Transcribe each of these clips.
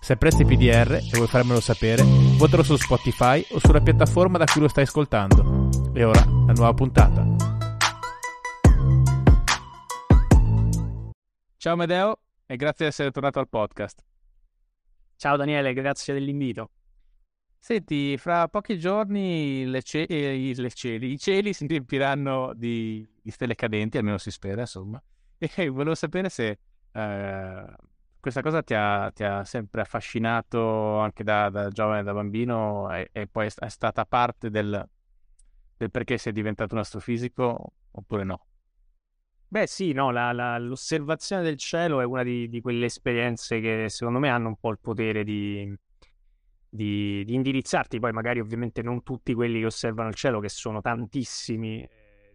Se apprezzi PDR e vuoi farmelo sapere, votalo su Spotify o sulla piattaforma da cui lo stai ascoltando. E ora, la nuova puntata. Ciao Medeo e grazie di essere tornato al podcast. Ciao Daniele, grazie dell'invito. Senti, fra pochi giorni le ce- eh, le cieli, i cieli si riempiranno di, di stelle cadenti, almeno si spera, insomma. E volevo sapere se eh, questa cosa ti ha, ti ha, sempre affascinato anche da, da giovane, da bambino e, e, poi è stata parte del, del perché sei diventato un astrofisico oppure no? Beh sì, no, la, la, l'osservazione del cielo è una di, di, quelle esperienze che secondo me hanno un po' il potere di, di, di, indirizzarti, poi magari ovviamente non tutti quelli che osservano il cielo, che sono tantissimi,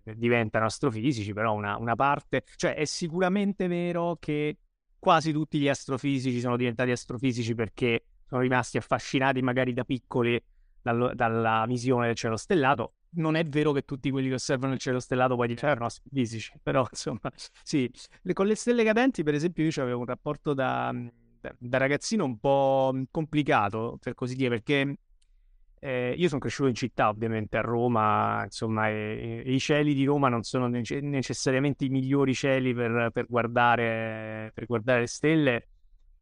eh, diventano astrofisici, però una, una parte, cioè è sicuramente vero che quasi tutti gli astrofisici sono diventati astrofisici perché sono rimasti affascinati magari da piccoli dal, dalla visione del cielo stellato. Non è vero che tutti quelli che osservano il cielo stellato poi diventano astrofisici, però insomma, sì. Con le stelle cadenti, per esempio, io avevo un rapporto da, da ragazzino un po' complicato, per così dire, perché eh, io sono cresciuto in città, ovviamente a Roma, insomma, e, e i cieli di Roma non sono nece- necessariamente i migliori cieli per, per, guardare, per guardare, le stelle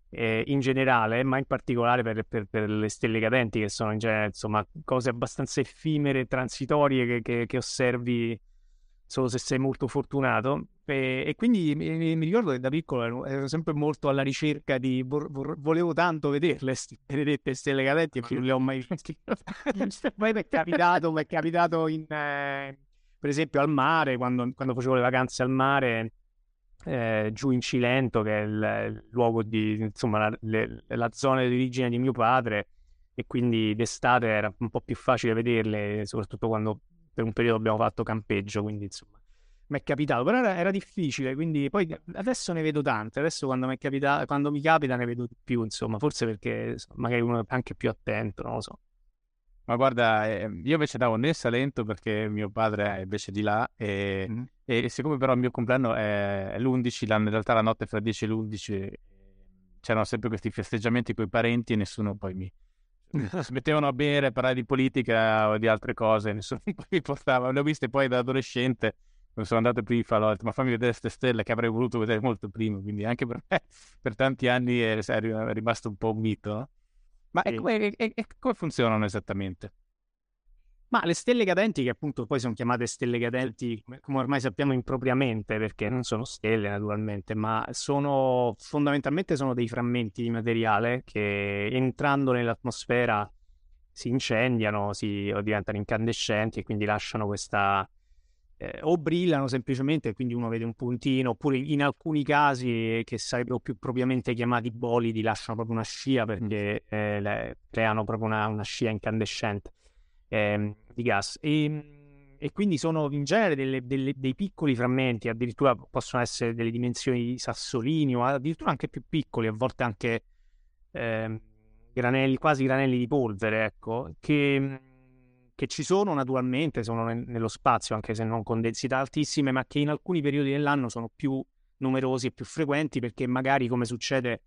eh, in generale, ma in particolare per, per, le stelle cadenti, che sono in genere, insomma, cose abbastanza effimere, transitorie che, che, che osservi solo se sei molto fortunato. E, e quindi mi, mi, ricordo che da piccolo ero, ero, sempre molto alla ricerca di. Vor, vor, volevo tanto vederle, st- benedette stelle cadenti, e non le ho mai viste. Poi mi è capitato, mi è capitato in, eh, per esempio al mare, quando, quando, facevo le vacanze al mare. Eh, giù in Cilento, che è il, il luogo di insomma la, le, la zona di origine di mio padre, e quindi d'estate era un po' più facile vederle, soprattutto quando per un periodo abbiamo fatto campeggio, quindi insomma mi è capitato, però era, era, difficile, quindi poi adesso ne vedo tante, adesso quando mi, capita, quando mi capita ne vedo di più, insomma, forse perché magari uno è anche più attento, non lo so. Ma guarda, eh, io invece davo nel Salento perché mio padre è invece di là e, mm-hmm. e siccome però il mio compleanno è, l'11, in realtà la notte fra 10 e l'11 c'erano sempre questi festeggiamenti con i parenti e nessuno poi mi, si mettevano a bere, a parlare di politica o di altre cose, nessuno mi portava. Le ho viste poi da adolescente, quando sono andato prima, detto, ma fammi vedere queste stelle che avrei voluto vedere molto prima, quindi anche per me per tanti anni è, è rimasto un po' un mito. No? Ma sì. e, e, e come funzionano esattamente? Ma le stelle cadenti, che appunto poi sono chiamate stelle cadenti, come ormai sappiamo impropriamente, perché non sono stelle naturalmente, ma sono fondamentalmente sono dei frammenti di materiale che entrando nell'atmosfera si incendiano, si, o diventano incandescenti e quindi lasciano questa... Eh, o brillano semplicemente e quindi uno vede un puntino, oppure in alcuni casi che sarebbero più propriamente chiamati bolidi lasciano proprio una scia perché eh, le, creano proprio una, una scia incandescente eh, di gas. E, ehm, e, quindi sono in genere delle, delle, dei piccoli frammenti, addirittura possono essere delle dimensioni di sassolini o addirittura anche più piccoli, a volte anche eh, granelli, quasi granelli di polvere, ecco, che, che ci sono naturalmente, sono ne, nello spazio, anche se non con densità altissime, ma che in alcuni periodi dell'anno sono più numerosi e più frequenti perché magari, come succede eh,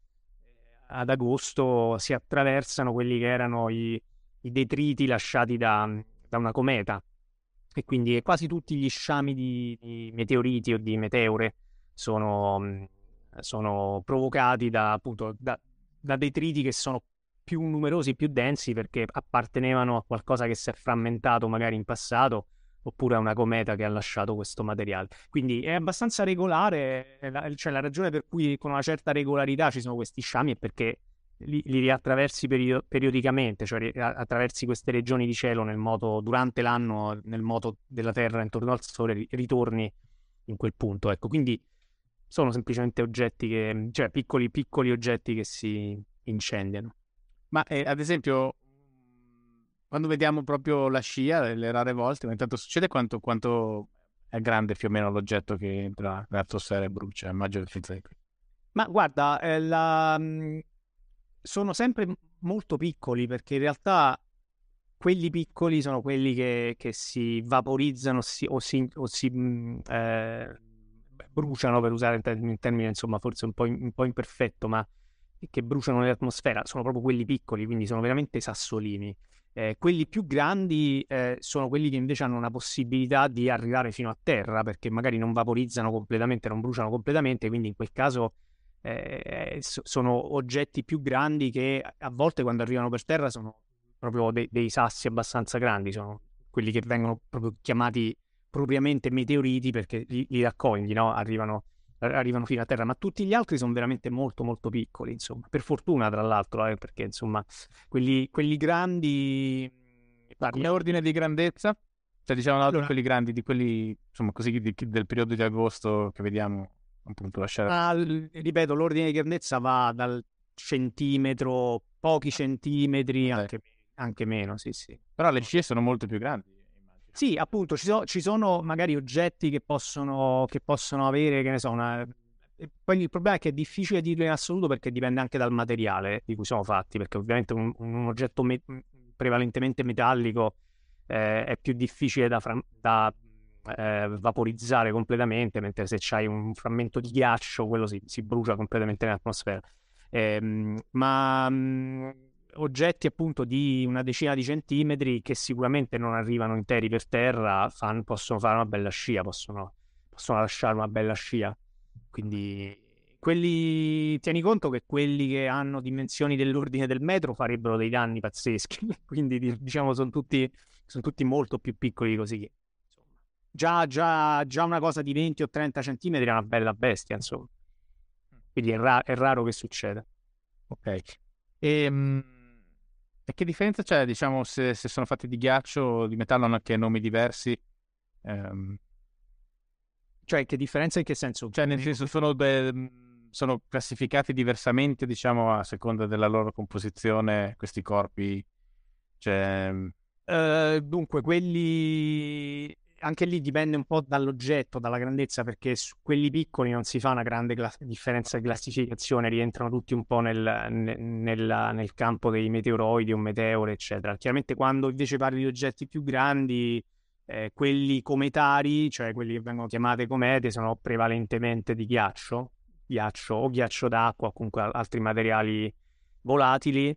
ad agosto, si attraversano quelli che erano i i detriti lasciati da, da una cometa e quindi quasi tutti gli sciami di, di meteoriti o di meteore sono, sono provocati da, appunto, da, da detriti che sono più numerosi più densi perché appartenevano a qualcosa che si è frammentato magari in passato oppure a una cometa che ha lasciato questo materiale. Quindi è abbastanza regolare, cioè la ragione per cui con una certa regolarità ci sono questi sciami è perché li, li riattraversi perio- periodicamente, cioè attraversi queste regioni di cielo nel moto, durante l'anno, nel moto della Terra intorno al Sole, ritorni in quel punto. Ecco, quindi sono semplicemente oggetti che, cioè piccoli, piccoli oggetti che si incendiano. Ma eh, ad esempio, quando vediamo proprio la scia, le rare volte, ma intanto succede quanto, quanto è grande più o meno l'oggetto che entra nell'atmosfera e brucia, immagino che Ma guarda, eh, la... Sono sempre molto piccoli perché in realtà quelli piccoli sono quelli che, che si vaporizzano si, o si, o si mm, eh, bruciano, per usare un termine insomma forse un po', un po' imperfetto, ma che bruciano nell'atmosfera, sono proprio quelli piccoli, quindi sono veramente sassolini. Eh, quelli più grandi eh, sono quelli che invece hanno una possibilità di arrivare fino a terra perché magari non vaporizzano completamente, non bruciano completamente, quindi in quel caso eh, so- sono oggetti più grandi che a volte quando arrivano per terra sono proprio de- dei sassi abbastanza grandi, sono quelli che vengono proprio chiamati propriamente meteoriti perché li, li raccogli, no? arrivano, arrivano, fino a terra, ma tutti gli altri sono veramente molto molto piccoli, insomma, per fortuna tra l'altro, eh, perché insomma quelli, quelli grandi... Come ordine di grandezza? Cioè diciamo allora, quelli grandi, di quelli insomma così di, del periodo di agosto che vediamo appunto lasciare... Ah, ripeto, l'ordine di grandezza va dal centimetro, pochi centimetri, anche, anche meno, sì sì. Però le scie sono molto più grandi. Sì, appunto, ci, so, ci sono magari oggetti che possono, che possono avere, che ne so, una... Poi il problema è che è difficile dirlo in assoluto perché dipende anche dal materiale di cui sono fatti, perché ovviamente un, un oggetto me- prevalentemente metallico eh, è più difficile da, fra- da eh, vaporizzare completamente, mentre se c'hai un frammento di ghiaccio, quello si, si brucia completamente nell'atmosfera. Eh, ma mh, oggetti appunto di una decina di centimetri che sicuramente non arrivano interi per terra, fan, possono fare una bella scia, possono, possono lasciare una bella scia. Quindi quelli, tieni conto che quelli che hanno dimensioni dell'ordine del metro farebbero dei danni pazzeschi, quindi diciamo sono tutti, sono tutti molto più piccoli così. Già, già, già, una cosa di 20 o 30 centimetri è una bella bestia, insomma. Quindi è, ra- è raro che succeda. Ok. E, ehm, e che differenza c'è, diciamo, se, se, sono fatti di ghiaccio o di metallo, hanno anche nomi diversi? Um... Cioè, che differenza in che senso? Cioè, nel senso, sono, beh, sono classificati diversamente, diciamo, a seconda della loro composizione, questi corpi? Cioè... Uh, dunque, quelli anche lì dipende un po' dall'oggetto, dalla grandezza, perché su quelli piccoli non si fa una grande cla- differenza di classificazione, rientrano tutti un po' nel, nel, nel, nel, campo dei meteoroidi, un meteoro, eccetera. Chiaramente quando invece parli di oggetti più grandi, eh, quelli cometari, cioè quelli che vengono chiamate comete, sono prevalentemente di ghiaccio, ghiaccio o ghiaccio d'acqua o comunque altri materiali volatili,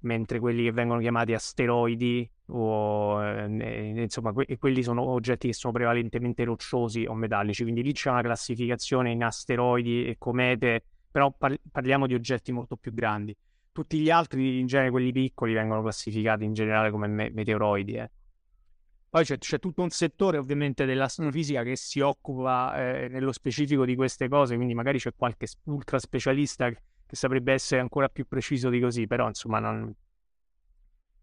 mentre quelli che vengono chiamati asteroidi o eh, insomma que- quelli sono oggetti che sono prevalentemente rocciosi o metallici quindi lì c'è una classificazione in asteroidi e comete però par- parliamo di oggetti molto più grandi tutti gli altri in genere quelli piccoli vengono classificati in generale come me- meteoroidi eh. poi c'è, c'è, tutto un settore ovviamente dell'astrofisica che si occupa eh, nello specifico di queste cose quindi magari c'è qualche ultra specialista che, che saprebbe essere ancora più preciso di così però insomma non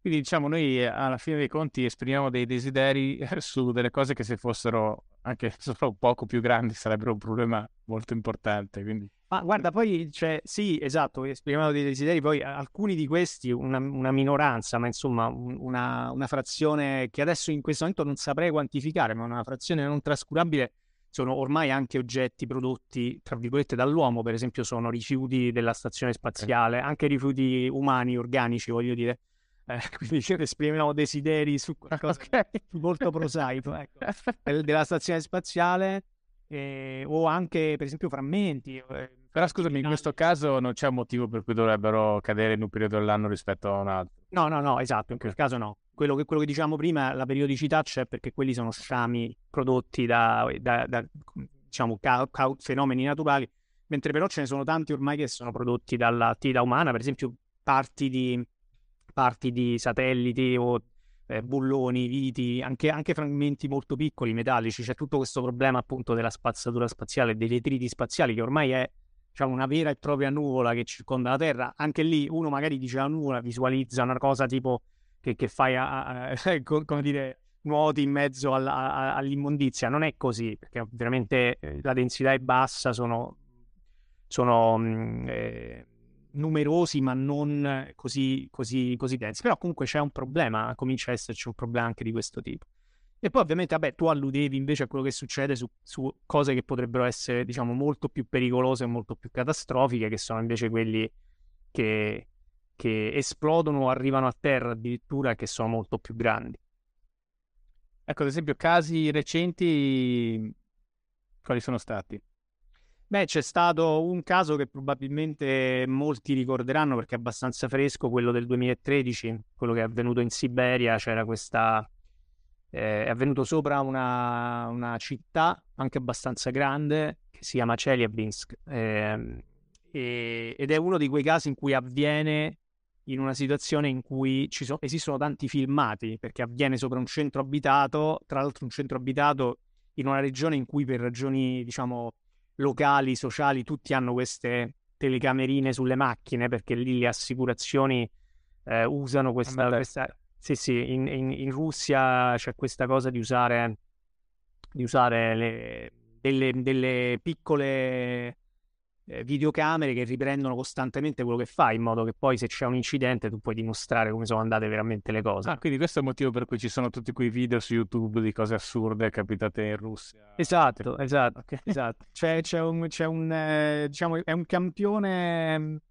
quindi diciamo noi eh, alla fine dei conti esprimiamo dei desideri su delle cose che se fossero anche solo poco più grandi sarebbero un problema molto importante. Quindi... Ma guarda, poi cioè, sì, esatto, esprimiamo dei desideri, poi alcuni di questi, una, una minoranza, ma insomma una, una, frazione che adesso in questo momento non saprei quantificare, ma una frazione non trascurabile sono ormai anche oggetti prodotti, tra virgolette, dall'uomo, per esempio sono rifiuti della stazione spaziale, anche rifiuti umani, organici, voglio dire eh, quindi esprimiamo desideri su qualcosa okay. molto prosaico ecco, della stazione spaziale eh, o anche per esempio frammenti. Eh, Però scusami, in questo caso non c'è un motivo per cui dovrebbero cadere in un periodo dell'anno rispetto a un altro. No, no, no, esatto, in quel caso no. Quello che, quello che diciamo prima, la periodicità c'è perché quelli sono sciami prodotti da, da, da diciamo, ca- ca- fenomeni naturali, mentre però ce ne sono tanti ormai che sono prodotti dall'attività umana, per esempio parti di parti di satelliti o eh, bulloni, viti, anche, anche, frammenti molto piccoli, metallici. C'è tutto questo problema appunto della spazzatura spaziale, dei detriti spaziali, che ormai è diciamo, una vera e propria nuvola che circonda la Terra. Anche lì uno magari dice la nuvola, visualizza una cosa tipo che, che fai, a, a, come dire, nuoti in mezzo alla, all'immondizia. Non è così, perché veramente eh, la densità è bassa, sono... sono mm, eh, numerosi ma non così, così, così densi. Però comunque c'è un problema, comincia a esserci un problema anche di questo tipo. E poi ovviamente, vabbè, tu alludevi invece a quello che succede su, su cose che potrebbero essere, diciamo, molto più pericolose e molto più catastrofiche, che sono invece quelli che, che esplodono o arrivano a terra addirittura che sono molto più grandi. Ecco, ad esempio, casi recenti, quali sono stati? Beh, c'è stato un caso che probabilmente molti ricorderanno perché è abbastanza fresco, quello del 2013, quello che è avvenuto in Siberia, c'era questa... Eh, è avvenuto sopra una, una, città anche abbastanza grande che si chiama Chelyabinsk eh, ed è uno di quei casi in cui avviene in una situazione in cui so- esistono tanti filmati perché avviene sopra un centro abitato, tra l'altro un centro abitato in una regione in cui per ragioni diciamo locali, sociali, tutti hanno queste telecamerine sulle macchine perché lì le assicurazioni eh, usano questa, questa... Sì, sì, in, in, in, Russia c'è questa cosa di usare, di usare le, delle, delle piccole eh, videocamere che riprendono costantemente quello che fai, in modo che poi se c'è un incidente tu puoi dimostrare come sono andate veramente le cose. Ah, quindi questo è il motivo per cui ci sono tutti quei video su YouTube di cose assurde capitate in Russia. Esatto, esatto, okay. esatto. C'è, c'è, un, c'è un eh, diciamo, è un campione...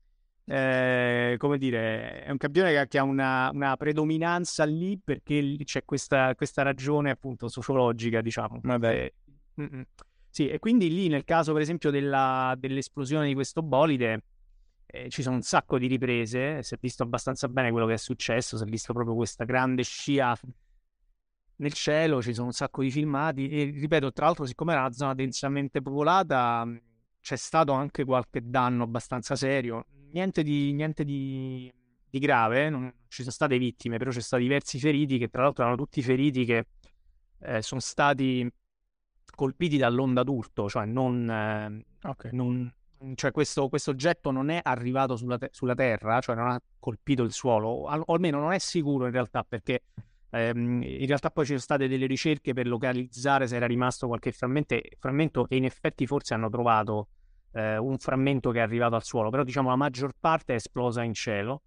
Eh, come dire, è un campione che, che ha una, una, predominanza lì perché c'è questa, questa ragione appunto sociologica, diciamo. Vabbè. Eh, sì, e quindi lì nel caso per esempio della, dell'esplosione di questo bolide eh, ci sono un sacco di riprese, si è visto abbastanza bene quello che è successo, si è visto proprio questa grande scia nel cielo, ci sono un sacco di filmati e ripeto, tra l'altro siccome era una zona densamente popolata c'è stato anche qualche danno abbastanza serio, niente di, niente di, di grave, non ci sono state vittime, però c'è stati diversi feriti che tra l'altro erano tutti feriti che eh, sono stati colpiti dall'onda d'urto, cioè non, eh, okay. non cioè questo, questo, oggetto non è arrivato sulla, te- sulla, terra, cioè non ha colpito il suolo, o, al- o almeno non è sicuro in realtà perché ehm, in realtà poi ci sono state delle ricerche per localizzare se era rimasto qualche frammento e in effetti forse hanno trovato eh, un frammento che è arrivato al suolo, però diciamo la maggior parte è esplosa in cielo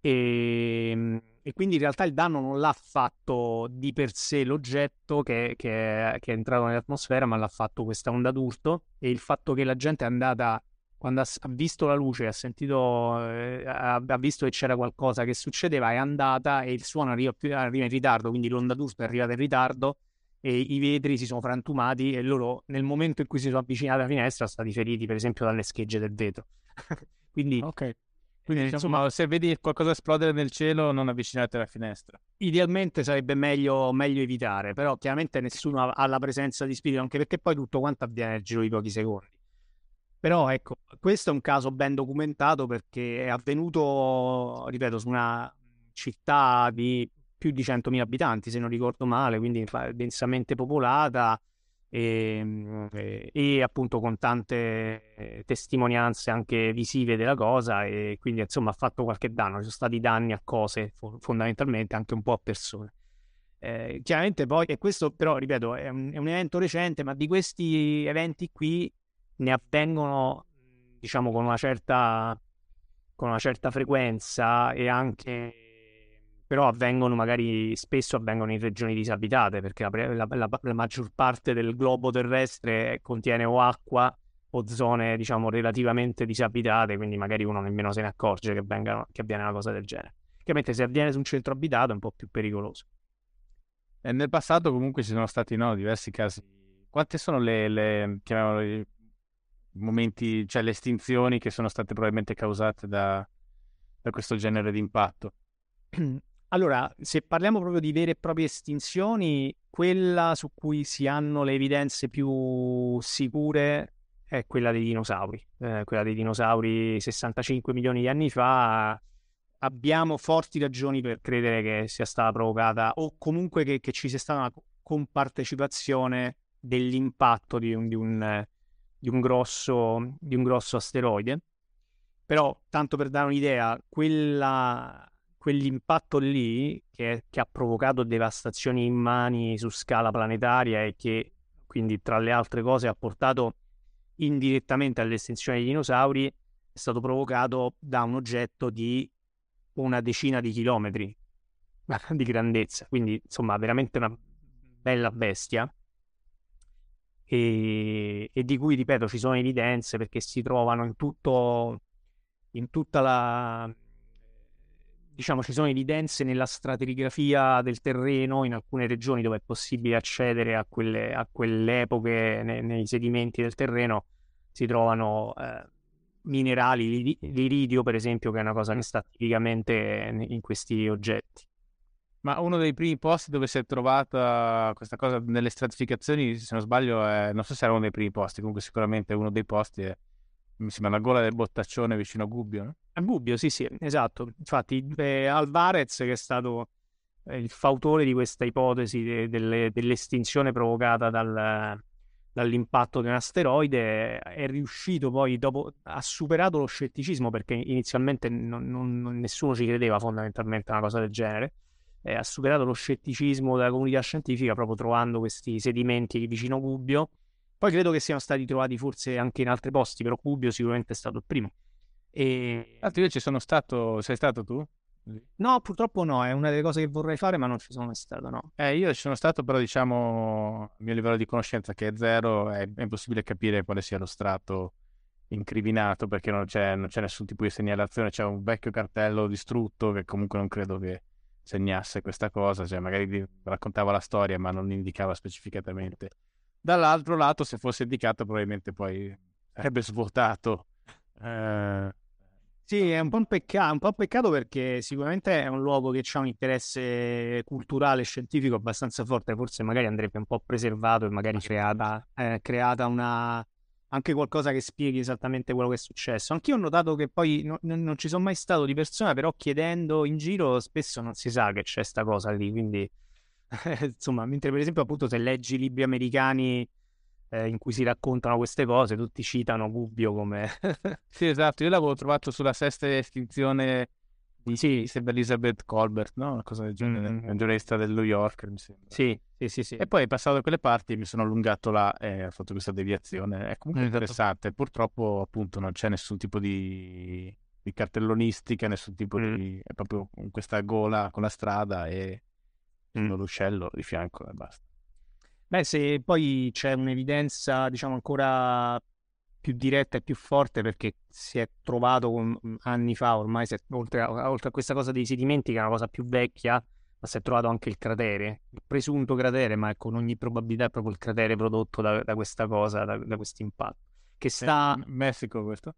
e, ehm, e, quindi in realtà il danno non l'ha fatto di per sé l'oggetto che, che, che, è entrato nell'atmosfera, ma l'ha fatto questa onda d'urto e il fatto che la gente è andata, quando ha, ha visto la luce, ha sentito, eh, ha, ha, visto che c'era qualcosa che succedeva, è andata e il suono arriva, arriva in ritardo, quindi l'onda d'urto è arrivata in ritardo e i vetri si sono frantumati e loro nel momento in cui si sono avvicinati alla finestra sono stati feriti per esempio dalle schegge del vetro. quindi okay. Quindi, eh, insomma, se vedi qualcosa esplodere nel cielo, non avvicinate alla finestra. Idealmente sarebbe meglio, meglio evitare, però chiaramente nessuno ha, ha, la presenza di spirito, anche perché poi tutto quanto avviene nel giro di pochi secondi. Però ecco, questo è un caso ben documentato perché è avvenuto, ripeto, su una città di più di 100.000 abitanti, se non ricordo male, quindi densamente popolata, e, ehm, e, e, appunto con tante eh, testimonianze anche visive della cosa e quindi insomma ha fatto qualche danno, ci sono stati danni a cose fondamentalmente anche un po' a persone. Eh, chiaramente poi, e questo però ripeto è un, è un, evento recente, ma di questi eventi qui ne avvengono diciamo con una certa, con una certa frequenza e anche però avvengono magari spesso avvengono in regioni disabitate perché la, la, la, maggior parte del globo terrestre contiene o acqua o zone diciamo relativamente disabitate quindi magari uno nemmeno se ne accorge che, vengano, che avviene una cosa del genere. Chiaramente se avviene su un centro abitato è un po' più pericoloso. E nel passato comunque ci sono stati no, diversi casi. Quante sono le, le chiamiamolo i momenti cioè le estinzioni che sono state probabilmente causate da, da questo genere di impatto Allora, se parliamo proprio di vere e proprie estinzioni, quella su cui si hanno le evidenze più sicure è quella dei dinosauri. Eh, quella dei dinosauri 65 milioni di anni fa. Abbiamo forti ragioni per credere che sia stata provocata o comunque che, che ci sia stata una compartecipazione dell'impatto di un, di un, di un, grosso, di un grosso asteroide. Però, tanto per dare un'idea, quella quell'impatto lì che, che, ha provocato devastazioni immani su scala planetaria e che quindi tra le altre cose ha portato indirettamente all'estinzione dei dinosauri è stato provocato da un oggetto di una decina di chilometri di grandezza, quindi insomma veramente una bella bestia. E, e, di cui, ripeto, ci sono evidenze perché si trovano in tutto, in tutta la, diciamo, ci sono evidenze nella stratigrafia del terreno in alcune regioni dove è possibile accedere a quelle, a quelle epoche nei, nei sedimenti del terreno, si trovano eh, minerali, l'iridio per esempio, che è una cosa che sta tipicamente in questi oggetti. Ma uno dei primi posti dove si è trovata questa cosa nelle stratificazioni, se non sbaglio, è, non so se era uno dei primi posti, comunque sicuramente uno dei posti è, mi sembra, la gola del Bottaccione vicino a Gubbio, no? A Gubbio, sì, sì, esatto. Infatti eh, Alvarez, che è stato eh, il fautore di questa ipotesi de- delle, dell'estinzione provocata dal, dall'impatto di un asteroide, è riuscito poi, dopo, ha superato lo scetticismo perché inizialmente non, non, nessuno ci credeva fondamentalmente a una cosa del genere eh, ha superato lo scetticismo della comunità scientifica proprio trovando questi sedimenti vicino Gubbio. Poi credo che siano stati trovati forse anche in altri posti, però Gubbio sicuramente è stato il primo. E... Altro io ci sono stato, sei stato tu? No, purtroppo no, è una delle cose che vorrei fare, ma non ci sono mai stato, no. Eh, io ci sono stato, però diciamo, il mio livello di conoscenza che è zero, è, è impossibile capire quale sia lo strato incriminato, perché non c'è, non c'è nessun tipo di segnalazione, c'è un vecchio cartello distrutto che comunque non credo che segnasse questa cosa, cioè magari raccontava la storia ma non indicava specificatamente. Dall'altro lato, se fosse indicato, probabilmente poi sarebbe svuotato. Eh... Sì, è un po' un, peccato, un po' un peccato perché sicuramente è un luogo che ha un interesse culturale e scientifico abbastanza forte, forse magari andrebbe un po' preservato e magari creata, eh, creata una, anche qualcosa che spieghi esattamente quello che è successo. Anch'io ho notato che poi no, non ci sono mai stato di persona, però chiedendo in giro spesso non si sa che c'è sta cosa lì, quindi insomma, mentre per esempio appunto se leggi libri americani eh, in cui si raccontano queste cose, tutti citano Gubbio come... sì, esatto, io l'avevo trovato sulla sesta estinzione di sì. Elizabeth Colbert, no? Una cosa del genere, mm-hmm. un giornalista del New York, mi sembra. Sì, sì, sì, sì. E poi passato da quelle parti mi sono allungato là e ho fatto questa deviazione. È comunque esatto. interessante. Purtroppo, appunto, non c'è nessun tipo di, di cartellonistica, nessun tipo mm. di... è proprio questa gola con la strada e mm. l'uscello di fianco e basta. Beh, se poi c'è un'evidenza, diciamo, ancora più diretta e più forte perché si è trovato con, anni fa, ormai è, oltre, a, oltre, a, questa cosa dei sedimenti, che è una cosa più vecchia, ma si è trovato anche il cratere, il presunto cratere, ma con ogni probabilità è proprio il cratere prodotto da, da questa cosa, da, da questo impatto. Che sta... In Messico questo?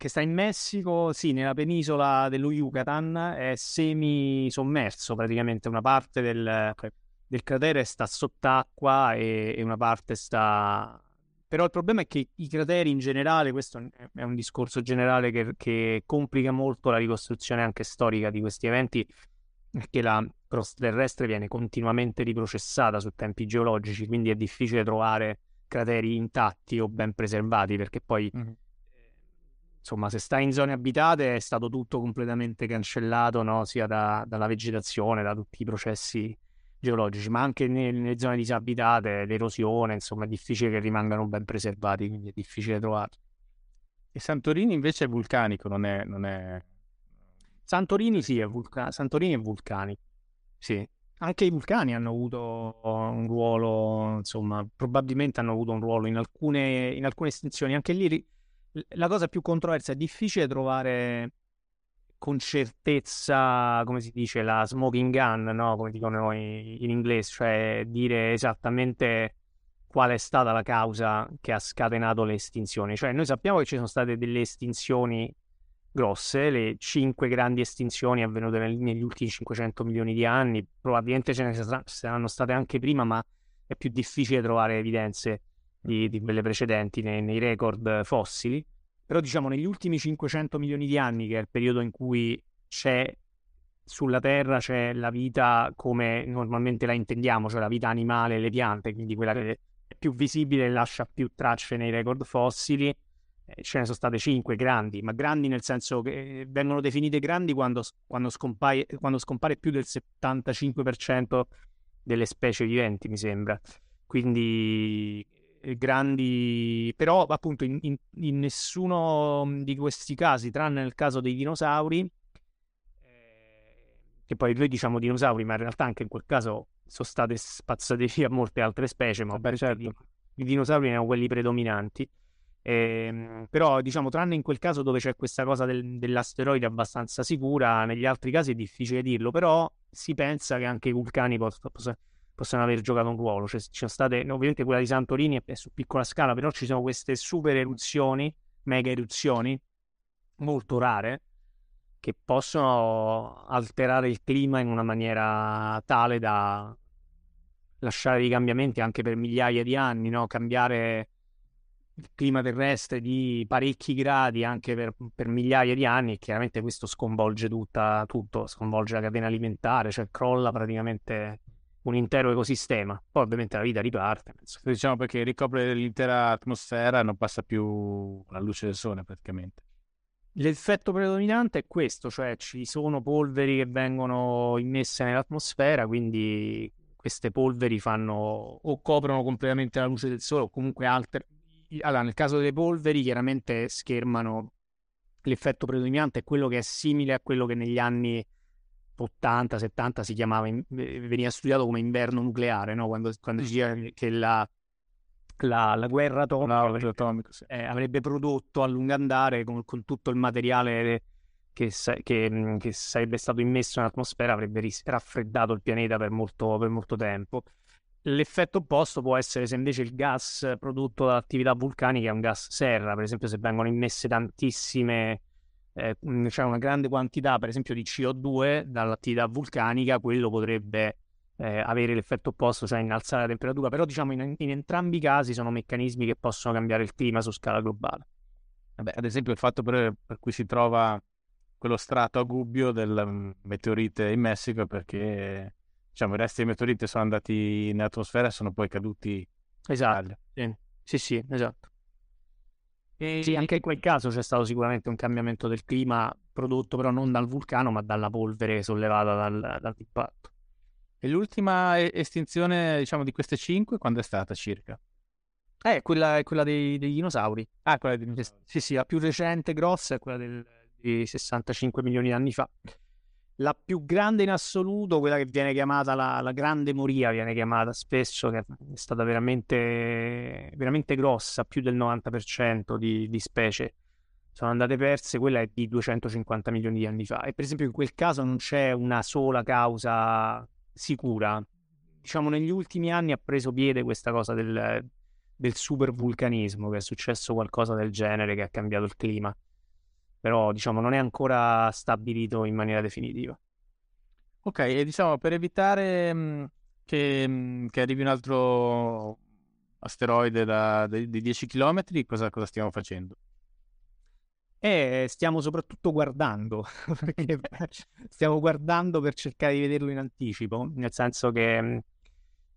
Che sta in Messico, sì, nella penisola dello Yucatan, è semi-sommerso praticamente, una parte del, del cratere sta sott'acqua e, e una parte sta però il problema è che i crateri in generale, questo è un discorso generale che, che complica molto la ricostruzione anche storica di questi eventi, perché la crosta terrestre viene continuamente riprocessata su tempi geologici, quindi è difficile trovare crateri intatti o ben preservati, perché poi, mm-hmm. Insomma, se stai in zone abitate è stato tutto completamente cancellato, no? sia da, dalla vegetazione, da tutti i processi geologici, ma anche nelle, nelle zone disabitate, l'erosione, insomma, è difficile che rimangano ben preservati, quindi è difficile trovarli. E Santorini invece è vulcanico, non è... Non è... Santorini sì, è, vulca... Santorini è vulcanico, sì. Anche i vulcani hanno avuto un ruolo, insomma, probabilmente hanno avuto un ruolo in alcune, in alcune estinzioni. Anche lì la cosa più controversa è difficile trovare con certezza, come si dice, la smoking gun, no? come dicono in inglese, cioè dire esattamente qual è stata la causa che ha scatenato le estinzioni. Cioè noi sappiamo che ci sono state delle estinzioni grosse, le cinque grandi estinzioni avvenute negli ultimi 500 milioni di anni, probabilmente ce ne saranno state anche prima, ma è più difficile trovare evidenze di, di quelle precedenti nei, nei record fossili. Però diciamo negli ultimi 500 milioni di anni, che è il periodo in cui c'è sulla Terra c'è la vita come normalmente la intendiamo, cioè la vita animale e le piante, quindi quella che è più visibile e lascia più tracce nei record fossili. Eh, ce ne sono state 5 grandi, ma grandi nel senso che vengono definite grandi quando, quando, scompare, quando scompare più del 75% delle specie viventi, mi sembra. Quindi grandi, però appunto in, in, in, nessuno di questi casi, tranne nel caso dei dinosauri, eh, che poi noi diciamo dinosauri, ma in realtà anche in quel caso sono state spazzate via molte altre specie, ma Beh, certo. i, i dinosauri erano quelli predominanti. Eh, però diciamo tranne in quel caso dove c'è questa cosa del, dell'asteroide abbastanza sicura negli altri casi è difficile dirlo però si pensa che anche i vulcani poss- poss- possano aver giocato un ruolo cioè, ci sono state ovviamente quella di Santorini è su piccola scala però ci sono queste super eruzioni mega eruzioni molto rare che possono alterare il clima in una maniera tale da lasciare dei cambiamenti anche per migliaia di anni no? cambiare il clima terrestre di parecchi gradi anche per, per migliaia di anni e chiaramente questo sconvolge tutta, tutto, sconvolge la catena alimentare, cioè crolla praticamente un intero ecosistema. Poi ovviamente la vita riparte. Penso. Diciamo perché ricopre l'intera atmosfera e non passa più la luce del sole praticamente. L'effetto predominante è questo, cioè ci sono polveri che vengono immesse nell'atmosfera, quindi queste polveri fanno o coprono completamente la luce del sole o comunque alter- allora, nel caso delle polveri, chiaramente schermano l'effetto predominante, è quello che è simile a quello che negli anni 80-70 si chiamava, veniva studiato come inverno nucleare, no? quando, quando si diceva che la, la, la guerra atomica, no, atomico, sì. eh, avrebbe prodotto a lungo andare con, con tutto il materiale che, che, che, sarebbe stato immesso nell'atmosfera, avrebbe raffreddato il pianeta per molto, per molto tempo. L'effetto opposto può essere se invece il gas prodotto dall'attività vulcanica è un gas serra, per esempio se vengono immesse tantissime, eh, cioè una grande quantità per esempio di CO2 dall'attività vulcanica, quello potrebbe eh, avere l'effetto opposto, cioè innalzare la temperatura, però diciamo in, in, entrambi i casi sono meccanismi che possono cambiare il clima su scala globale. Vabbè, ad esempio il fatto per, per cui si trova quello strato a gubbio del mm, meteorite in Messico è perché diciamo, i resti dei meteoriti sono andati nell'atmosfera e sono poi caduti esatto. Sì, sì, esatto. E sì, anche in quel caso c'è stato sicuramente un cambiamento del clima prodotto però non dal vulcano ma dalla polvere sollevata dal, dall'impatto. E l'ultima estinzione, diciamo, di queste cinque, quando è stata circa? Eh, quella quella dei, dei, dinosauri. Ah, quella dei dinosauri. Sì, sì, la più recente, grossa, è quella del, di 65 milioni di anni fa la più grande in assoluto, quella che viene chiamata la, la, grande moria, viene chiamata spesso, che è stata veramente, veramente grossa, più del 90% di, di, specie sono andate perse, quella è di 250 milioni di anni fa. E per esempio in quel caso non c'è una sola causa sicura. Diciamo negli ultimi anni ha preso piede questa cosa del, del supervulcanismo, che è successo qualcosa del genere che ha cambiato il clima però diciamo non è ancora stabilito in maniera definitiva. Ok, e diciamo per evitare mh, che, mh, che, arrivi un altro asteroide da, di, di 10 km, cosa, cosa stiamo facendo? Eh, stiamo soprattutto guardando, perché stiamo guardando per cercare di vederlo in anticipo, nel senso che,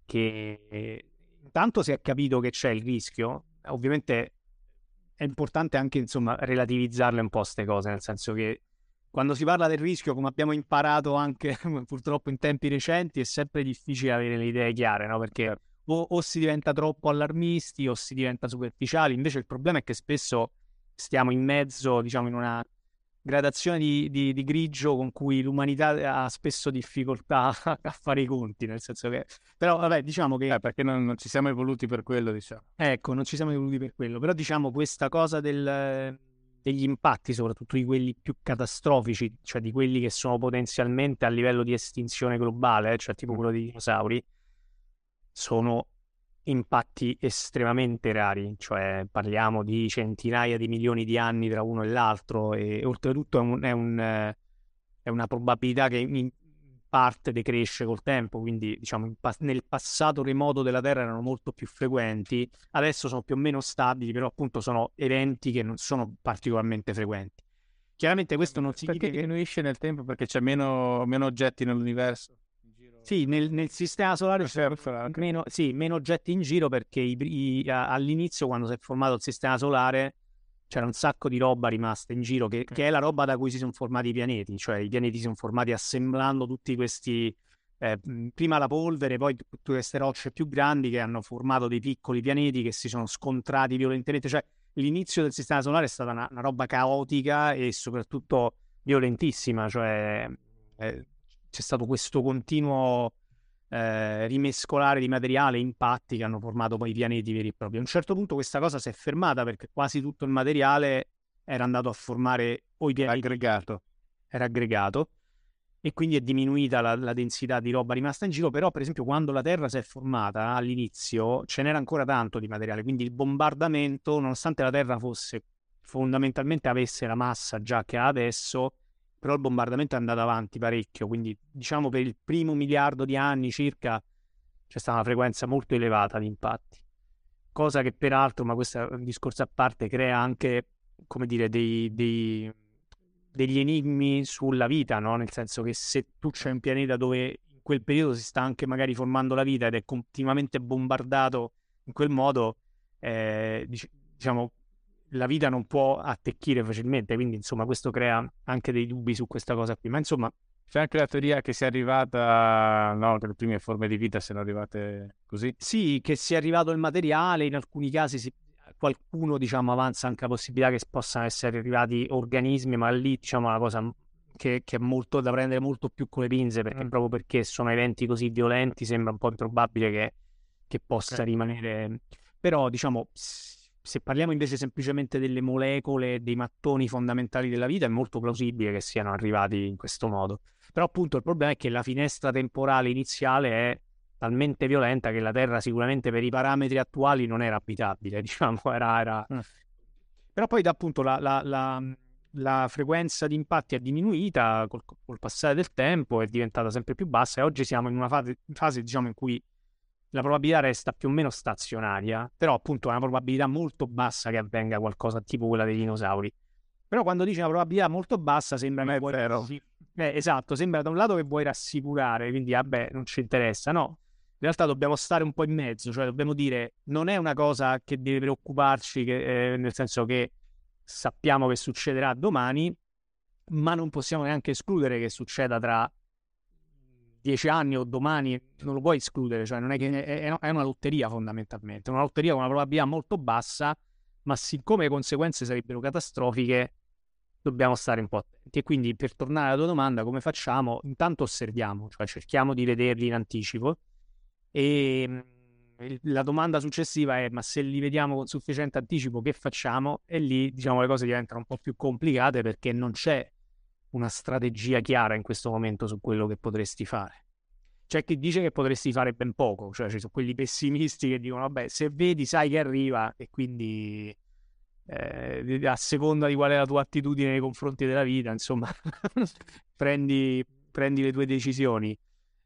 che intanto si è capito che c'è il rischio, ovviamente è importante anche insomma relativizzarle un po' queste cose, nel senso che quando si parla del rischio, come abbiamo imparato anche purtroppo in tempi recenti, è sempre difficile avere le idee chiare, no? Perché certo. o, o, si diventa troppo allarmisti o si diventa superficiali. Invece il problema è che spesso stiamo in mezzo, diciamo, in una gradazione di, di, di, grigio con cui l'umanità ha spesso difficoltà a fare i conti, nel senso che... Però vabbè, diciamo che... Eh, perché non, non, ci siamo evoluti per quello, diciamo. Ecco, non ci siamo evoluti per quello, però diciamo questa cosa del, degli impatti, soprattutto di quelli più catastrofici, cioè di quelli che sono potenzialmente a livello di estinzione globale, cioè tipo mm. quello dei dinosauri, sono impatti estremamente rari, cioè parliamo di centinaia di milioni di anni tra uno e l'altro e oltretutto è, un, è, un, è una probabilità che in parte decresce col tempo, quindi diciamo nel passato remoto della Terra erano molto più frequenti, adesso sono più o meno stabili, però appunto sono eventi che non sono particolarmente frequenti. Chiaramente questo non significa che diminuisce nel tempo perché c'è meno, meno oggetti nell'universo. Sì, nel, nel, sistema solare c'è meno, sì, meno, oggetti in giro perché i, i, all'inizio, quando si è formato il sistema solare, c'era un sacco di roba rimasta in giro, che, che è la roba da cui si sono formati i pianeti. Cioè, i pianeti si sono formati assemblando tutti questi eh, prima la polvere, poi tutte queste rocce più grandi che hanno formato dei piccoli pianeti che si sono scontrati violentemente. Cioè, l'inizio del sistema solare è stata una, una roba caotica e soprattutto violentissima. Cioè, eh, c'è stato questo continuo eh, rimescolare di materiale, impatti che hanno formato poi i pianeti veri e propri. A un certo punto questa cosa si è fermata perché quasi tutto il materiale era andato a formare o i pianeti. Aggregato. Era aggregato e quindi è diminuita la, la, densità di roba rimasta in giro, però per esempio quando la Terra si è formata all'inizio ce n'era ancora tanto di materiale, quindi il bombardamento, nonostante la Terra fosse fondamentalmente avesse la massa già che ha adesso, però il bombardamento è andato avanti parecchio, quindi diciamo per il primo miliardo di anni circa c'è stata una frequenza molto elevata di impatti, cosa che peraltro, ma questo è un discorso a parte, crea anche, come dire, dei, dei degli enigmi sulla vita, no? Nel senso che se tu c'è un pianeta dove in quel periodo si sta anche magari formando la vita ed è continuamente bombardato in quel modo, eh, diciamo, la vita non può attecchire facilmente, quindi insomma questo crea anche dei dubbi su questa cosa qui, ma insomma... C'è anche la teoria che sia arrivata, no, che le prime forme di vita siano arrivate così? Sì, che sia arrivato il materiale, in alcuni casi si qualcuno diciamo, avanza anche la possibilità che possano essere arrivati organismi, ma lì diciamo una cosa che, che, è molto da prendere molto più con le pinze, perché mm. proprio perché sono eventi così violenti sembra un po' improbabile che, che possa okay. rimanere. Però diciamo, se parliamo invece semplicemente delle molecole, dei mattoni fondamentali della vita, è molto plausibile che siano arrivati in questo modo. Però appunto il problema è che la finestra temporale iniziale è talmente violenta che la Terra sicuramente per i parametri attuali non era abitabile, diciamo, era... era... Mm. Però poi appunto la, la, la, la, frequenza di impatti è diminuita col, col, passare del tempo, è diventata sempre più bassa e oggi siamo in una fase, fase diciamo, in cui la probabilità resta più o meno stazionaria, però appunto è una probabilità molto bassa che avvenga qualcosa tipo quella dei dinosauri. Però quando dici una probabilità molto bassa sembra che vuoi... Eh, esatto, sembra da un lato che vuoi rassicurare, quindi vabbè, non ci interessa, no? in realtà dobbiamo stare un po' in mezzo, cioè dobbiamo dire non è una cosa che deve preoccuparci, che, eh, nel senso che sappiamo che succederà domani, ma non possiamo neanche escludere che succeda tra dieci anni o domani, non lo puoi escludere, cioè non è che è, è una lotteria fondamentalmente, una lotteria con una probabilità molto bassa, ma siccome le conseguenze sarebbero catastrofiche, dobbiamo stare un po' attenti. E quindi per tornare alla tua domanda, come facciamo? Intanto osserviamo, cioè cerchiamo di vederli in anticipo e mhmm, la domanda successiva è: ma se li vediamo con sufficiente anticipo, che facciamo? E lì, diciamo, le cose diventano un po' più complicate perché non c'è una strategia chiara in questo momento su quello che potresti fare. C'è chi dice che potresti fare ben poco, cioè ci sono quelli pessimisti che dicono: vabbè, se vedi, sai che arriva, e quindi eh, a seconda di qual è la tua attitudine nei confronti della vita, insomma, prendi, prendi, le tue decisioni.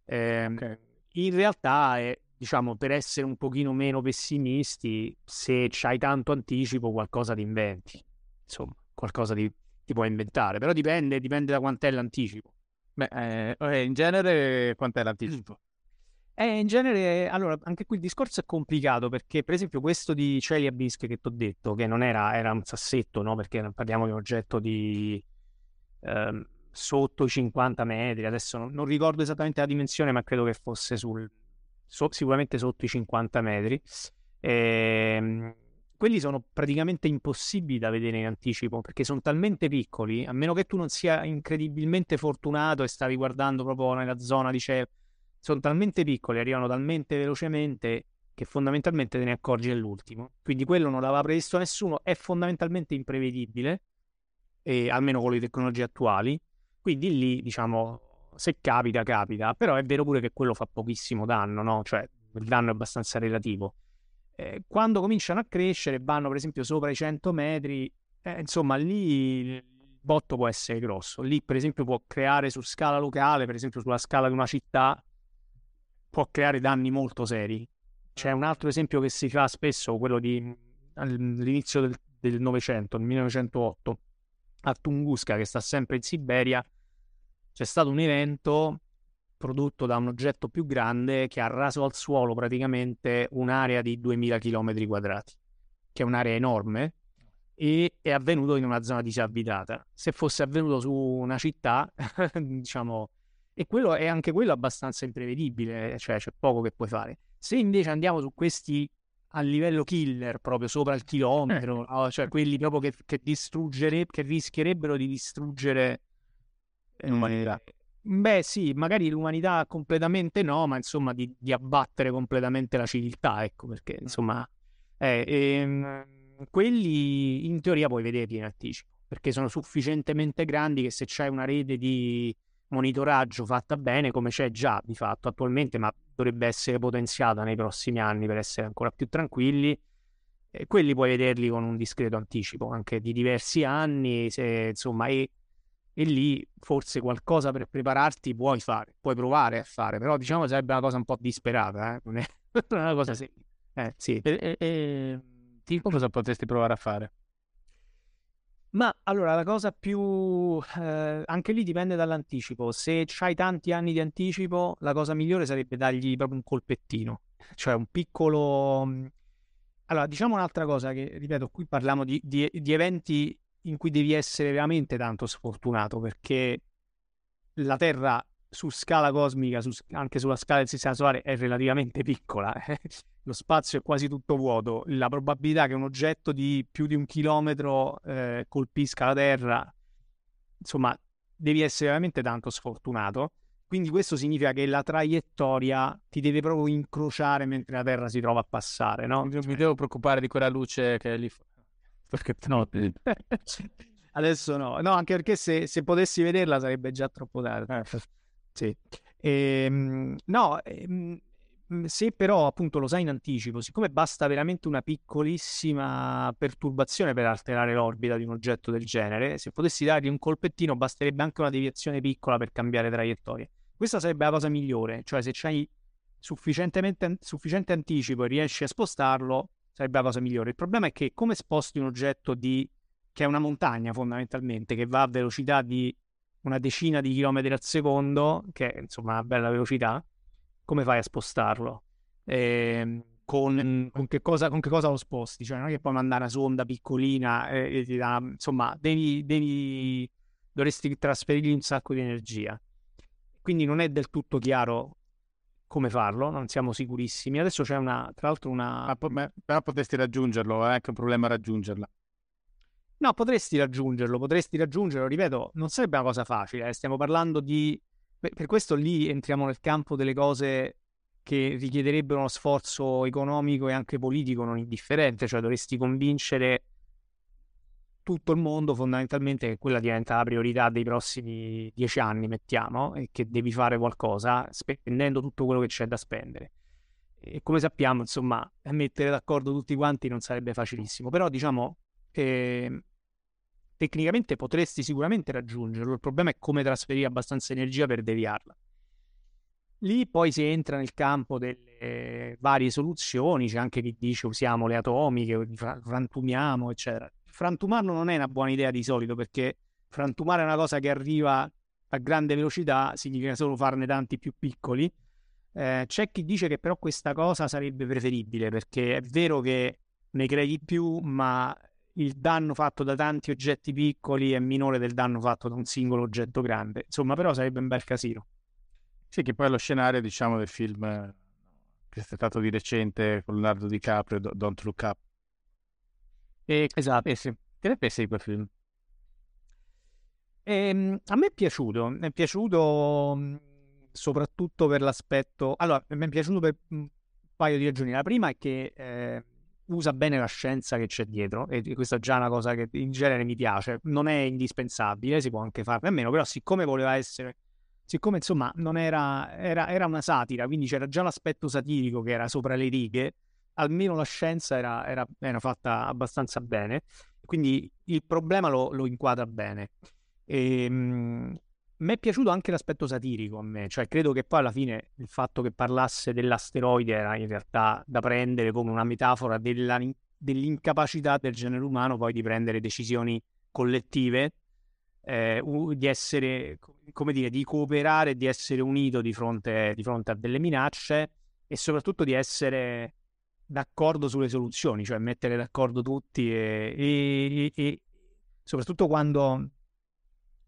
Eh, okay in realtà è, diciamo, per essere un pochino meno pessimisti, se c'hai tanto anticipo, qualcosa ti inventi. Insomma, qualcosa ti, ti puoi inventare, però dipende, dipende da quant'è l'anticipo. Beh, eh, eh in genere quant'è l'anticipo? Eh, in genere, allora, anche qui il discorso è complicato perché, per esempio, questo di Chelyabinsk che ti ho detto, che non era, era un sassetto, no? Perché parliamo di un oggetto di... Ehm, sotto i 50 metri, adesso non, non ricordo esattamente la dimensione, ma credo che fosse sul, so, sicuramente sotto i 50 metri. Ehm, quelli sono praticamente impossibili da vedere in anticipo perché sono talmente piccoli, a meno che tu non sia incredibilmente fortunato e stavi guardando proprio nella zona di cielo, sono talmente piccoli, arrivano talmente velocemente che fondamentalmente te ne accorgi all'ultimo. Quindi quello non l'aveva previsto nessuno, è fondamentalmente imprevedibile, e, almeno con le tecnologie attuali. Quindi lì, diciamo, se capita, capita. Però è vero pure che quello fa pochissimo danno, no? Cioè, il danno è abbastanza relativo. Eh, quando cominciano a crescere, vanno per esempio sopra i 100 metri, eh, insomma, lì il botto può essere grosso. Lì, per esempio, può creare su scala locale, per esempio sulla scala di una città, può creare danni molto seri. C'è un altro esempio che si fa spesso, quello di all'inizio del Novecento, nel 1908, a Tunguska, che sta sempre in Siberia, c'è stato un evento prodotto da un oggetto più grande che ha raso al suolo praticamente un'area di 2000 km quadrati, che è un'area enorme e è avvenuto in una zona disabitata. Se fosse avvenuto su una città, diciamo, e quello è anche quello abbastanza imprevedibile, cioè c'è poco che puoi fare. Se invece andiamo su questi a livello killer, proprio sopra il chilometro, eh. cioè quelli proprio che, che, che rischierebbero di distruggere eh, l'umanità. Beh, sì, magari l'umanità completamente no, ma insomma di, di abbattere completamente la civiltà, ecco perché insomma, eh, ehm, quelli in teoria puoi vederli in anticipo perché sono sufficientemente grandi che se c'è una rete di monitoraggio fatta bene, come c'è già di fatto attualmente, ma dovrebbe essere potenziata nei prossimi anni per essere ancora più tranquilli, e quelli puoi vederli con un discreto anticipo, anche di diversi anni, se, insomma, e, e lì forse qualcosa per prepararti puoi fare, puoi provare a fare, però diciamo sarebbe una cosa un po' disperata, eh? non è una cosa semplice. Eh, sì. E, e, tipo cosa potresti provare a fare? Ma allora la cosa più... Eh, anche lì dipende dall'anticipo. Se hai tanti anni di anticipo, la cosa migliore sarebbe dargli proprio un colpettino, cioè un piccolo... Mm, allora, diciamo un'altra cosa che, ripeto, qui parliamo di, di, di eventi in cui devi essere veramente tanto sfortunato, perché la Terra su scala cosmica, su, anche sulla scala del sistema solare, è relativamente piccola. Eh? Lo spazio è quasi tutto vuoto. La probabilità che un oggetto di più di un chilometro eh, colpisca la Terra, insomma, devi essere veramente tanto sfortunato. Quindi questo significa che la traiettoria ti deve proprio incrociare mentre la Terra si trova a passare, no? Mi devo preoccupare di quella luce che è lì. Perché no, adesso no. No, anche perché se, se potessi vederla sarebbe già troppo tardi. Eh. Sì. Ehm, no, ehm, se però appunto lo sai in anticipo, siccome basta veramente una piccolissima perturbazione per alterare l'orbita di un oggetto del genere, se potessi dargli un colpettino basterebbe anche una deviazione piccola per cambiare traiettoria. Questa sarebbe la cosa migliore, cioè se c'hai sufficientemente, sufficiente anticipo e riesci a spostarlo, sarebbe la cosa migliore. Il problema è che come sposti un oggetto di, che è una montagna fondamentalmente, che va a velocità di una decina di chilometri al secondo, che è insomma una bella velocità, come fai a spostarlo? Eh, con, con, che cosa, con, che cosa, lo sposti? Cioè, non è che puoi mandare una sonda piccolina e, e insomma, devi, devi, dovresti trasferirgli un sacco di energia. Quindi non è del tutto chiaro come farlo, non siamo sicurissimi. Adesso c'è una, tra l'altro una... Ma, però potresti raggiungerlo, è anche un problema raggiungerla. No, potresti raggiungerlo, potresti raggiungerlo, ripeto, non sarebbe una cosa facile, eh. stiamo parlando di... Per, per questo lì entriamo nel campo delle cose che richiederebbero uno sforzo economico e anche politico non indifferente, cioè dovresti convincere tutto il mondo fondamentalmente che quella diventa la priorità dei prossimi dieci anni, mettiamo, e che devi fare qualcosa spendendo tutto quello che c'è da spendere. E come sappiamo, insomma, mettere d'accordo tutti quanti non sarebbe facilissimo, però diciamo eh, tecnicamente potresti sicuramente raggiungerlo, il problema è come trasferire abbastanza energia per deviarla. Lì poi si entra nel campo delle varie soluzioni, c'è anche chi dice usiamo le atomiche, frantumiamo, eccetera. Frantumarlo non è una buona idea di solito perché frantumare una cosa che arriva a grande velocità significa solo farne tanti più piccoli. Eh, c'è chi dice che però questa cosa sarebbe preferibile perché è vero che ne crei di più, ma il danno fatto da tanti oggetti piccoli è minore del danno fatto da un singolo oggetto grande. Insomma, però sarebbe un bel casino. Sì, che poi lo scenario, diciamo, del film che è stato di recente con Leonardo DiCaprio, Don't Look Up. E, esatto. Eh sì. Che ne pensi di quel film? E, ehm, a me è piaciuto, è piaciuto soprattutto per l'aspetto... Allora, mi è piaciuto per un paio di ragioni. La prima è che... Eh, usa bene la scienza che c'è dietro e questa è già una cosa che in genere mi piace, non è indispensabile, si può anche farne a meno, però siccome voleva essere, siccome insomma non era, era, era una satira, quindi c'era già l'aspetto satirico che era sopra le righe, almeno la scienza era, era, era fatta abbastanza bene, quindi il problema lo, lo inquadra bene. Ehm, mi è piaciuto anche l'aspetto satirico a me, cioè credo che poi alla fine il fatto che parlasse dell'asteroide era in realtà da prendere come una metafora della, dell'incapacità del genere umano poi di prendere decisioni collettive, eh, di essere, come dire, di cooperare, di essere unito di fronte, di fronte a delle minacce e soprattutto di essere d'accordo sulle soluzioni, cioè mettere d'accordo tutti e, e, e soprattutto quando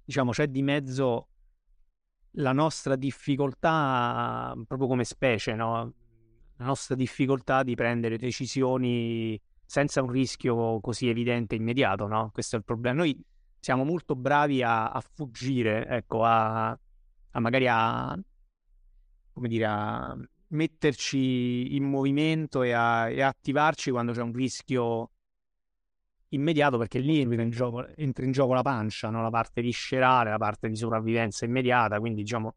diciamo, c'è di mezzo la nostra difficoltà, proprio come specie, no? la nostra difficoltà di prendere decisioni senza un rischio così evidente e immediato, no? Questo è il problema. Noi siamo molto bravi a, a fuggire, ecco, a, a magari a, come dire, a metterci in movimento e a, e attivarci quando c'è un rischio immediato perché lì entra in gioco, entra in gioco la pancia, no? la parte viscerale, la parte di sopravvivenza immediata, quindi diciamo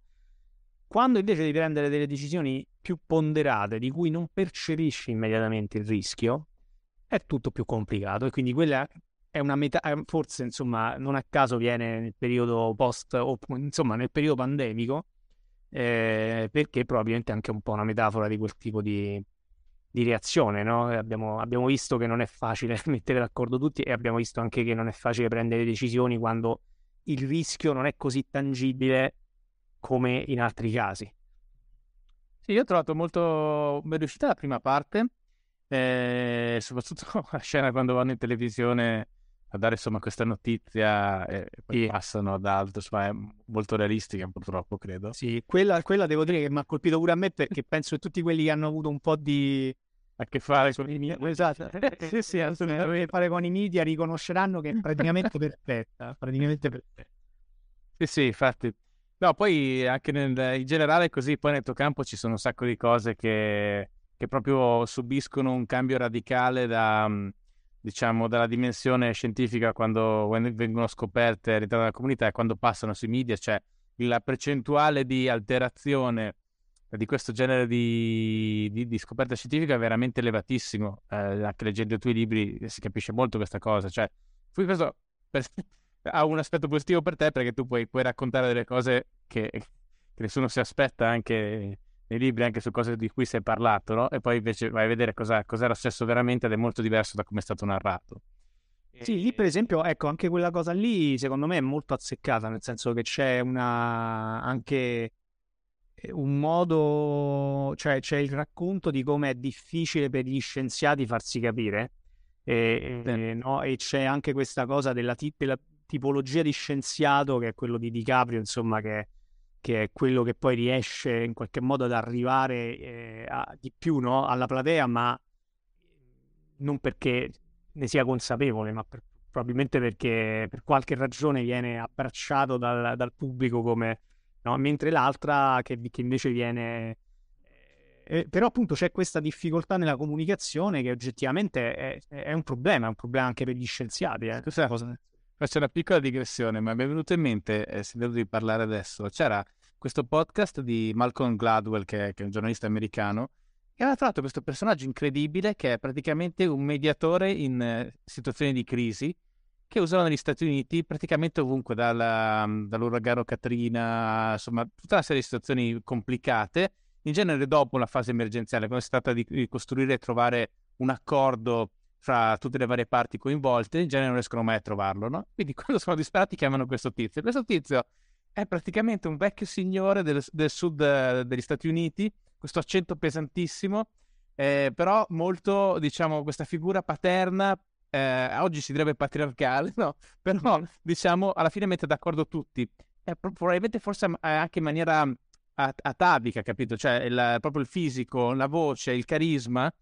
quando invece devi prendere delle decisioni più ponderate di cui non percepisci immediatamente il rischio, è tutto più complicato e quindi quella è una metà, forse insomma non a caso viene nel periodo post, o insomma nel periodo pandemico, eh, perché probabilmente è anche un po' una metafora di quel tipo di, di reazione, no? abbiamo, abbiamo, visto che non è facile mettere d'accordo tutti e abbiamo visto anche che non è facile prendere decisioni quando il rischio non è così tangibile come in altri casi. Sì, io ho trovato molto ben riuscita la prima parte, eh, soprattutto la scena quando vanno in televisione a dare insomma questa notizia e poi sì. passano ad altro, insomma è molto realistica purtroppo credo. Sì, quella, quella devo dire che mi ha colpito pure a me perché penso che tutti quelli che hanno avuto un po' di a che fare con i media, esatto, sì sì, a che fare con i media riconosceranno che è praticamente perfetta, praticamente perfetta. Sì sì, infatti No, poi anche nel, in generale così, poi nel tuo campo ci sono un sacco di cose che, che proprio subiscono un cambio radicale da, diciamo, dalla dimensione scientifica quando vengono scoperte all'interno della comunità e quando passano sui media, cioè la percentuale di alterazione di questo genere di, di, di scoperta scientifica è veramente elevatissimo. Eh, anche leggendo i tuoi libri si capisce molto questa cosa. Cioè, questo per, ha un aspetto positivo per te perché tu puoi, puoi raccontare delle cose che, che, nessuno si aspetta anche nei libri, anche su cose di cui si è parlato, no? E poi invece vai a vedere cosa, cosa era successo veramente ed è molto diverso da come è stato narrato. Sì, lì per esempio, ecco, anche quella cosa lì secondo me è molto azzeccata, nel senso che c'è una anche eh, un modo, cioè c'è il racconto di come è difficile per gli scienziati farsi capire. E, e, no? e c'è anche questa cosa della, della, tipologia di scienziato che è quello di DiCaprio, insomma, che, che è quello che poi riesce in qualche modo ad arrivare eh, a, di più no? alla platea, ma non perché ne sia consapevole, ma per, probabilmente perché per qualche ragione viene abbracciato dal, dal pubblico come... No? mentre l'altra che, che invece viene... Eh, però appunto c'è questa difficoltà nella comunicazione che oggettivamente è, è, un problema, è un problema anche per gli scienziati. Eh. Questa è Faccio una piccola digressione, ma mi è venuto in mente, eh, sentendo di parlare adesso, c'era questo podcast di Malcolm Gladwell, che, che è un giornalista americano, che aveva trovato questo personaggio incredibile che è praticamente un mediatore in eh, situazioni di crisi che usano negli Stati Uniti praticamente ovunque, dalla, dall'uragano Katrina, insomma, tutta una serie di situazioni complicate, in genere dopo la fase emergenziale, quando si tratta di, di costruire e trovare un accordo fra tutte le varie parti coinvolte, in genere non riescono mai a trovarlo, no? Quindi quando sono disperati chiamano questo tizio. Questo tizio è praticamente un vecchio signore del, del sud eh, degli Stati Uniti, questo accento pesantissimo, eh, però molto, diciamo, questa figura paterna, eh, oggi si direbbe patriarcale, no? Però, diciamo, alla fine mette d'accordo tutti. E probabilmente forse anche in maniera atavica, capito? Cioè, il, proprio il fisico, la voce, il carisma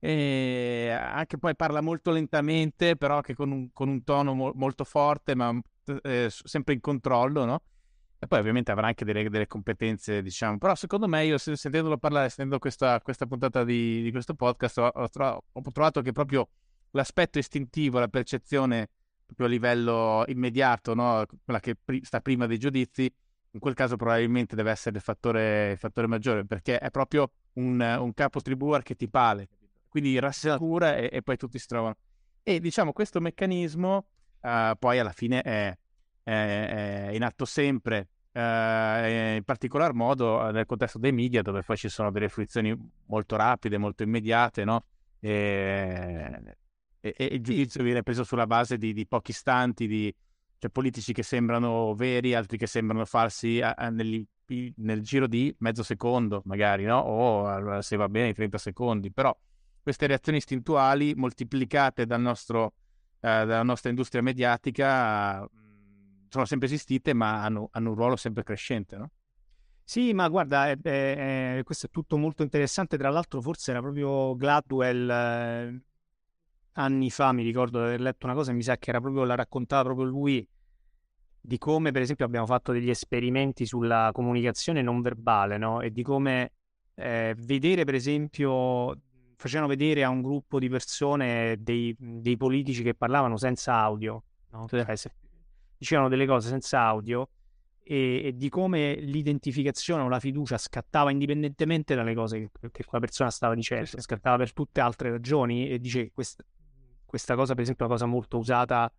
e anche poi parla molto lentamente, però anche con un, con un tono mo- molto forte, ma eh, sempre in controllo, no? E poi ovviamente avrà anche delle, delle competenze, diciamo. Però secondo me, io sentendolo parlare, sentendo questa, questa puntata di, di, questo podcast, ho, ho, trovato, ho, trovato che proprio l'aspetto istintivo, la percezione proprio a livello immediato, no? quella che pri- sta prima dei giudizi, in quel caso probabilmente deve essere il fattore, il fattore maggiore, perché è proprio un, un capo tribù archetipale quindi rassicura e, e, poi tutti si trovano. E diciamo questo meccanismo uh, poi alla fine è, è, è in atto sempre, uh, in particolar modo nel contesto dei media dove poi ci sono delle fruizioni molto rapide, molto immediate, no? E, e, e il giudizio viene preso sulla base di, di pochi istanti, di cioè, politici che sembrano veri, altri che sembrano falsi a, a, nel, nel giro di mezzo secondo, magari, no? O se va bene 30 secondi, però queste reazioni istintuali moltiplicate dal nostro, eh, dalla nostra industria mediatica sono sempre esistite, ma hanno, hanno, un ruolo sempre crescente, no? Sì, ma guarda, è, è, questo è tutto molto interessante. Tra l'altro, forse era proprio Gladwell eh, anni fa, mi ricordo di aver letto una cosa, mi sa che era proprio, la raccontava proprio lui di come, per esempio, abbiamo fatto degli esperimenti sulla comunicazione non verbale, no? E di come eh, vedere, per esempio, facevano vedere a un gruppo di persone dei, dei politici che parlavano senza audio, no? cioè, se, dicevano delle cose senza audio e, e, di come l'identificazione o la fiducia scattava indipendentemente dalle cose che, che quella persona stava dicendo, sì, sì. scattava per tutte altre ragioni e dice che questa, questa cosa, per esempio, è una cosa molto usata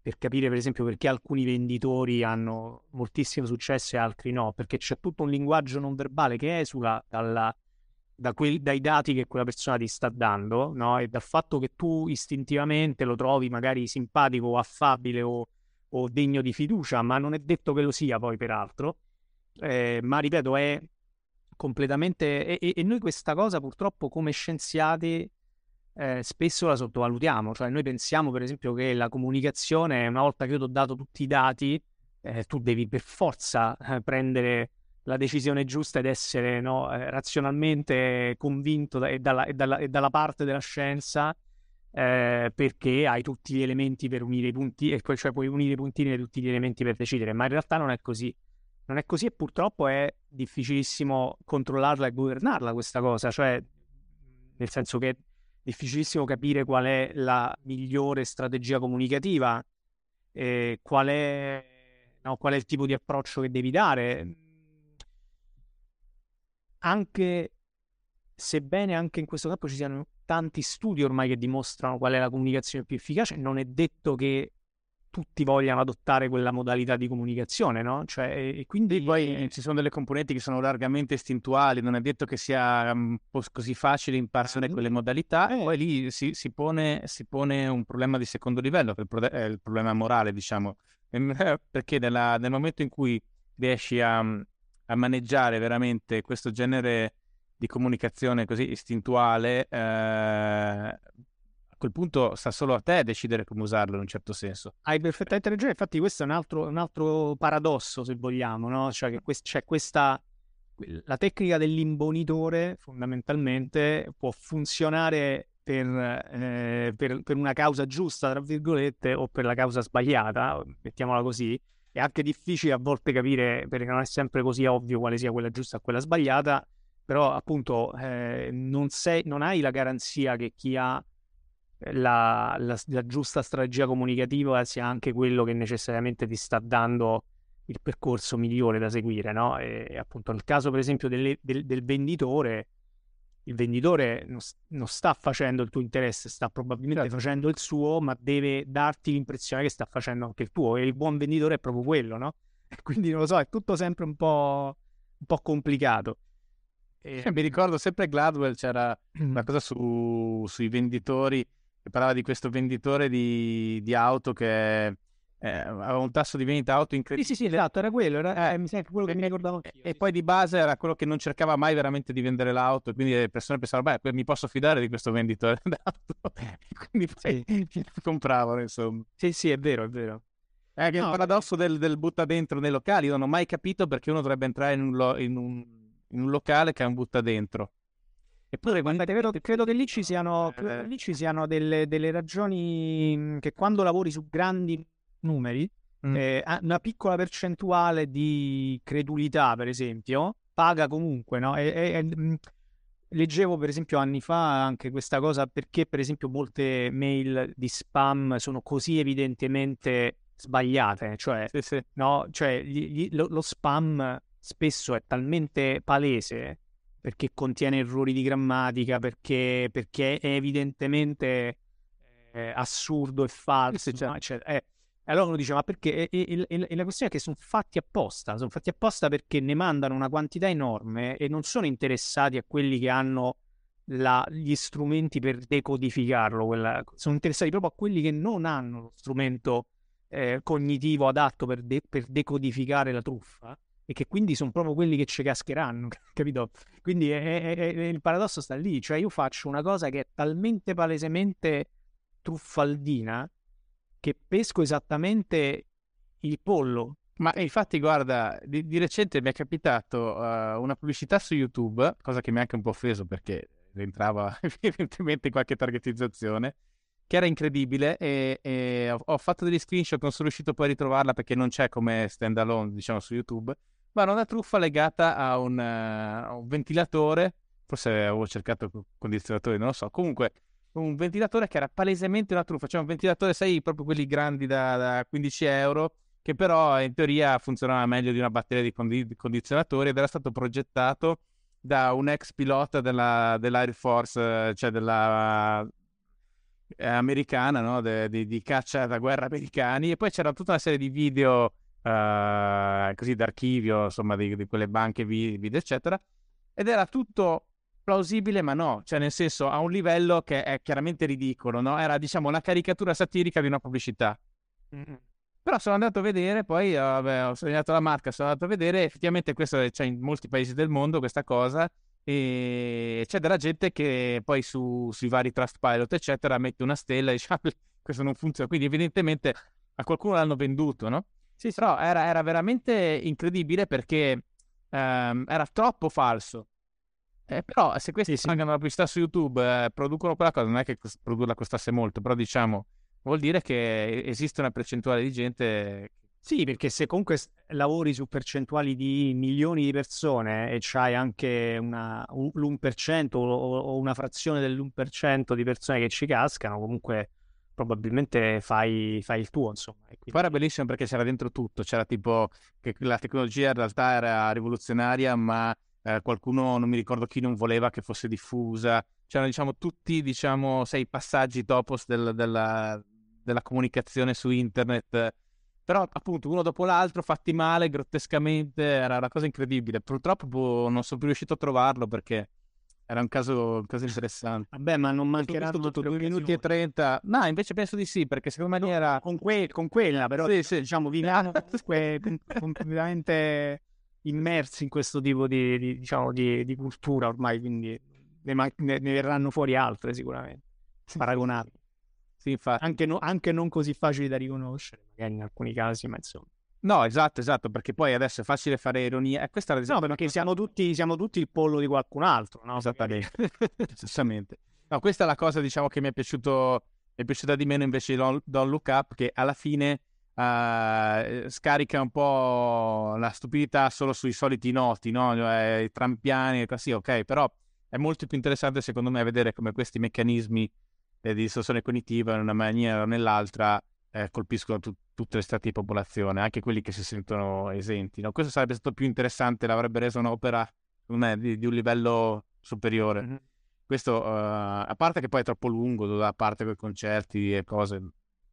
per capire, per esempio, perché alcuni venditori hanno moltissimo successo e altri no, perché c'è tutto un linguaggio non verbale che esula dalla, da quel, dai dati che quella persona ti sta dando, no? E dal fatto che tu istintivamente lo trovi magari simpatico o affabile o, o degno di fiducia, ma non è detto che lo sia poi, peraltro. Eh, ma ripeto, è completamente... E, e, noi questa cosa purtroppo come scienziati eh, spesso la sottovalutiamo, cioè noi pensiamo per esempio che la comunicazione, una volta che io ti ho dato tutti i dati, eh, tu devi per forza eh, prendere la decisione giusta ed essere no, eh, razionalmente convinto da, e, dalla, e, dalla, e, dalla, parte della scienza eh, perché hai tutti gli elementi per unire i punti, e poi cioè puoi unire i puntini di tutti gli elementi per decidere, ma in realtà non è così. Non è così e purtroppo è difficilissimo controllarla e governarla questa cosa, cioè nel senso che difficilissimo capire qual è la migliore strategia comunicativa, eh, qual, è, no, qual è il tipo di approccio che devi dare. Anche sebbene anche in questo campo ci siano tanti studi ormai che dimostrano qual è la comunicazione più efficace, non è detto che tutti vogliano adottare quella modalità di comunicazione, no? Cioè, e quindi poi ci sono delle componenti che sono largamente istintuali, non è detto che sia um, così facile imparare quelle modalità, e poi lì si, si, pone, si, pone, un problema di secondo livello, che è il problema morale, diciamo, perché nella, nel momento in cui riesci a, a maneggiare veramente questo genere di comunicazione così istintuale, eh, quel punto sta solo a te decidere come usarlo in un certo senso. Hai perfettamente ragione, infatti questo è un altro, un altro paradosso se vogliamo, no? Cioè che quest- c'è questa... La tecnica dell'imbonitore fondamentalmente può funzionare per, eh, per, per, una causa giusta, tra virgolette, o per la causa sbagliata, mettiamola così. È anche difficile a volte capire, perché non è sempre così ovvio quale sia quella giusta e quella sbagliata, però appunto eh, non, sei, non hai la garanzia che chi ha la, la, la, giusta strategia comunicativa sia anche quello che necessariamente ti sta dando il percorso migliore da seguire, no? E, e appunto nel caso per esempio delle, del, del, venditore, il venditore non, non, sta facendo il tuo interesse, sta probabilmente certo. facendo il suo, ma deve darti l'impressione che sta facendo anche il tuo e il buon venditore è proprio quello, no? Quindi non lo so, è tutto sempre un po', un po complicato. E... Mi ricordo sempre Gladwell c'era una cosa su, sui venditori che parlava di questo venditore di, di auto che eh, aveva un tasso di vendita auto incredibile. Sì, sì, sì, esatto, era quello, era, eh, mi sa quello che e, mi ricordavo. E, sì. poi di base era quello che non cercava mai veramente di vendere l'auto, e quindi le persone pensavano, beh, mi posso fidare di questo venditore d'auto. quindi poi sì. compravano, insomma. Sì, sì, è vero, è vero. È che no, il paradosso del, del, butta dentro nei locali, io non ho mai capito perché uno dovrebbe entrare in un, lo, in un, in un locale che ha un butta dentro. Eppure, guardate, credo, credo che lì ci siano, eh. lì ci siano delle, delle, ragioni mm, che quando lavori su grandi numeri, mm. eh, una piccola percentuale di credulità, per esempio, paga comunque, no? E, e, mm, leggevo per esempio anni fa anche questa cosa perché per esempio molte mail di spam sono così evidentemente sbagliate, cioè. No? cioè gli, gli, lo, lo spam spesso è talmente palese perché contiene errori di grammatica, perché, perché è evidentemente eh, assurdo e falso. Certo. cioè, eh, allora uno dice, ma perché? E, e, e, e, la questione è che sono fatti apposta, sono fatti apposta perché ne mandano una quantità enorme e non sono interessati a quelli che hanno la, gli strumenti per decodificarlo, quella, sono interessati proprio a quelli che non hanno lo strumento eh, cognitivo adatto per, de, per decodificare la truffa e che quindi sono proprio quelli che ci cascheranno, capito? Quindi è, è, è, il paradosso sta lì, cioè io faccio una cosa che è talmente palesemente truffaldina che pesco esattamente il pollo. Ma infatti, guarda, di, di recente mi è capitato uh, una pubblicità su YouTube, cosa che mi ha anche un po' offeso perché rientrava evidentemente in qualche targetizzazione, che era incredibile e, e ho, ho, fatto degli screenshot, non sono riuscito poi a ritrovarla perché non c'è come stand alone, diciamo, su YouTube, ma era una truffa legata a un, uh, un ventilatore, forse avevo cercato condizionatori, non lo so, comunque un ventilatore che era palesemente una truffa, cioè un ventilatore, sai, proprio quelli grandi da, da 15 euro, che però in teoria funzionava meglio di una batteria di, condi- di condizionatori ed era stato progettato da un ex pilota della, dell'Air Force, cioè della eh, americana, no? De, di, di, caccia da guerra americani, e poi c'era tutta una serie di video uh, così d'archivio, insomma, di, di quelle banche video, eccetera, ed era tutto plausibile, ma no, cioè nel senso a un livello che è chiaramente ridicolo, no? Era diciamo una caricatura satirica di una pubblicità. Mm-hmm. Però sono andato a vedere, poi eh, vabbè, ho segnato la marca, sono andato a vedere, effettivamente questo c'è in molti paesi del mondo questa cosa e c'è della gente che poi su, sui vari trust pilot eccetera mette una stella e dice ah, questo non funziona, quindi evidentemente a qualcuno l'hanno venduto, no? Sì, sì. Però era, era veramente incredibile perché um, era troppo falso. Eh, però se questi sì, pagano la pubblicità su YouTube, eh, producono quella cosa, non è che produrla costasse molto, però diciamo vuol dire che esiste una percentuale di gente. Sì, perché se comunque lavori su percentuali di milioni di persone e c'hai anche una, un, l'1% o, o una frazione dell'1% di persone che ci cascano, comunque probabilmente fai, fai, il tuo, insomma. Quindi... Poi era bellissimo perché c'era dentro tutto, c'era tipo che la tecnologia in realtà era rivoluzionaria, ma eh, qualcuno, non mi ricordo chi, non voleva che fosse diffusa. C'erano, diciamo, tutti, diciamo, sei passaggi topos del, della, della comunicazione su internet. Però appunto uno dopo l'altro fatti male, grottescamente, era una cosa incredibile. Purtroppo boh, non sono più riuscito a trovarlo perché era un caso, un caso interessante. Vabbè, ma non mancheranno tutto 2 minuti e 30. No, invece penso di sì, perché secondo me no, era... Con, que- con, quella, però, sì, sì. diciamo, viviamo comunque completamente immersi in questo tipo di, di, diciamo, di, di cultura ormai, quindi ne, ne, ne, verranno fuori altre sicuramente, paragonabili. Sì, infatti. Anche, no, anche, non così facili da riconoscere, magari in alcuni casi, ma insomma. No, esatto, esatto, perché poi adesso è facile fare ironia. E questa no, perché siamo tutti, siamo tutti il pollo di qualcun altro, no? Esattamente. Esattamente. No, questa è la cosa, diciamo, che mi è piaciuto, mi è piaciuta di meno invece di Don't, Don't Look Up, che alla fine uh, scarica un po' la stupidità solo sui soliti noti, no? Cioè, I trampiani, così, ok, però è molto più interessante secondo me vedere come questi meccanismi di distorsione cognitiva in una maniera o nell'altra eh, colpiscono tu- tutte le strati di popolazione, anche quelli che si sentono esenti. No? Questo sarebbe stato più interessante, l'avrebbe reso un'opera me, di, di, un livello superiore. Mm-hmm. Questo, uh, a parte che poi è troppo lungo, da parte quei concerti e cose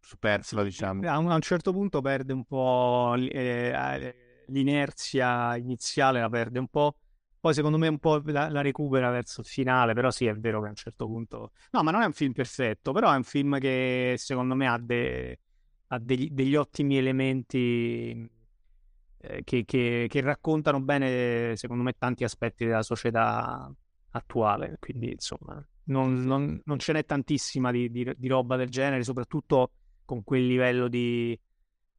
superflue, diciamo. A un, a un, certo punto perde un po' eh, l'inerzia iniziale, la perde un po' Poi secondo me un po' la, la, recupera verso il finale, però sì, è vero che a un certo punto... No, ma non è un film perfetto, però è un film che secondo me ha, de... ha degli, degli, ottimi elementi eh, che, che, che, raccontano bene, secondo me, tanti aspetti della società attuale. Quindi, insomma, non, non, non ce n'è tantissima di, di, di roba del genere, soprattutto con quel livello di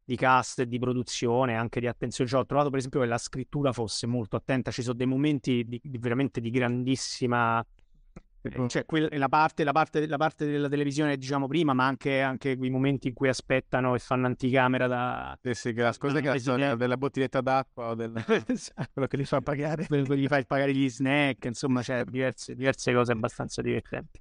di cast e di produzione, anche di attenzione. Cioè, ho trovato per esempio che la scrittura fosse molto attenta, ci sono dei momenti di, di veramente di grandissima... Eh, cioè, quella, la, parte, la, parte, la, parte, della televisione, diciamo prima, ma anche, anche quei momenti in cui aspettano e fanno anticamera da. Sì, sì, la scusa che la storia della bottiglietta d'acqua o del... quello che li fa pagare, quello che gli fa pagare gli snack, insomma, c'è diverse, diverse cose abbastanza divertenti.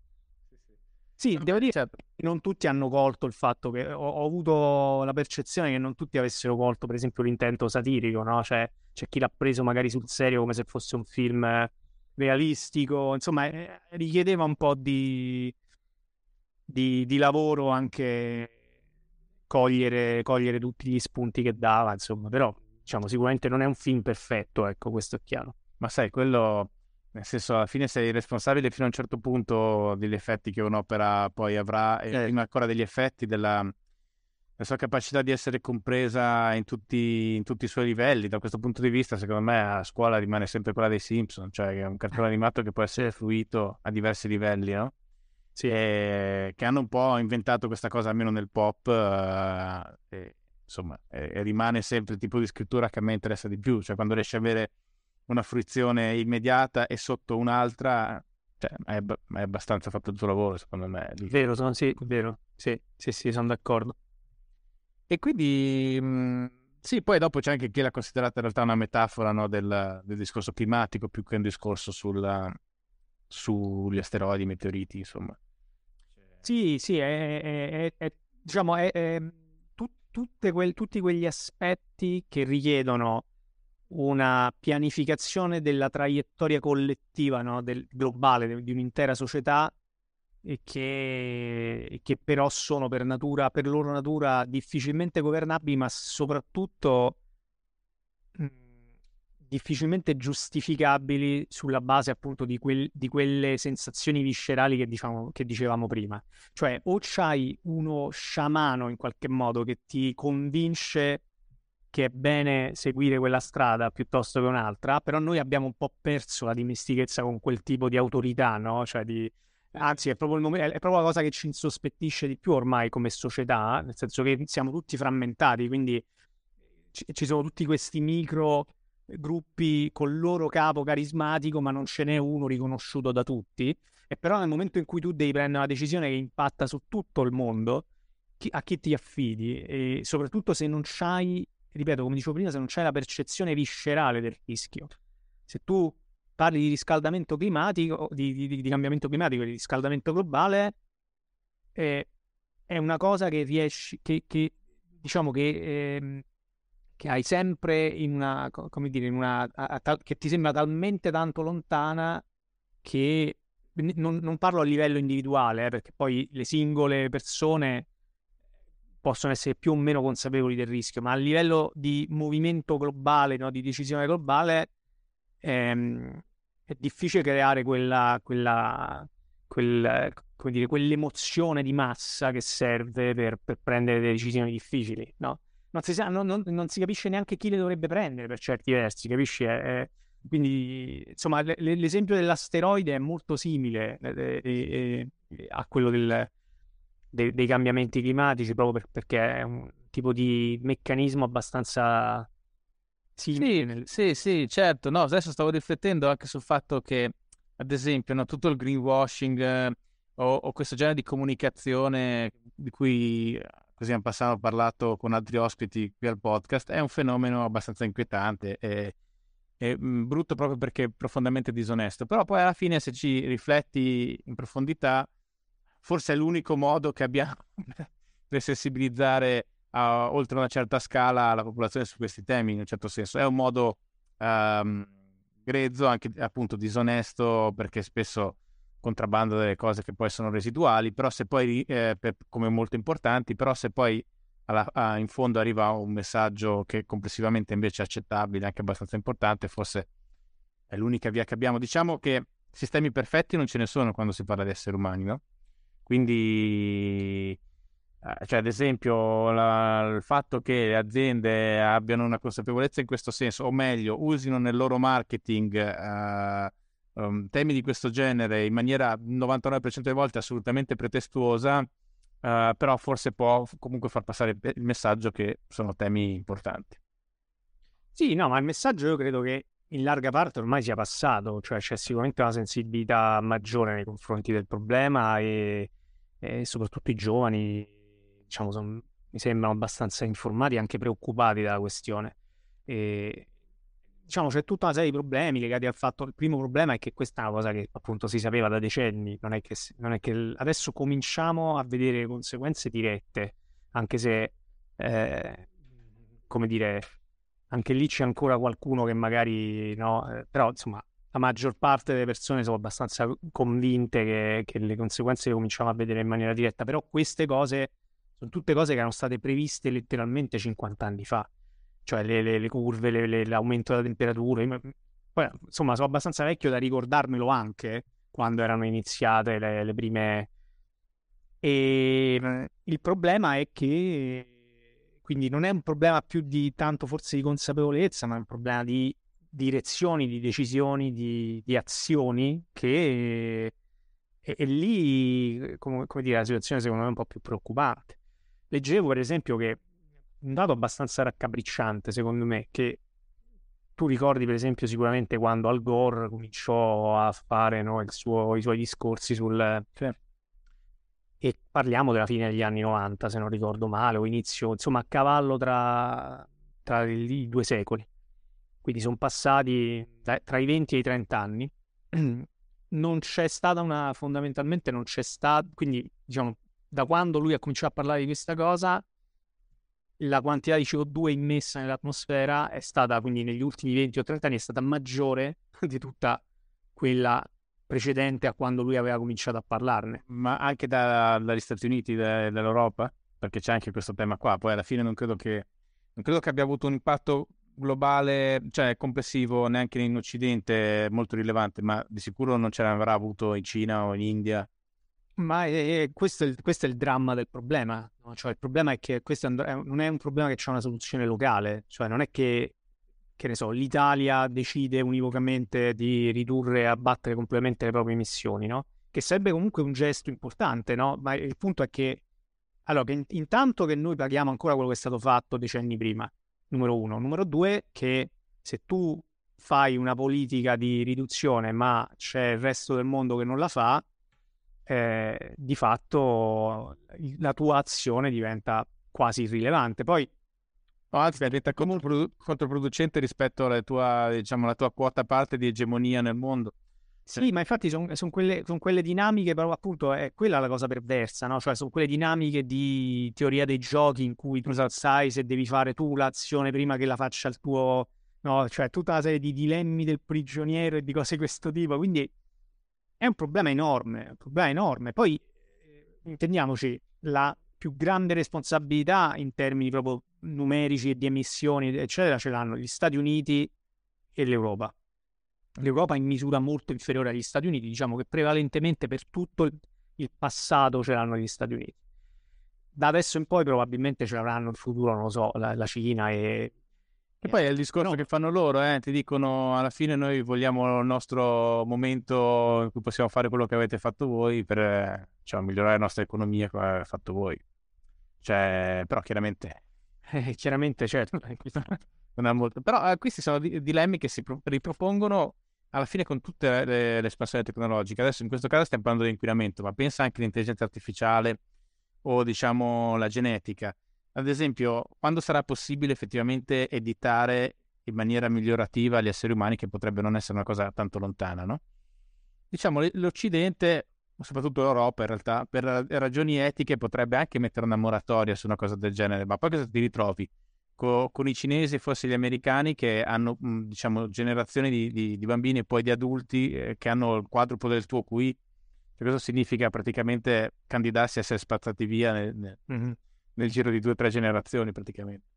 Sì, devo dire, certo, non tutti hanno colto il fatto che ho, ho, avuto la percezione che non tutti avessero colto, per esempio, l'intento satirico, no? Cioè, c'è chi l'ha preso magari sul serio come se fosse un film realistico, insomma, eh, richiedeva un po' di, di, di lavoro anche cogliere, cogliere tutti gli spunti che dava, insomma, però, diciamo, sicuramente non è un film perfetto, ecco, questo è chiaro. Ma sai, quello nel senso, alla fine sei responsabile fino a un certo punto degli effetti che un'opera poi avrà e eh. prima ancora degli effetti della, sua capacità di essere compresa in tutti, in tutti, i suoi livelli. Da questo punto di vista, secondo me, a scuola rimane sempre quella dei Simpson, cioè è un cartone animato che può essere fruito a diversi livelli, no? Sì. E che hanno un po' inventato questa cosa, almeno nel pop. Uh, e, insomma, eh, rimane sempre il tipo di scrittura che a me interessa di più, cioè quando riesci ad avere una fruizione immediata e sotto un'altra, cioè, è, è, abbastanza fatto il tuo lavoro, secondo me. Vero, sono, sì, vero, sì, sì, sì, sono d'accordo. E quindi, mh, mm, sì, poi dopo c'è anche chi l'ha considerata in realtà una metafora no, del, del, discorso climatico più che un discorso sulla, sugli asteroidi, i meteoriti, insomma. Sì, sì, è, è, è diciamo, è, tu, quel, tutti quegli aspetti che richiedono una pianificazione della traiettoria collettiva, no? del globale, di un'intera società e che, che, però sono per natura, per loro natura difficilmente governabili, ma soprattutto difficilmente giustificabili sulla base appunto di, quel, di quelle sensazioni viscerali che, diciamo, che, dicevamo prima. Cioè, o c'hai uno sciamano in qualche modo che ti convince che è bene seguire quella strada piuttosto che un'altra, però noi abbiamo un po' perso la dimestichezza con quel tipo di autorità, no? Cioè di... Anzi, è proprio, momento, è proprio la cosa che ci insospettisce di più ormai come società, nel senso che siamo tutti frammentati, quindi ci sono tutti questi micro gruppi con il loro capo carismatico, ma non ce n'è uno riconosciuto da tutti. E però nel momento in cui tu devi prendere una decisione che impatta su tutto il mondo, a chi ti affidi? E soprattutto se non c'hai, ripeto, come dicevo prima, se non c'hai la percezione viscerale del rischio. Se tu parli di riscaldamento climatico, di, di, di cambiamento climatico, di riscaldamento globale, eh, è una cosa che riesci, che, che diciamo che eh, che hai sempre in una, come dire, in una, a, a, che ti sembra talmente tanto lontana che non, non parlo a livello individuale, eh, perché poi le singole persone possono essere più o meno consapevoli del rischio, ma a livello di movimento globale, no, di decisione globale, ehm, è difficile creare quella, quella, quel, dire, quell'emozione di massa che serve per, per prendere decisioni difficili, no? non si, sa, non, non, non si, capisce neanche chi le dovrebbe prendere per certi versi, capisci? Eh, quindi, insomma, l'esempio dell'asteroide è molto simile eh, eh, a quello del, de- dei cambiamenti climatici, proprio per- perché è un tipo di meccanismo abbastanza simile. Sì, sì, sì, certo. No, adesso stavo riflettendo anche sul fatto che, ad esempio, no, tutto il greenwashing eh, o, o questo genere di comunicazione di cui così in passato ho parlato con altri ospiti qui al podcast, è un fenomeno abbastanza inquietante e, e mm, brutto proprio perché profondamente disonesto. Però poi alla fine se ci rifletti in profondità, forse è l'unico modo che abbiamo per sensibilizzare a, oltre una certa scala la popolazione su questi temi, in un certo senso. È un modo um, grezzo, anche appunto disonesto, perché spesso contrabbando delle cose che poi sono residuali, però se poi, eh, per, come molto importanti, però se poi alla, a, in fondo arriva un messaggio che complessivamente invece è accettabile, anche abbastanza importante, forse è l'unica via che abbiamo. Diciamo che sistemi perfetti non ce ne sono quando si parla di esseri umani, no? Quindi, eh, cioè ad esempio, la, il fatto che le aziende abbiano una consapevolezza in questo senso, o meglio, usino nel loro marketing... Eh, um, temi di questo genere in maniera 99% delle volte assolutamente pretestuosa, uh, però forse può comunque far passare il messaggio che sono temi importanti. Sì, no, ma il messaggio io credo che in larga parte ormai sia passato, cioè c'è sicuramente una sensibilità maggiore nei confronti del problema e, e soprattutto i giovani, diciamo, son, mi sembrano abbastanza informati e anche preoccupati dalla questione. E, diciamo, c'è tutta una serie di problemi legati al fatto. Il primo problema è che questa è una cosa che appunto si sapeva da decenni, non è che, non è che adesso cominciamo a vedere conseguenze dirette, anche se, eh, come dire, anche lì c'è ancora qualcuno che magari no, eh, però insomma. La maggior parte delle persone sono abbastanza convinte che, che le conseguenze le cominciamo a vedere in maniera diretta, però queste cose sono tutte cose che erano state previste letteralmente 50 anni fa cioè le, le, le curve, le, l'aumento della temperatura. Poi, insomma, sono abbastanza vecchio da ricordarmelo anche quando erano iniziate le, prime. E il problema è che quindi non è un problema più di tanto forse di consapevolezza, ma è un problema di direzioni, di decisioni, di, di azioni che e, e lì, come, come, dire, la situazione secondo me è un po' più preoccupante. Leggevo per esempio che un dato abbastanza raccapricciante, secondo me, che tu ricordi per esempio sicuramente quando Al Gore cominciò a fare no, suo, i suoi discorsi sul... Cioè, e parliamo della fine degli anni 90, se non ricordo male, o inizio, insomma, a cavallo tra, tra i due secoli. Quindi sono passati tra i 20 e i 30 anni. Non c'è stata una, fondamentalmente non c'è stata, quindi diciamo, da quando lui ha cominciato a parlare di questa cosa, la quantità di CO2 immessa nell'atmosfera è stata, quindi negli ultimi 20 o 30 anni, è stata maggiore di tutta quella precedente a quando lui aveva cominciato a parlarne. Ma anche da, dagli Stati Uniti, da, dall'Europa? Perché c'è anche questo tema qua. Poi alla fine non credo che, non credo che abbia avuto un impatto globale, cioè complessivo, neanche in Occidente molto rilevante, ma di sicuro non ce l'avrà avuto in Cina o in India. Ma è, è, questo, è il, questo, è il, dramma del problema. No? Cioè, il problema è che questo non è un problema che ha una soluzione locale, cioè non è che che ne so, l'Italia decide univocamente di ridurre e abbattere completamente le proprie emissioni, no? Che sarebbe comunque un gesto importante, no? Ma il punto è che, allora, che intanto che noi paghiamo ancora quello che è stato fatto decenni prima, numero uno. Numero due, che se tu fai una politica di riduzione ma c'è il resto del mondo che non la fa, eh, di fatto la tua azione diventa quasi irrilevante. Poi No, anzi, diventa controprodu- controproducente rispetto alla tua, diciamo, tua quota parte di egemonia nel mondo. Sì, ma infatti sono son quelle, son quelle, dinamiche, però appunto è quella la cosa perversa, no? Cioè sono quelle dinamiche di teoria dei giochi in cui tu sai se devi fare tu l'azione prima che la faccia il tuo... No, cioè tutta una serie di dilemmi del prigioniero e di cose di questo tipo, quindi è un problema enorme, un problema enorme. Poi, eh, intendiamoci, la più grande responsabilità in termini proprio numerici e di emissioni, eccetera, ce l'hanno gli Stati Uniti e l'Europa. L'Europa in misura molto inferiore agli Stati Uniti, diciamo che prevalentemente per tutto il passato ce l'hanno gli Stati Uniti. Da adesso in poi probabilmente ce l'avranno in futuro, non lo so, la, la Cina e... E poi è il discorso no. che fanno loro, eh? ti dicono alla fine noi vogliamo il nostro momento in cui possiamo fare quello che avete fatto voi per cioè, migliorare la nostra economia come avete fatto voi. Cioè, però chiaramente eh, chiaramente, certo. Non ha molto. Però eh, questi sono di- dilemmi che si pro- ripropongono alla fine con tutte le, le espansioni tecnologiche. Adesso in questo caso stiamo parlando di inquinamento, ma pensa anche all'intelligenza artificiale o diciamo la genetica. Ad esempio, quando sarà possibile effettivamente editare in maniera migliorativa gli esseri umani, che potrebbe non essere una cosa tanto lontana, no? Diciamo, l'Occidente soprattutto l'Europa in realtà, per ragioni etiche potrebbe anche mettere una moratoria su una cosa del genere, ma poi cosa ti ritrovi? Co- con i cinesi, forse gli americani, che hanno diciamo generazioni di, di, di, bambini e poi di adulti eh, che hanno il quadruplo del tuo QI. Cioè, cosa significa praticamente candidarsi a essere spazzati via nel, nel, mm-hmm. nel giro di due o tre generazioni praticamente.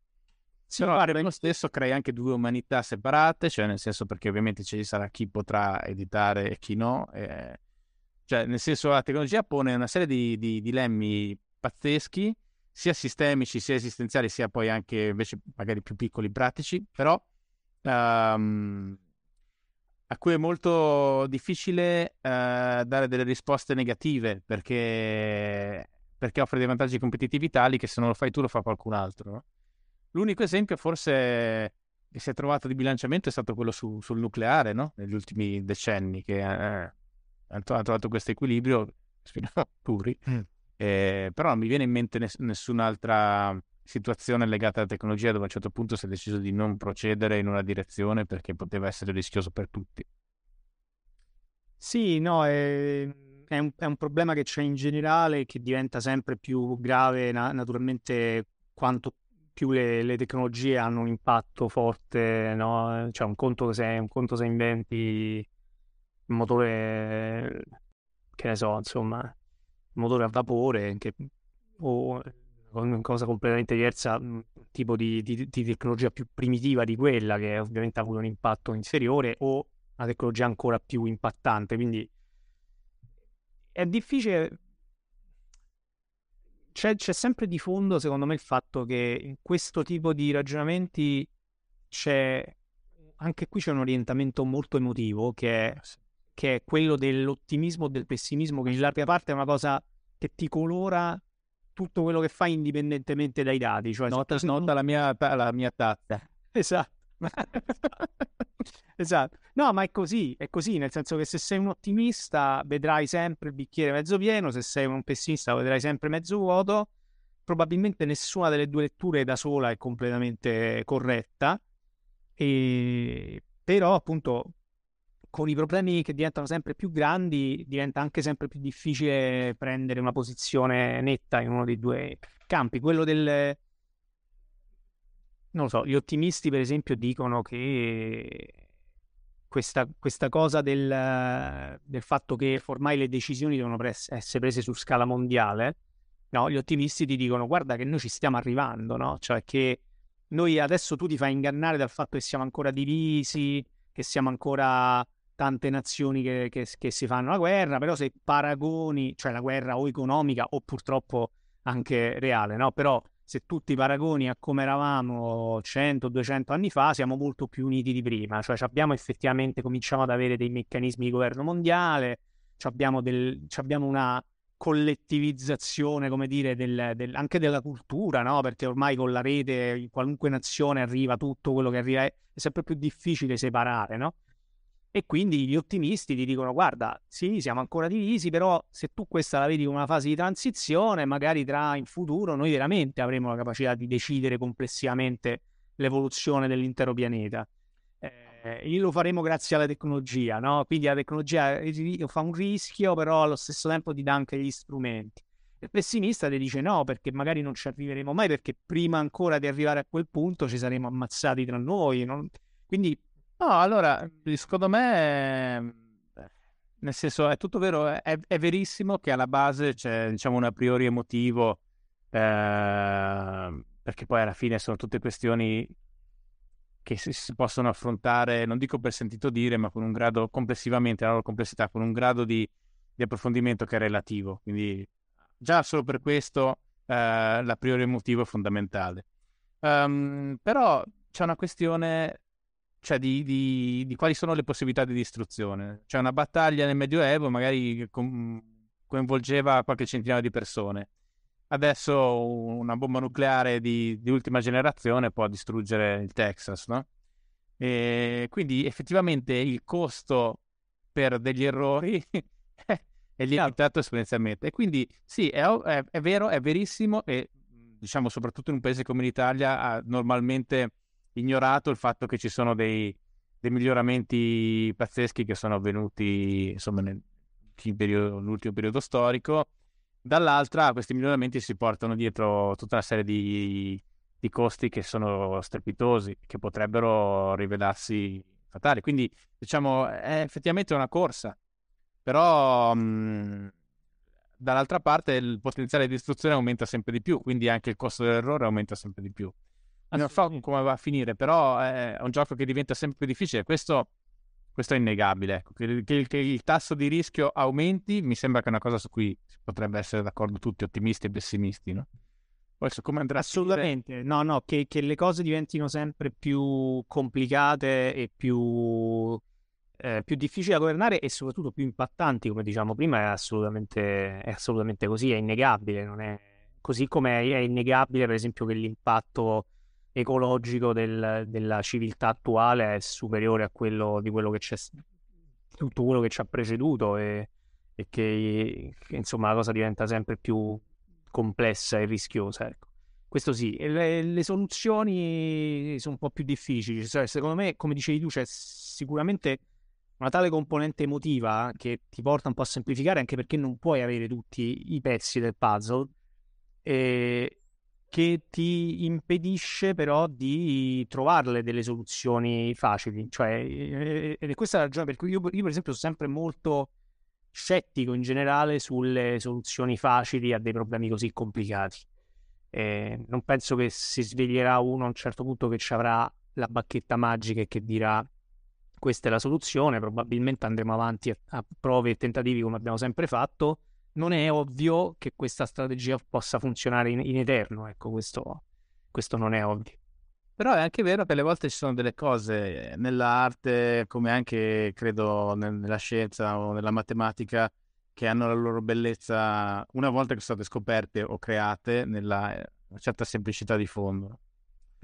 Sì, Però guarda, lo stesso crei anche due umanità separate, cioè nel senso perché ovviamente ci sarà chi potrà editare e chi no. E cioè, nel senso, la tecnologia pone una serie di, di dilemmi pazzeschi, sia sistemici, sia esistenziali, sia poi anche invece magari più piccoli, pratici, però um, a cui è molto difficile uh, dare delle risposte negative perché, perché, offre dei vantaggi competitivi tali che se non lo fai tu lo fa qualcun altro. No? L'unico esempio forse che si è trovato di bilanciamento è stato quello su, sul nucleare no? negli ultimi decenni, che eh, hanno trovato questo equilibrio, speriamo puri, mm. Eh, però non mi viene in mente ness- nessun'altra situazione legata alla tecnologia dove a un certo punto si è deciso di non procedere in una direzione perché poteva essere rischioso per tutti. Sì, no, è, è, un, è un, problema che c'è in generale che diventa sempre più grave na- naturalmente quanto più le, le, tecnologie hanno un impatto forte, no? Cioè un conto se, un conto se inventi un motore, che ne so, insomma, motore a vapore che, o una cosa completamente diversa, un tipo di, di, di, tecnologia più primitiva di quella che ovviamente ha avuto un impatto inferiore o una tecnologia ancora più impattante. Quindi è difficile. C'è, c'è sempre di fondo, secondo me, il fatto che in questo tipo di ragionamenti c'è anche qui c'è un orientamento molto emotivo che è che è quello dell'ottimismo o del pessimismo, che in larga parte è una cosa che ti colora tutto quello che fai indipendentemente dai dati. Cioè, nota, nota la, mia, la mia tazza. Esatto. esatto. No, ma è così, è così, nel senso che se sei un ottimista vedrai sempre il bicchiere mezzo pieno, se sei un pessimista vedrai sempre mezzo vuoto. Probabilmente nessuna delle due letture da sola è completamente corretta, e... però appunto con i problemi che diventano sempre più grandi diventa anche sempre più difficile prendere una posizione netta in uno dei due campi. Quello del, non lo so, gli ottimisti per esempio dicono che questa, questa cosa del, del, fatto che ormai le decisioni devono pres- essere prese su scala mondiale, no? Gli ottimisti ti dicono guarda che noi ci stiamo arrivando, no? Cioè che noi adesso tu ti fai ingannare dal fatto che siamo ancora divisi, che siamo ancora tante nazioni che, che, che si fanno la guerra, però se paragoni, cioè la guerra o economica o purtroppo anche reale, no? Però se tu ti paragoni a come eravamo 100-200 anni fa, siamo molto più uniti di prima, cioè abbiamo effettivamente cominciamo ad avere dei meccanismi di governo mondiale, abbiamo, del, abbiamo una collettivizzazione, come dire, del, del, anche della cultura, no? Perché ormai con la rete in qualunque nazione arriva tutto quello che arriva, è sempre più difficile separare, no? E quindi gli ottimisti ti dicono: guarda, sì, siamo ancora divisi, però se tu questa la vedi come una fase di transizione, magari tra in futuro noi veramente avremo la capacità di decidere complessivamente l'evoluzione dell'intero pianeta. Eh, lo faremo grazie alla tecnologia, no? Quindi la tecnologia fa un rischio, però allo stesso tempo ti dà anche gli strumenti. Il pessimista ti dice no, perché magari non ci arriveremo mai, perché prima ancora di arrivare a quel punto ci saremo ammazzati tra noi. Non... Quindi No, allora, secondo me, nel senso, è tutto vero, è, è verissimo che alla base c'è, diciamo, un a priori emotivo, eh, perché poi alla fine sono tutte questioni che si, si, possono affrontare, non dico per sentito dire, ma con un grado, complessivamente, la loro complessità, con un grado di, di approfondimento che è relativo. Quindi già solo per questo eh, l'a priori emotivo è fondamentale. Um, però c'è una questione cioè di, di, di, quali sono le possibilità di distruzione. Cioè una battaglia nel Medioevo magari coinvolgeva qualche centinaio di persone. Adesso una bomba nucleare di, di, ultima generazione può distruggere il Texas, no? E quindi effettivamente il costo per degli errori è limitato esponenzialmente. E quindi sì, è, è, è, vero, è verissimo e diciamo soprattutto in un paese come l'Italia normalmente ignorato il fatto che ci sono dei, dei miglioramenti pazzeschi che sono avvenuti insomma nell'ultimo periodo storico. Dall'altra, questi miglioramenti si portano dietro tutta una serie di, di costi che sono strepitosi, che potrebbero rivelarsi fatali. Quindi, diciamo, è effettivamente una corsa, però mh, dall'altra parte il potenziale di distruzione aumenta sempre di più, quindi anche il costo dell'errore aumenta sempre di più non so come va a finire, però è un gioco che diventa sempre più difficile. Questo, questo è innegabile. Ecco. Che, che, che, il tasso di rischio aumenti mi sembra che è una cosa su cui potrebbe essere d'accordo tutti, ottimisti e pessimisti, no? Poi su come andrà Assolutamente, no, no, che, che, le cose diventino sempre più complicate e più, eh, più difficili da governare e soprattutto più impattanti, come diciamo prima, è assolutamente, è assolutamente così, è innegabile, non è... così come è innegabile per esempio che l'impatto ecologico del, della civiltà attuale è superiore a quello di quello che c'è tutto quello che ci ha preceduto e, e che, che, insomma la cosa diventa sempre più complessa e rischiosa ecco. questo sì le, le, soluzioni sono un po' più difficili cioè, secondo me come dicevi tu c'è sicuramente una tale componente emotiva che ti porta un po' a semplificare anche perché non puoi avere tutti i pezzi del puzzle e, che ti impedisce però di trovarle delle soluzioni facili. Cioè, ed è questa la ragione per cui io, io, per esempio, sono sempre molto scettico in generale sulle soluzioni facili a dei problemi così complicati. Eh, non penso che si sveglierà uno a un certo punto che ci avrà la bacchetta magica e che dirà questa è la soluzione, probabilmente andremo avanti a, a prove e tentativi come abbiamo sempre fatto non è ovvio che questa strategia possa funzionare in, in eterno, ecco, questo, questo non è ovvio. Però è anche vero che alle volte ci sono delle cose nell'arte, come anche credo nella scienza o nella matematica, che hanno la loro bellezza una volta che sono state scoperte o create nella eh, certa semplicità di fondo.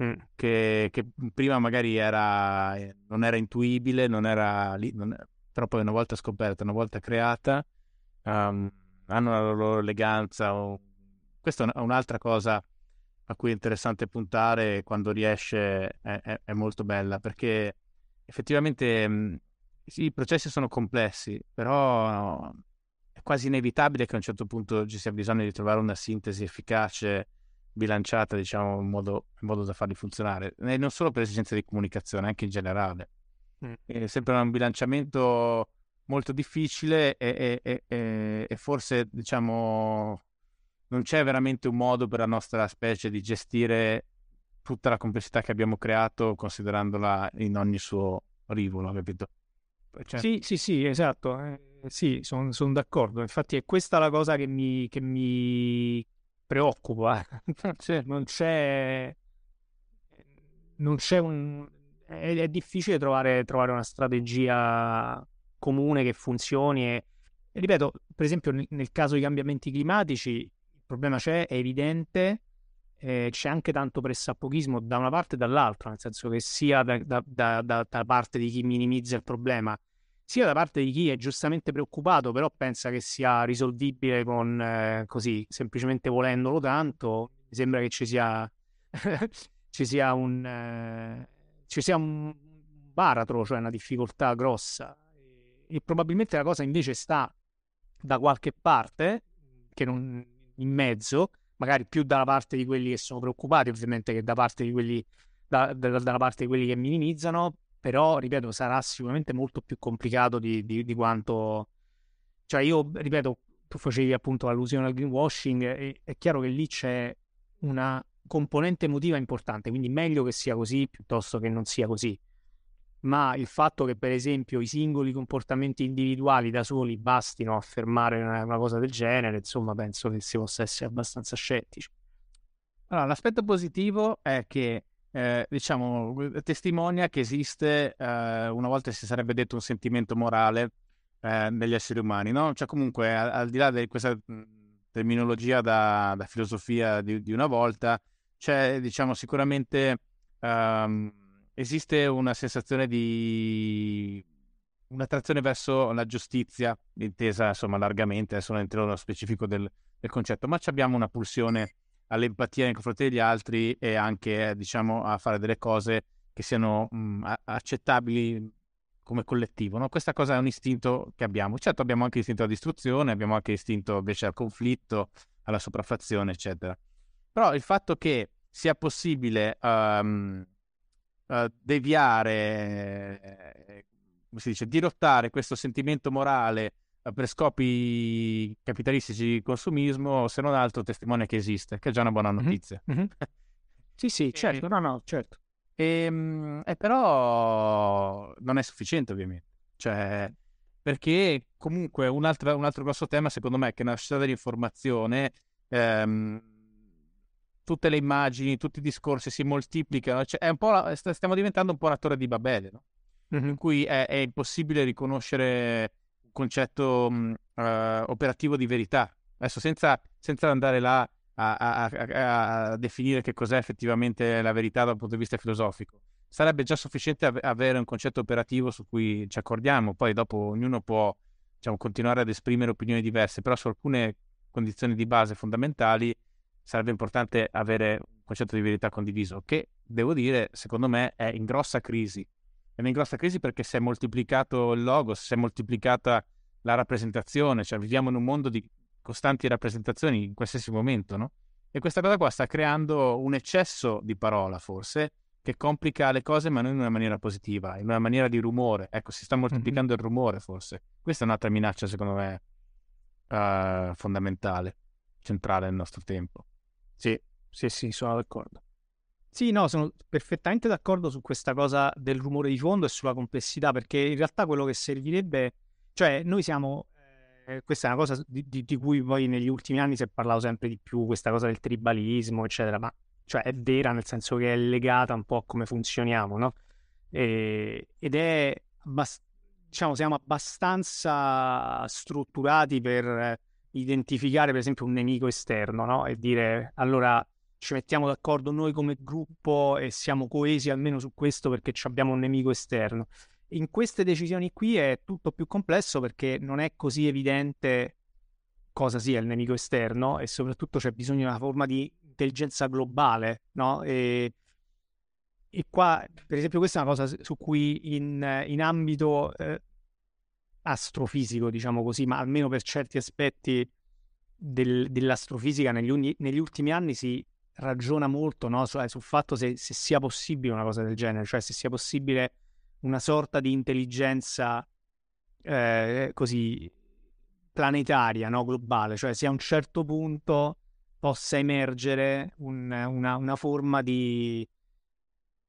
Mm. Che, che, prima magari era, eh, non era intuibile, non era lì, non però poi una volta scoperta, una volta creata, um, hanno la loro eleganza. O... Questa è un'altra cosa a cui è interessante puntare quando riesce, è, è, è molto bella, perché effettivamente sì, i processi sono complessi, però è quasi inevitabile che a un certo punto ci sia bisogno di trovare una sintesi efficace, bilanciata, diciamo, in modo, in modo da farli funzionare, e non solo per esigenze di comunicazione, anche in generale. Mm. È sempre un bilanciamento molto difficile e, e, e, e forse, diciamo, non c'è veramente un modo per la nostra specie di gestire tutta la complessità che abbiamo creato considerandola in ogni suo rivolo, capito? Cioè... Sì, sì, sì, esatto. Eh, sì, sono son d'accordo. Infatti è questa la cosa che mi, che mi preoccupa. cioè, non c'è... Non c'è un... È, è difficile trovare, trovare, una strategia comune che funzioni e, e ripeto, per esempio nel, nel caso dei cambiamenti climatici il problema c'è, è evidente, eh, c'è anche tanto pressappochismo da una parte e dall'altra, nel senso che sia da, da, da, da, parte di chi minimizza il problema, sia da parte di chi è giustamente preoccupato, però pensa che sia risolvibile con eh, così, semplicemente volendolo tanto. Mi sembra che ci sia, ci sia un eh, ci sia un baratro, cioè una difficoltà grossa. E probabilmente la cosa invece sta da qualche parte, che non in mezzo, magari più dalla parte di quelli che sono preoccupati, ovviamente, che da parte di quelli, da, da, dalla parte di quelli che minimizzano, però, ripeto, sarà sicuramente molto più complicato di, di, di quanto... Cioè, io, ripeto, tu facevi appunto allusione al greenwashing, e, è chiaro che lì c'è una componente emotiva importante, quindi meglio che sia così piuttosto che non sia così ma il fatto che per esempio i singoli comportamenti individuali da soli bastino a fermare una, una cosa del genere, insomma penso che si possa essere abbastanza scettici. Allora, l'aspetto positivo è che eh, diciamo, testimonia che esiste, eh, una volta si sarebbe detto un sentimento morale eh, esseri umani, no? Cioè comunque al, al di là di questa terminologia da, da filosofia di, di, una volta, c'è diciamo sicuramente um, esiste una sensazione di un'attrazione verso la giustizia, intesa insomma largamente, adesso non entrerò nello specifico del, del, concetto, ma abbiamo una pulsione all'empatia nei confronti degli altri e anche diciamo a fare delle cose che siano mh, accettabili come collettivo. No? Questa cosa è un istinto che abbiamo. Certo abbiamo anche istinto alla distruzione, abbiamo anche istinto invece al conflitto, alla sopraffazione, eccetera. Però il fatto che sia possibile um, uh, deviare, eh, come si dice, dirottare questo sentimento morale uh, per scopi capitalistici di consumismo, se non altro testimonia che esiste, che è già una buona notizia. Mm-hmm. sì, sì, certo, no, no, certo. E, ehm, e però non è sufficiente ovviamente, cioè perché comunque un altro, un altro grosso tema secondo me è che nella società dell'informazione ehm, tutte le immagini, tutti i discorsi si moltiplicano. Cioè, la, stiamo diventando un po' una torre di Babele, no? mm-hmm. in cui è, è, impossibile riconoscere un concetto mh, uh, operativo di verità. Adesso, senza, senza andare là a, a, a, a, definire che cos'è effettivamente la verità dal punto di vista filosofico, sarebbe già sufficiente av- avere un concetto operativo su cui ci accordiamo. Poi, dopo, ognuno può diciamo, continuare ad esprimere opinioni diverse, però su alcune condizioni di base fondamentali sarebbe importante avere un concetto di verità condiviso, che devo dire, secondo me, è in grossa crisi. È in grossa crisi perché si è moltiplicato il logo, si è moltiplicata la rappresentazione, cioè viviamo in un mondo di costanti rappresentazioni in qualsiasi momento, no? E questa cosa qua sta creando un eccesso di parola, forse, che complica le cose, ma non in una maniera positiva, in una maniera di rumore. Ecco, si sta moltiplicando mm-hmm. il rumore, forse. Questa è un'altra minaccia, secondo me, uh, fondamentale, centrale nel nostro tempo. Sì, sì, sì, sono d'accordo. Sì, no, sono perfettamente d'accordo su questa cosa del rumore di fondo e sulla complessità, perché in realtà quello che servirebbe, cioè noi siamo, eh, questa è una cosa di, di, di, cui poi negli ultimi anni si è parlato sempre di più, questa cosa del tribalismo, eccetera, ma cioè è vera nel senso che è legata un po' a come funzioniamo, no? E, ed è diciamo, siamo abbastanza strutturati per identificare, per esempio, un nemico esterno, no? E dire, allora ci mettiamo d'accordo noi come gruppo e siamo coesi almeno su questo perché abbiamo un nemico esterno. In queste decisioni qui è tutto più complesso perché non è così evidente cosa sia il nemico esterno e soprattutto c'è bisogno di una forma di intelligenza globale, no? E, e qua, per esempio, questa è una cosa su cui in, in ambito eh, astrofisico, diciamo così, ma almeno per certi aspetti del, dell'astrofisica negli, negli, ultimi anni si ragiona molto no? Su, eh, sul fatto se, se, sia possibile una cosa del genere, cioè se sia possibile una sorta di intelligenza eh, così planetaria, no? globale, cioè se a un certo punto possa emergere un, una, una, forma di,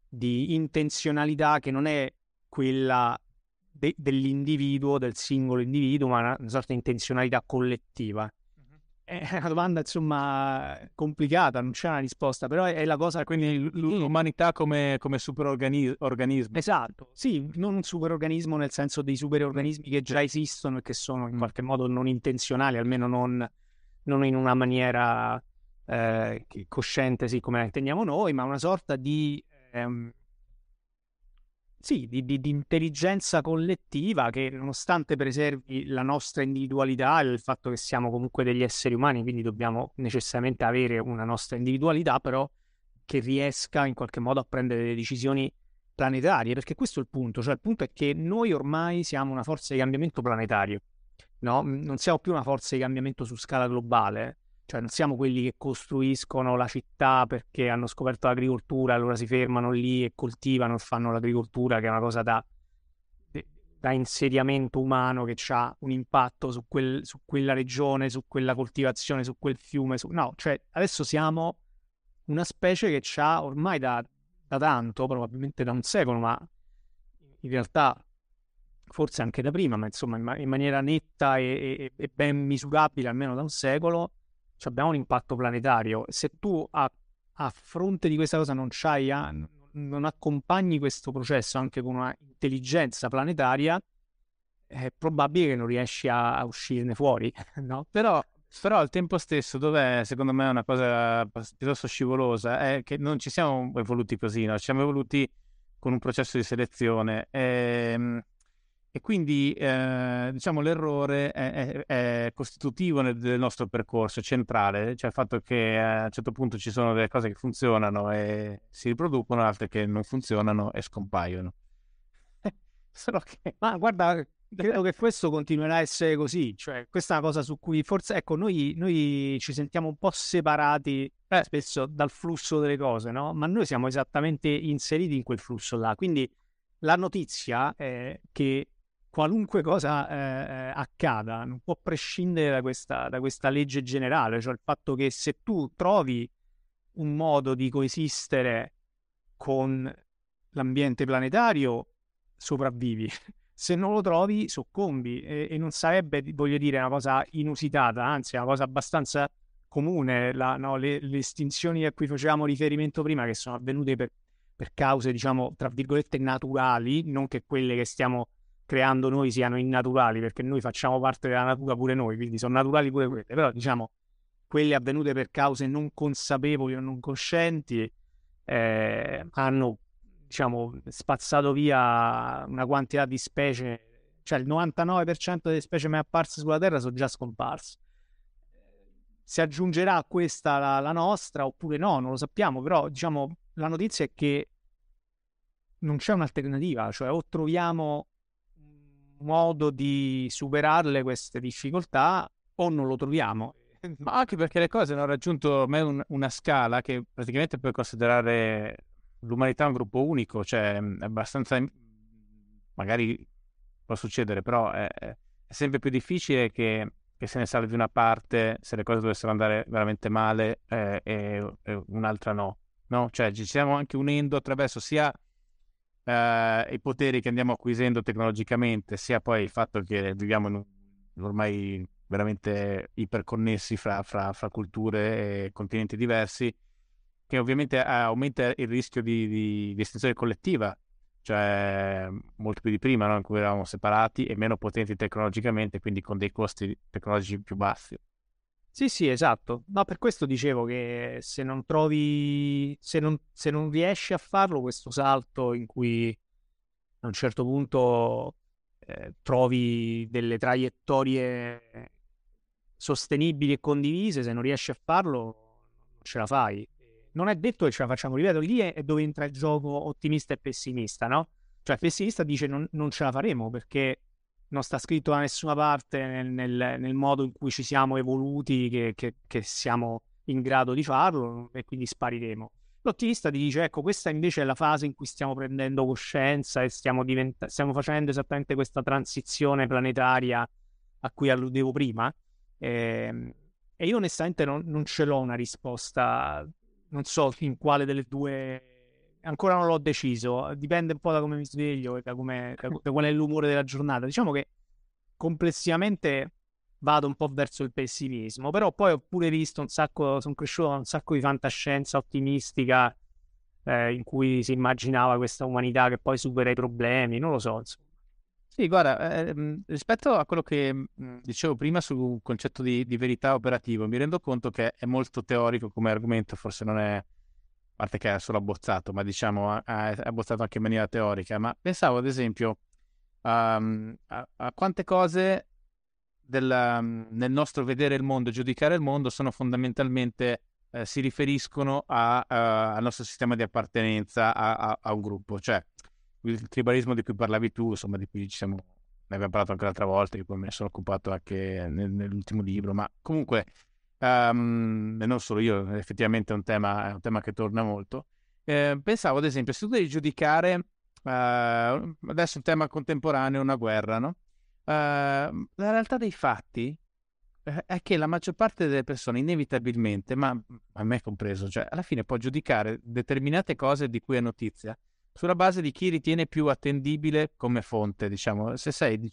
di intenzionalità che non è quella de- dell'individuo, del singolo individuo, ma una, una sorta di intenzionalità collettiva. È una domanda, insomma, complicata, non c'è una risposta, però è, la cosa... Quindi l'umanità come, come superorganismo. Esatto, sì, non un superorganismo nel senso dei superorganismi che già esistono e che sono in qualche modo non intenzionali, almeno non, non in una maniera eh, cosciente, sì, come la intendiamo noi, ma una sorta di... Ehm, sì, di, di, di, intelligenza collettiva che nonostante preservi la nostra individualità e il fatto che siamo comunque degli esseri umani, quindi dobbiamo necessariamente avere una nostra individualità, però che riesca in qualche modo a prendere delle decisioni planetarie, perché questo è il punto, cioè il punto è che noi ormai siamo una forza di cambiamento planetario, no? Non siamo più una forza di cambiamento su scala globale, cioè non siamo quelli che costruiscono la città perché hanno scoperto l'agricoltura, allora si fermano lì e coltivano e fanno l'agricoltura, che è una cosa da, da insediamento umano che ha un impatto su, quel, su, quella regione, su quella coltivazione, su quel fiume. Su... No, cioè adesso siamo una specie che ha ormai da, da tanto, probabilmente da un secolo, ma in realtà forse anche da prima, ma insomma in, maniera netta e, e, e ben misurabile almeno da un secolo abbiamo un impatto planetario. Se tu a, a fronte di questa cosa non non accompagni questo processo anche con una intelligenza planetaria, è probabile che non riesci a, a uscirne fuori, no? Però, però al tempo stesso, dov'è secondo me una cosa piuttosto scivolosa, è che non ci siamo evoluti così, no? Ci siamo evoluti con un processo di selezione. E, ehm, e quindi eh, diciamo l'errore è, è, è costitutivo nel, del nostro percorso, centrale, cioè il fatto che a un certo punto ci sono delle cose che funzionano e si riproducono, altre che non funzionano e scompaiono. Solo che, ma guarda, credo che questo continuerà a essere così, cioè questa è una cosa su cui forse, ecco, noi, noi ci sentiamo un po' separati eh, spesso dal flusso delle cose, no? Ma noi siamo esattamente inseriti in quel flusso là, quindi la notizia è che qualunque cosa eh, eh, accada non può prescindere da questa, da questa legge generale, cioè il fatto che se tu trovi un modo di coesistere con l'ambiente planetario, sopravvivi. Se non lo trovi, soccombi. E, e non sarebbe, voglio dire, una cosa inusitata, anzi, una cosa abbastanza comune. La, no, le, le, estinzioni a cui facevamo riferimento prima, che sono avvenute per, per cause, diciamo, tra virgolette, naturali, non che quelle che stiamo creando noi siano innaturali, perché noi facciamo parte della natura pure noi, quindi sono naturali pure quelle, però diciamo quelle avvenute per cause non consapevoli o non coscienti eh, hanno diciamo spazzato via una quantità di specie, cioè il 99% delle specie mai apparse sulla Terra sono già scomparse. Si aggiungerà a questa la, la nostra oppure no, non lo sappiamo, però diciamo la notizia è che non c'è un'alternativa, cioè o troviamo modo di superarle queste difficoltà o non lo troviamo. Ma anche perché le cose hanno raggiunto un, una scala che praticamente puoi considerare l'umanità un gruppo unico, cioè è abbastanza... magari può succedere, però è, è sempre più difficile che, che, se ne salvi una parte se le cose dovessero andare veramente male eh, e, e, un'altra no. no. Cioè ci stiamo anche unendo attraverso sia eh, i poteri che andiamo acquisendo tecnologicamente, sia poi il fatto che viviamo in, ormai veramente iperconnessi fra, fra, fra, culture e continenti diversi, che ovviamente aumenta il rischio di, di, di estinzione collettiva, cioè molto più di prima, no? in cui eravamo separati e meno potenti tecnologicamente, quindi con dei costi tecnologici più bassi. Sì, sì, esatto. No, per questo dicevo che se non trovi, se non, se non riesci a farlo, questo salto in cui a un certo punto eh, trovi delle traiettorie sostenibili e condivise, se non riesci a farlo, non ce la fai. Non è detto che ce la facciamo, ripeto, lì è, dove entra il gioco ottimista e pessimista, no? Cioè, pessimista dice non, non ce la faremo perché non sta scritto da nessuna parte nel, nel, nel modo in cui ci siamo evoluti che, che, che, siamo in grado di farlo e quindi spariremo. L'ottimista ti dice, ecco, questa invece è la fase in cui stiamo prendendo coscienza e stiamo, diventa- stiamo facendo esattamente questa transizione planetaria a cui alludevo prima. E, ehm, e io onestamente non, non ce l'ho una risposta, non so in quale delle due ancora non l'ho deciso, dipende un po' da come mi sveglio e da, come, da, da qual è l'umore della giornata. Diciamo che complessivamente vado un po' verso il pessimismo, però poi ho pure visto un sacco, sono cresciuto da un sacco di fantascienza ottimistica eh, in cui si immaginava questa umanità che poi supera i problemi, non lo so. Insomma. Sì, guarda, eh, rispetto a quello che dicevo prima sul concetto di, di verità operativo, mi rendo conto che è molto teorico come argomento, forse non è a parte che è solo abbozzato, ma diciamo è abbozzato anche in maniera teorica, ma pensavo ad esempio um, a, a, quante cose del, um, nel nostro vedere il mondo, giudicare il mondo, sono fondamentalmente, eh, si riferiscono a, uh, al nostro sistema di appartenenza a, a, un gruppo, cioè il tribalismo di cui parlavi tu, insomma, di cui ci siamo, ne abbiamo parlato anche l'altra volta, di cui me ne sono occupato anche nel, nell'ultimo libro, ma comunque um, e non solo io, effettivamente è un tema, è un tema che torna molto. Eh, pensavo ad esempio, se tu devi giudicare, uh, adesso un tema contemporaneo, una guerra, no? Uh, la realtà dei fatti eh, è che la maggior parte delle persone inevitabilmente, ma a me compreso, cioè alla fine può giudicare determinate cose di cui è notizia sulla base di chi ritiene più attendibile come fonte, diciamo. Se sei,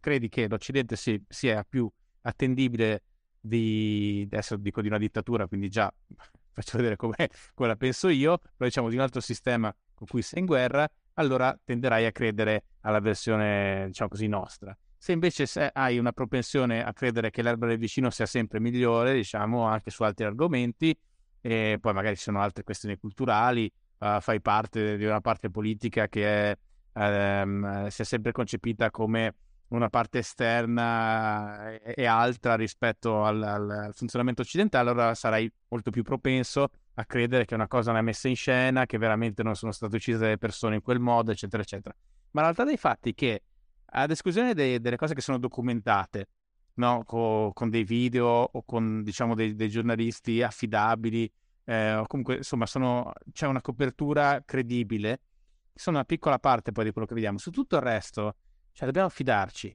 credi che l'Occidente sia, sia più attendibile di, adesso dico di una dittatura, quindi già faccio vedere come, come la penso io, però diciamo di un altro sistema con cui sei in guerra, allora tenderai a credere alla versione, diciamo così, nostra. Se invece hai una propensione a credere che l'erba del vicino sia sempre migliore, diciamo, anche su altri argomenti, e poi magari ci sono altre questioni culturali, uh, fai parte di una parte politica che è, um, si è sempre concepita come una parte esterna e altra rispetto al, al, al, funzionamento occidentale, allora sarai molto più propenso a credere che una cosa non è messa in scena, che veramente non sono state uccise delle persone in quel modo, eccetera, eccetera. Ma la realtà dei fatti è che, ad esclusione dei, delle cose che sono documentate, no? Co, con dei video o con, diciamo, dei, dei giornalisti affidabili, eh, o comunque, insomma, sono, c'è una copertura credibile, sono una piccola parte poi di quello che vediamo. Su tutto il resto cioè, dobbiamo fidarci.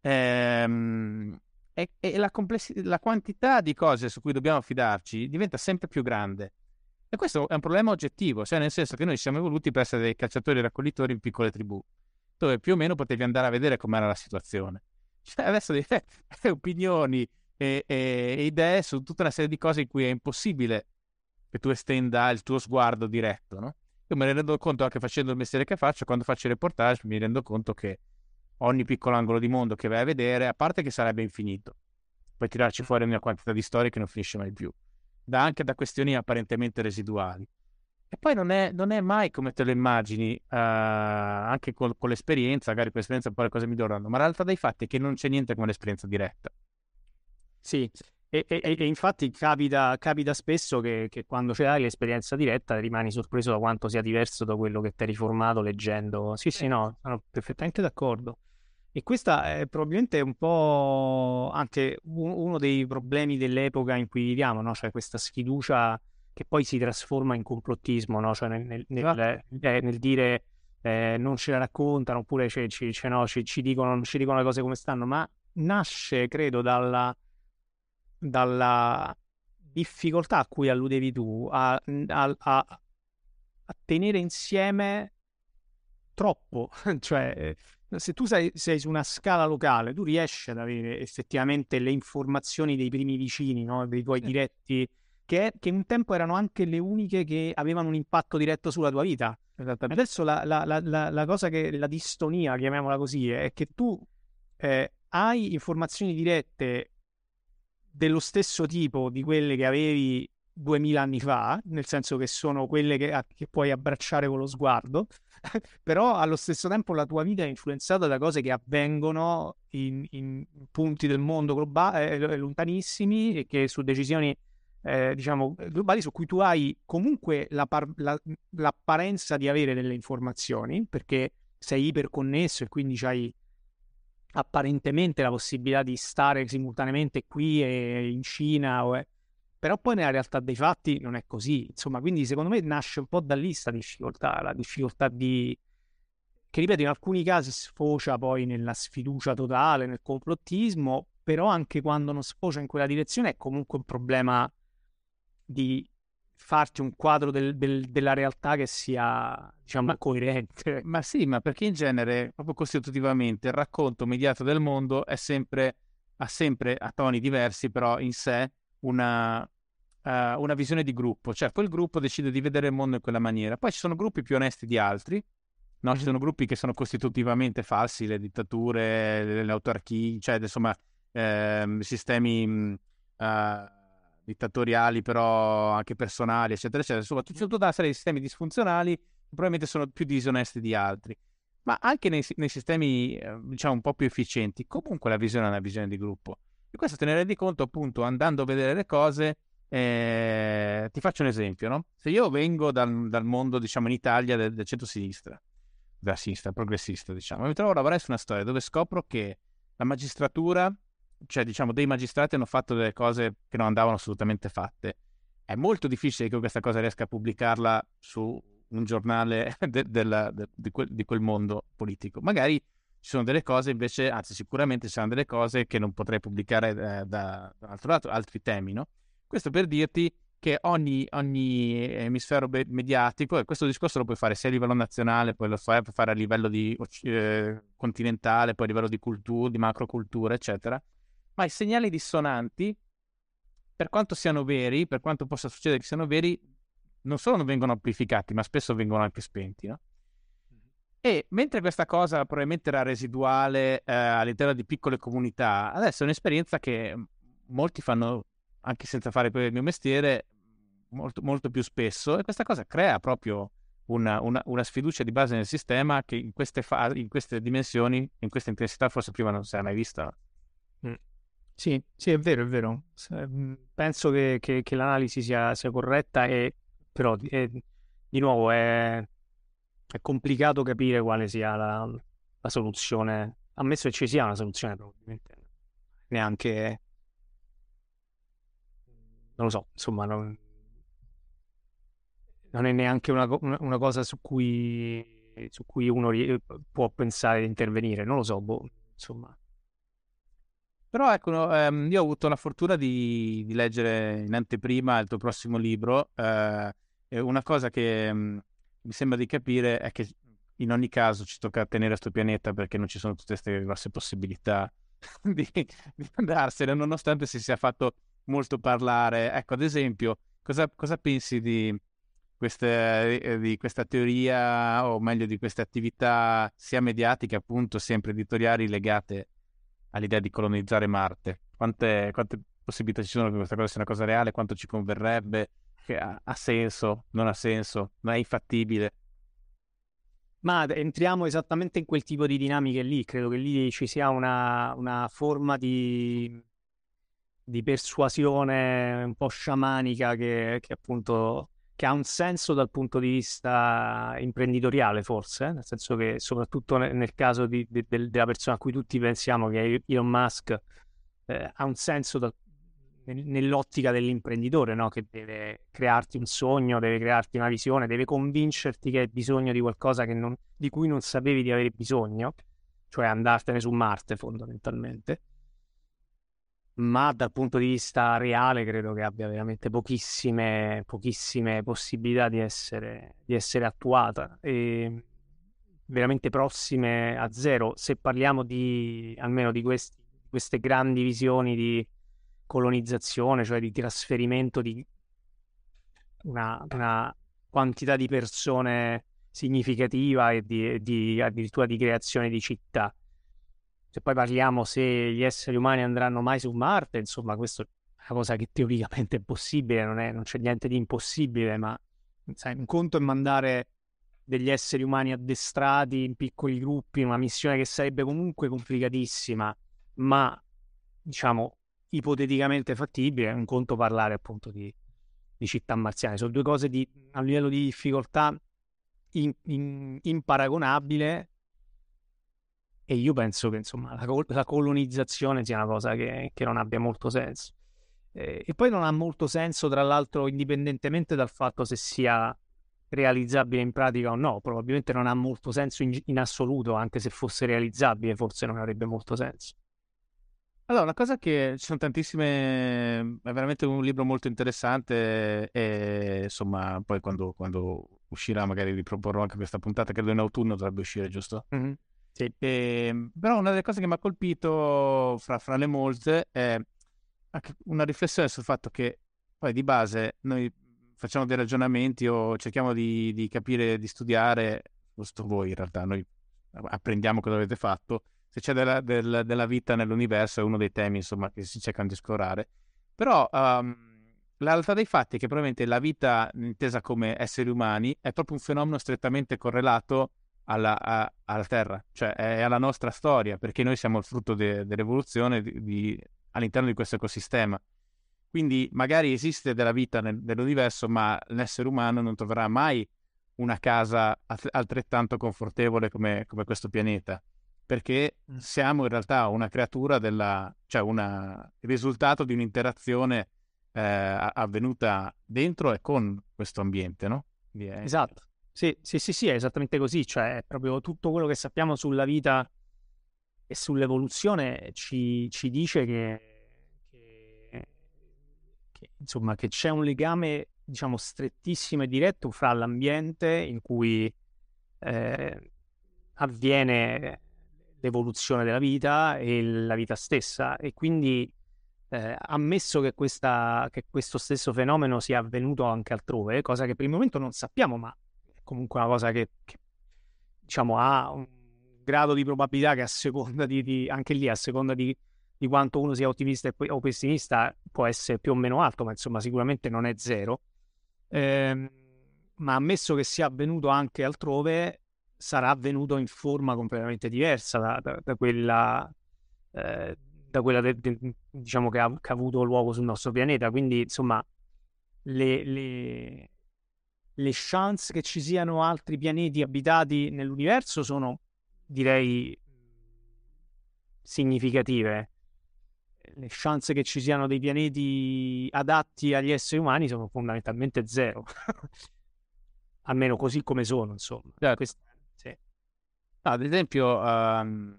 Ehm, e, e la, compless- la quantità di cose su cui dobbiamo fidarci diventa sempre più grande. E questo è un problema oggettivo, cioè nel senso che noi siamo evoluti per essere dei cacciatori e raccoglitori in piccole tribù, dove più o meno potevi andare a vedere com'era la situazione. Cioè, adesso devi fare opinioni e, e, e, idee su tutta una serie di cose in cui è impossibile che tu estenda il tuo sguardo diretto, no? Io me ne rendo conto anche facendo il mestiere che faccio, quando faccio i reportage mi rendo conto che ogni piccolo angolo di mondo che vai a vedere, a parte che sarebbe infinito, puoi tirarci fuori una quantità di storie che non finisce mai più, da anche da questioni apparentemente residuali. E poi non è, non è mai come te lo immagini, uh, anche con, con, l'esperienza, magari con l'esperienza poi le cose migliorano, ma la realtà dei fatti è che non c'è niente come l'esperienza diretta. Sì, e, e, e infatti capita, capita spesso che, che, quando c'è l'esperienza diretta rimani sorpreso da quanto sia diverso da quello che ti hai riformato leggendo. Sì, sì, no, sono perfettamente d'accordo. E questa è probabilmente un po' anche uno dei problemi dell'epoca in cui viviamo, no? Cioè questa sfiducia che poi si trasforma in complottismo, no? Cioè nel, nel, nel, esatto. eh, nel dire eh, non ce la raccontano oppure ci, ci, ci, no, ci, dicono, ci dicono le cose come stanno, ma nasce, credo, dalla, dalla difficoltà a cui alludevi tu a, a, a, a tenere insieme troppo, cioè se tu sei, sei, su una scala locale, tu riesci ad avere effettivamente le informazioni dei primi vicini, no? dei tuoi diretti, che, che, un tempo erano anche le uniche che avevano un impatto diretto sulla tua vita. Adesso la, la, la, la, cosa che la distonia, chiamiamola così, è che tu eh, hai informazioni dirette dello stesso tipo di quelle che avevi 2000 anni fa, nel senso che sono quelle che, che puoi abbracciare con lo sguardo, però allo stesso tempo la tua vita è influenzata da cose che avvengono in, in punti del mondo globale, eh, lontanissimi e che su decisioni eh, diciamo globali su cui tu hai comunque la par- la, l'apparenza di avere delle informazioni perché sei iperconnesso e quindi hai apparentemente la possibilità di stare simultaneamente qui e in Cina, o è... però poi nella realtà dei fatti non è così. Insomma, quindi secondo me nasce un po' da lì questa difficoltà, la difficoltà di che ripeto in alcuni casi sfocia poi nella sfiducia totale, nel complottismo, però anche quando non sfocia in quella direzione è comunque un problema di farti un quadro del, del, della realtà che sia, diciamo, ma, coerente. Ma sì, ma perché in genere, proprio costitutivamente, il racconto mediato del mondo è sempre, ha sempre a toni diversi, però in sé una, uh, una visione di gruppo. Cioè, quel gruppo decide di vedere il mondo in quella maniera. Poi ci sono gruppi più onesti di altri, no? Ci sono gruppi che sono costitutivamente falsi, le dittature, le autarchie, cioè, insomma, eh, sistemi... Uh, dittatoriali, però anche personali, eccetera, eccetera. Insomma, c'è tutta una serie di sistemi disfunzionali che probabilmente sono più disonesti di altri. Ma anche nei, nei sistemi, eh, diciamo, un po' più efficienti, comunque la visione è una visione di gruppo. E questo te ne rendi conto appunto andando a vedere le cose. Eh, ti faccio un esempio, no? Se io vengo dal, dal mondo, diciamo, in Italia del, del centro-sinistra, della sinistra, progressista, diciamo, mi trovo a lavorare su una storia dove scopro che la magistratura cioè diciamo dei magistrati hanno fatto delle cose che non andavano assolutamente fatte. È molto difficile che questa cosa riesca a pubblicarla su un giornale de, de, de, di, quel, di, quel, mondo politico. Magari ci sono delle cose invece, anzi sicuramente ci sono delle cose che non potrei pubblicare eh, da, dall'altro lato, altri temi, no? Questo per dirti che ogni, ogni emisfero mediatico, e questo discorso lo puoi fare sia a livello nazionale, poi lo fai, puoi fare a livello di, eh, continentale, poi a livello di cultura, di macrocultura, eccetera, ma i segnali dissonanti, per quanto siano veri, per quanto possa succedere che siano veri, non solo non vengono amplificati, ma spesso vengono anche spenti, no? E mentre questa cosa probabilmente era residuale eh, all'interno di piccole comunità, adesso è un'esperienza che molti fanno anche senza fare il mio mestiere molto, molto più spesso e questa cosa crea proprio una, una, una, sfiducia di base nel sistema che in queste, fa- in queste dimensioni, in questa intensità forse prima non si era mai vista. Mm. Sì, sì, è vero, è vero. Mhmm, penso che, che, che l'analisi sia, sia, corretta, e, però è, di nuovo è, è, complicato capire quale sia la, la, soluzione, ammesso che ci sia una soluzione, probabilmente neanche, non lo so, insomma, non, non è neanche una, una cosa su cui, su cui uno può pensare di intervenire, non lo so, boh, insomma. Però ecco, ehm, io ho avuto la fortuna di, di, leggere in anteprima il tuo prossimo libro eh, una cosa che mm, mi sembra di capire è che in ogni caso ci tocca tenere questo pianeta perché non ci sono tutte queste grosse possibilità di, di andarsene, nonostante si sia fatto molto parlare. Ecco, ad esempio, cosa, cosa pensi di, queste, eh, di questa teoria, o meglio di queste attività sia mediatiche, appunto, sia imprenditoriali legate all'idea di colonizzare Marte? Quante, quante possibilità ci sono che questa cosa sia una cosa reale? Quanto ci converrebbe? Che ha, ha senso? Non ha senso? Ma è infattibile? Ma entriamo esattamente in quel tipo di dinamiche lì. Credo che lì ci sia una, una forma di, di, persuasione un po' sciamanica che, che appunto che ha un senso dal punto di vista imprenditoriale, forse, nel senso che soprattutto nel, nel caso di, di, della persona a cui tutti pensiamo, che è Elon Musk, eh, ha un senso da, nell'ottica dell'imprenditore, no? che deve crearti un sogno, deve crearti una visione, deve convincerti che hai bisogno di qualcosa non, di cui non sapevi di avere bisogno, cioè andartene su Marte fondamentalmente ma dal punto di vista reale credo che abbia veramente pochissime, pochissime possibilità di essere, di essere attuata e veramente prossime a zero se parliamo di almeno di questi, queste grandi visioni di colonizzazione, cioè di trasferimento di una, una quantità di persone significativa e di, di, addirittura di creazione di città. Se poi parliamo se gli esseri umani andranno mai su Marte, insomma, questo è una cosa che teoricamente è possibile, non, è, non c'è niente di impossibile, ma sai, un conto è mandare degli esseri umani addestrati in piccoli gruppi una missione che sarebbe comunque complicatissima, ma diciamo ipoteticamente fattibile, è un conto parlare appunto di, di città marziane. Sono due cose di, a livello di difficoltà in, in, imparagonabile e io penso che insomma la, la colonizzazione sia una cosa che, che non abbia molto senso. Eh, e poi non ha molto senso, tra l'altro, indipendentemente dal fatto se sia realizzabile in pratica o no. Probabilmente non ha molto senso in, in assoluto, anche se fosse realizzabile, forse non avrebbe molto senso. Allora, una cosa che ci sono tantissime, è veramente un libro molto interessante e insomma poi quando, quando uscirà magari riproporrò anche questa puntata, credo in autunno dovrebbe uscire, giusto? Mm-hmm. Sì. E, ehm, però una delle cose che mi ha colpito fra, fra le molte è anche una riflessione sul fatto che poi di base noi facciamo dei ragionamenti o cerchiamo di, di capire, di studiare, questo voi in realtà, noi apprendiamo cosa avete fatto, se c'è della, del, della vita nell'universo è uno dei temi insomma che si cercano di esplorare, però um, la realtà dei fatti è che probabilmente la vita intesa come esseri umani è proprio un fenomeno strettamente correlato alla, a, alla Terra, cioè è alla nostra storia, perché noi siamo il frutto de, dell'evoluzione di, di, all'interno di questo ecosistema. Quindi magari esiste della vita nel, nell'universo, ma l'essere umano non troverà mai una casa altrettanto confortevole come, come questo pianeta, perché siamo in realtà una creatura della, cioè una, il risultato di un'interazione eh, avvenuta dentro e con questo ambiente, no? È... Esatto. Sì, sì, sì, sì, è esattamente così, cioè proprio tutto quello che sappiamo sulla vita e sull'evoluzione ci, ci dice che insomma, che c'è un legame, diciamo, strettissimo e diretto fra l'ambiente in cui eh, avviene l'evoluzione della vita e la vita stessa e quindi eh, ammesso che, questa, che, questo stesso fenomeno sia avvenuto anche altrove, cosa che per il momento non sappiamo, ma è comunque una cosa che, che diciamo ha un grado di probabilità che a seconda di, di anche lì a seconda di di quanto uno sia ottimista o pessimista può essere più o meno alto, ma insomma sicuramente non è zero. Eh, ma ammesso che sia avvenuto anche altrove, sarà avvenuto in forma completamente diversa da, da, da quella, eh, da quella de, de, diciamo che ha, che ha, avuto luogo sul nostro pianeta. Quindi, insomma, le, le, le chance che ci siano altri pianeti abitati nell'universo sono, direi, significative le chance che ci siano dei pianeti adatti agli esseri umani sono fondamentalmente zero. Almeno così come sono, insomma. Certo. Quest... Ad esempio, um,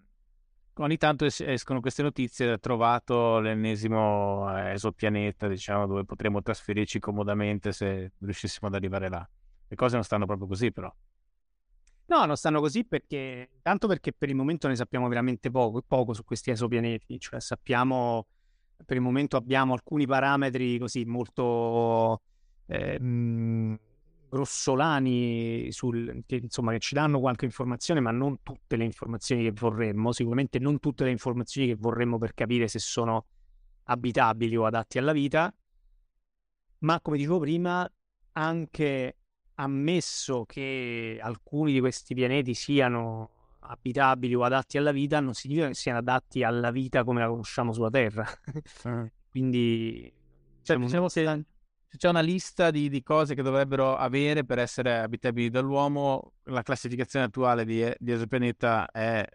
ogni tanto es- escono queste notizie, trovato l'ennesimo eh, esopianeta, diciamo, dove potremmo trasferirci comodamente se riuscissimo ad arrivare là. Le cose non stanno proprio così, però. No, non stanno così perché, tanto perché per il momento ne sappiamo veramente poco, poco su questi esopianeti, cioè sappiamo, per il momento abbiamo alcuni parametri così molto eh, mh, grossolani sul, che, insomma, che ci danno qualche informazione, ma non tutte le informazioni che vorremmo, sicuramente non tutte le informazioni che vorremmo per capire se sono abitabili o adatti alla vita, ma come dicevo prima, anche ammesso che alcuni di questi pianeti siano abitabili o adatti alla vita, non significa che siano adatti alla vita come la conosciamo sulla Terra. Ah. Quindi cioè, diciamo che c'è una lista di, di, cose che dovrebbero avere per essere abitabili dall'uomo. La classificazione attuale di, di esopianeta è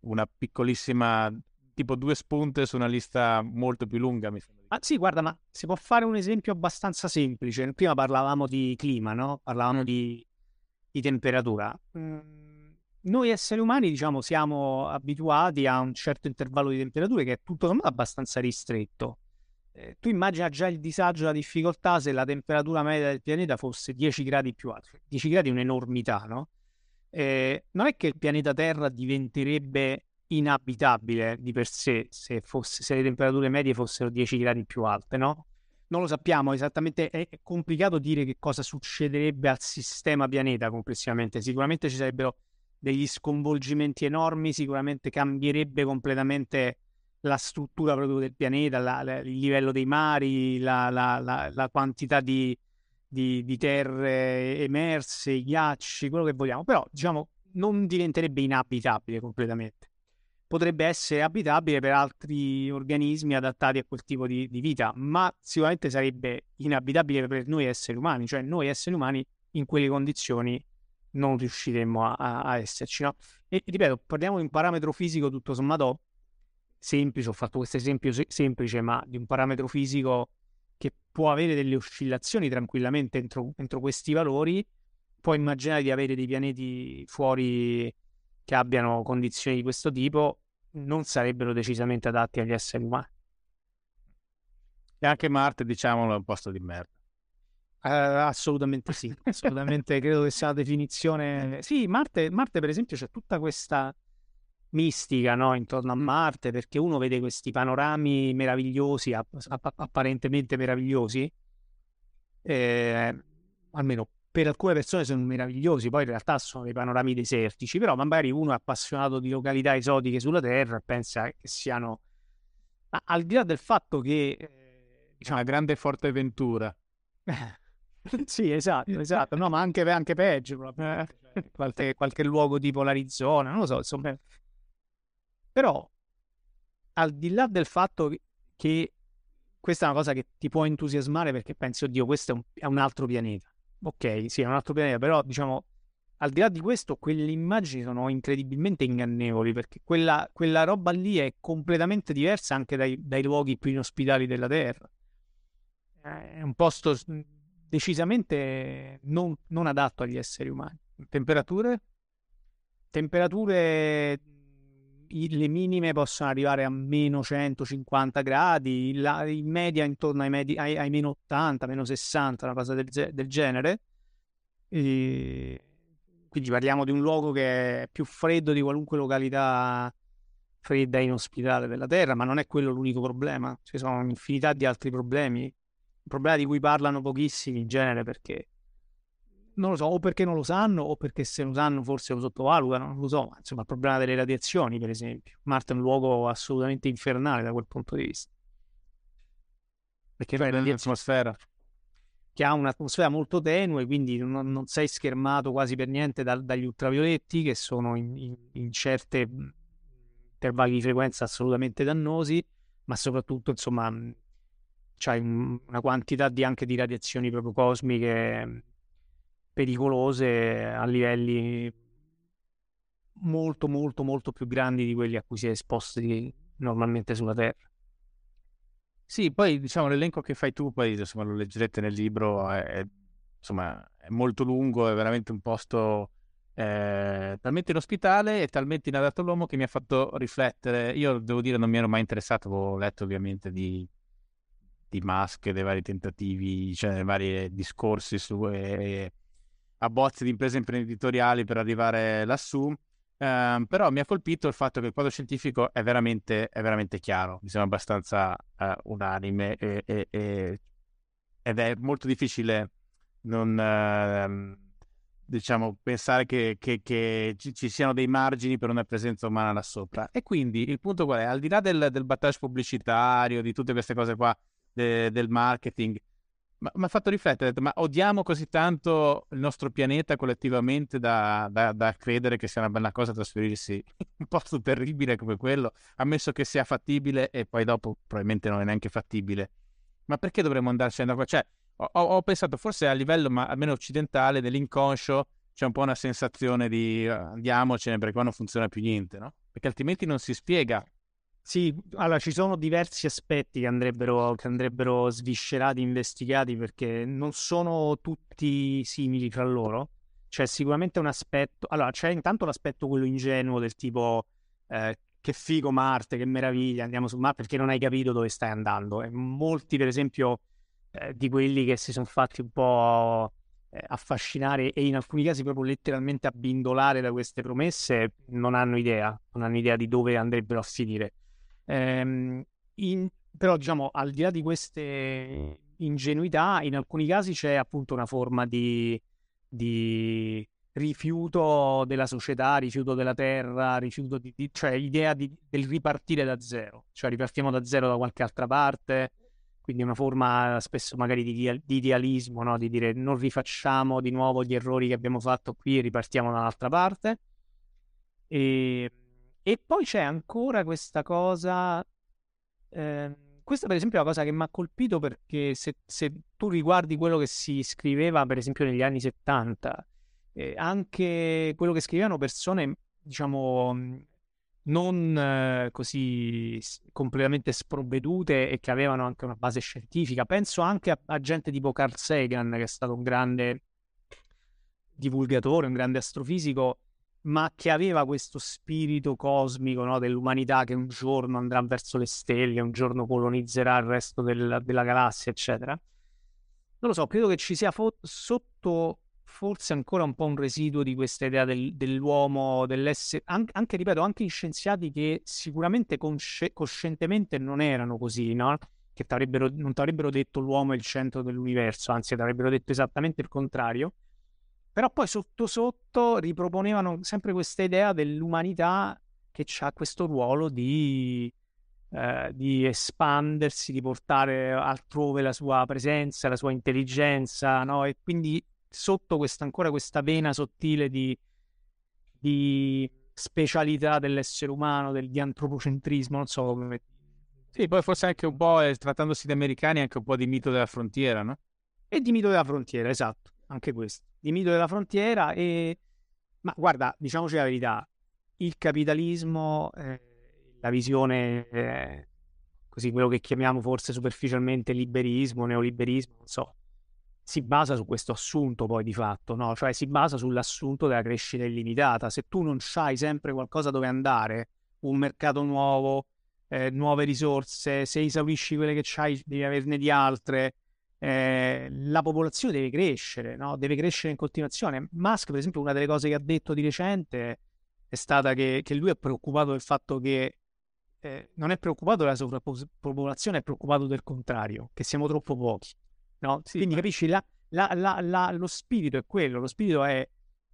una piccolissima, tipo due spunte su una lista molto più lunga, mi sembra. Ah, sì, guarda, ma si può fare un esempio abbastanza semplice. Prima parlavamo di clima, no? Parlavamo mm. di, di temperatura. Mm, noi esseri umani, diciamo, siamo abituati a un certo intervallo di temperature che è tutto sommato abbastanza ristretto. Eh, tu immagina già il disagio la difficoltà se la temperatura media del pianeta fosse 10 gradi più alta. 10 gradi è un'enormità, no? Eh, non è che il pianeta Terra diventerebbe inabitabile di per sé se, fosse, se le temperature medie fossero 10 gradi più alte, no? non lo sappiamo esattamente, è complicato dire che cosa succederebbe al sistema pianeta complessivamente. Sicuramente ci sarebbero degli sconvolgimenti enormi, sicuramente cambierebbe completamente la struttura proprio del pianeta, la, la, il livello dei mari, la, la quantità di, di, di, terre emerse, i ghiacci, quello che vogliamo, però diciamo non diventerebbe inabitabile completamente. Potrebbe essere abitabile per altri organismi adattati a quel tipo di, di vita, ma sicuramente sarebbe inabitabile per noi esseri umani, cioè noi esseri umani in quelle condizioni non riusciremmo a, a, a esserci. No? E ripeto, parliamo di un parametro fisico tutto sommato semplice, ho fatto questo esempio se- semplice, ma di un parametro fisico che può avere delle oscillazioni tranquillamente entro, entro questi valori, puoi immaginare di avere dei pianeti fuori che abbiano condizioni di questo tipo, non sarebbero decisamente adatti agli esseri umani. E anche Marte, diciamolo, è un posto di merda. Uh, assolutamente sì, assolutamente credo che sia la definizione. Sì, Marte, Marte per esempio c'è tutta questa mistica no? intorno a Marte perché uno vede questi panorami meravigliosi, app- apparentemente meravigliosi, eh, almeno per alcune persone sono meravigliosi, poi in realtà sono dei panorami desertici, però magari uno è appassionato di località esotiche sulla Terra e pensa che siano... Ma al di là del fatto che... Eh, diciamo, una grande Forteventura. sì, esatto, esatto. No, ma anche, anche peggio. Eh. Qualche, qualche, luogo tipo l'Arizona, non lo so, insomma. Però, al di là del fatto che questa è una cosa che ti può entusiasmare perché pensi, oddio, questo è un, è un altro pianeta. Ok, sì, è un altro pianeta, però diciamo, al di là di questo, quelle immagini sono incredibilmente ingannevoli perché quella, quella roba lì è completamente diversa anche dai, dai luoghi più inospitali della Terra. È un posto decisamente non, non adatto agli esseri umani. Temperature? Temperature le minime possono arrivare a meno 150 gradi, la, in media intorno ai, medi, ai, ai, meno 80, meno 60, una cosa del, del genere. E quindi parliamo di un luogo che è più freddo di qualunque località fredda e inospitale della Terra, ma non è quello l'unico problema, ci sono un'infinità di altri problemi un problema di cui parlano pochissimi in genere perché non lo so, o perché non lo sanno, o perché se lo sanno forse lo sottovalutano, non lo so, ma insomma il problema delle radiazioni, per esempio. Marte è un luogo assolutamente infernale da quel punto di vista. Perché cioè, l'atmosfera che ha un'atmosfera molto tenue, quindi non, non sei schermato quasi per niente da, dagli ultravioletti che sono in, in, in certi intervalli di frequenza assolutamente dannosi, ma soprattutto insomma c'hai una quantità di, anche di radiazioni proprio cosmiche pericolose a livelli molto molto molto più grandi di quelli a cui si è esposti normalmente sulla Terra. Sì, poi diciamo l'elenco che fai tu, poi insomma lo leggerete nel libro, è, insomma è molto lungo, è veramente un posto eh, talmente inospitale e talmente inadatto all'uomo che mi ha fatto riflettere. Io devo dire non mi ero mai interessato, avevo letto ovviamente di di Musk, dei vari tentativi, cioè dei vari discorsi su eh, abbozzi di imprese imprenditoriali per arrivare lassù. Eh, però mi ha colpito il fatto che il quadro scientifico è veramente, è veramente chiaro, mi sembra abbastanza eh, unanime e, e, e, ed è molto difficile non ehm, diciamo pensare che, che, che ci, ci, siano dei margini per una presenza umana là sopra. E quindi il punto qual è? Al di là del, del battage pubblicitario, di tutte queste cose qua, de, del marketing. Mi ha fatto riflettere, detto, ma odiamo così tanto il nostro pianeta collettivamente da, da, da, credere che sia una bella cosa trasferirsi in un posto terribile come quello, ammesso che sia fattibile e poi dopo probabilmente non è neanche fattibile. Ma perché dovremmo andarci a qua? Cioè, ho, ho, pensato forse a livello, ma almeno occidentale, dell'inconscio, c'è un po' una sensazione di andiamocene perché qua non funziona più niente, no? Perché altrimenti non si spiega sì, allora ci sono diversi aspetti che andrebbero, che andrebbero sviscerati, investigati perché non sono tutti simili fra loro. C'è sicuramente un aspetto, allora c'è intanto l'aspetto quello ingenuo del tipo eh, che figo Marte, che meraviglia, andiamo su Marte perché non hai capito dove stai andando. E molti, per esempio, eh, di quelli che si sono fatti un po' eh, affascinare e in alcuni casi proprio letteralmente abbindolare da queste promesse non hanno idea, non hanno idea di dove andrebbero a finire. Ehm, in, però diciamo al di là di queste ingenuità, in alcuni casi c'è appunto una forma di, di rifiuto della società, rifiuto della terra, rifiuto di, di cioè idea di, del ripartire da zero, cioè ripartiamo da zero da qualche altra parte, quindi una forma spesso magari di, di idealismo, no? di dire non rifacciamo di nuovo gli errori che abbiamo fatto qui e ripartiamo da un'altra parte. E, e poi c'è ancora questa cosa, eh, questa per esempio è una cosa che mi ha colpito perché se, se tu riguardi quello che si scriveva per esempio negli anni 70, eh, anche quello che scrivevano persone, diciamo, non eh, così completamente sprovvedute e che avevano anche una base scientifica. Penso anche a, a, gente tipo Carl Sagan, che è stato un grande divulgatore, un grande astrofisico, ma che aveva questo spirito cosmico no, dell'umanità che un giorno andrà verso le stelle, un giorno colonizzerà il resto del, della galassia, eccetera. Non lo so, credo che ci sia fo- sotto forse ancora un po' un residuo di questa idea del, dell'uomo, dell'essere, anche, anche, ripeto, anche in scienziati che sicuramente consci- coscientemente non erano così, no? Che non ti avrebbero detto l'uomo è il centro dell'universo, anzi ti avrebbero detto esattamente il contrario. Però poi sotto sotto riproponevano sempre questa idea dell'umanità che ha questo ruolo di, eh, di espandersi, di portare altrove la sua presenza, la sua intelligenza, no? E quindi sotto questa, ancora questa vena sottile di, di specialità dell'essere umano, del, di antropocentrismo, non so come... Sì, poi forse anche un po', eh, trattandosi di americani, anche un po' di mito della frontiera, no? E di mito della frontiera, esatto, anche questo. Di mito della frontiera e... Ma guarda, diciamoci la verità, il capitalismo, eh, la visione, eh, così quello che chiamiamo forse superficialmente liberismo, neoliberismo, non so, si basa su questo assunto poi di fatto, no? Cioè si basa sull'assunto della crescita illimitata. Se tu non hai sempre qualcosa dove andare, un mercato nuovo, eh, nuove risorse, se esaurisci quelle che hai devi averne di altre, eh, la popolazione deve crescere, no? Deve crescere in continuazione. Musk, per esempio, una delle cose che ha detto di recente è stata che, che lui è preoccupato del fatto che eh, non è preoccupato della sovrappopolazione, è preoccupato del contrario, che siamo troppo pochi. No? Sì, Quindi ma... capisci, la, la, la, lo spirito è quello, lo spirito è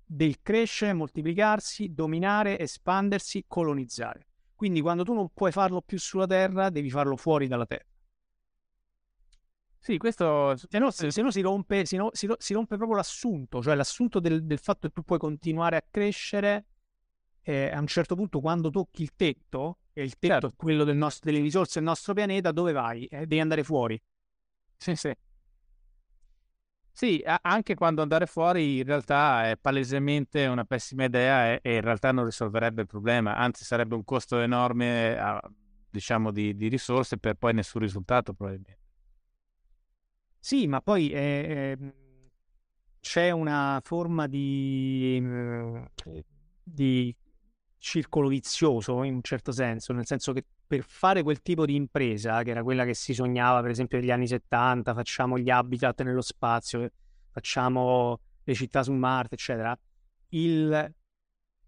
del crescere, moltiplicarsi, dominare, espandersi, colonizzare. Quindi quando tu non puoi farlo più sulla Terra, devi farlo fuori dalla Terra. Sì, questo... Se no, se, se no, si, rompe, si, no si, si, rompe, proprio l'assunto, cioè l'assunto del, del, fatto che tu puoi continuare a crescere eh, a un certo punto quando tocchi il tetto, e il tetto certo. è quello del nostro, delle risorse del nostro pianeta, dove vai? Eh, devi andare fuori. Sì, sì. Sì, anche quando andare fuori in realtà è palesemente una pessima idea e, in realtà non risolverebbe il problema, anzi sarebbe un costo enorme, diciamo, di, di risorse per poi nessun risultato probabilmente. Sì, ma poi eh, c'è una forma di, eh, di circolo vizioso in un certo senso, nel senso che per fare quel tipo di impresa, che era quella che si sognava per esempio negli anni 70, facciamo gli habitat nello spazio, facciamo le città su Marte, eccetera, il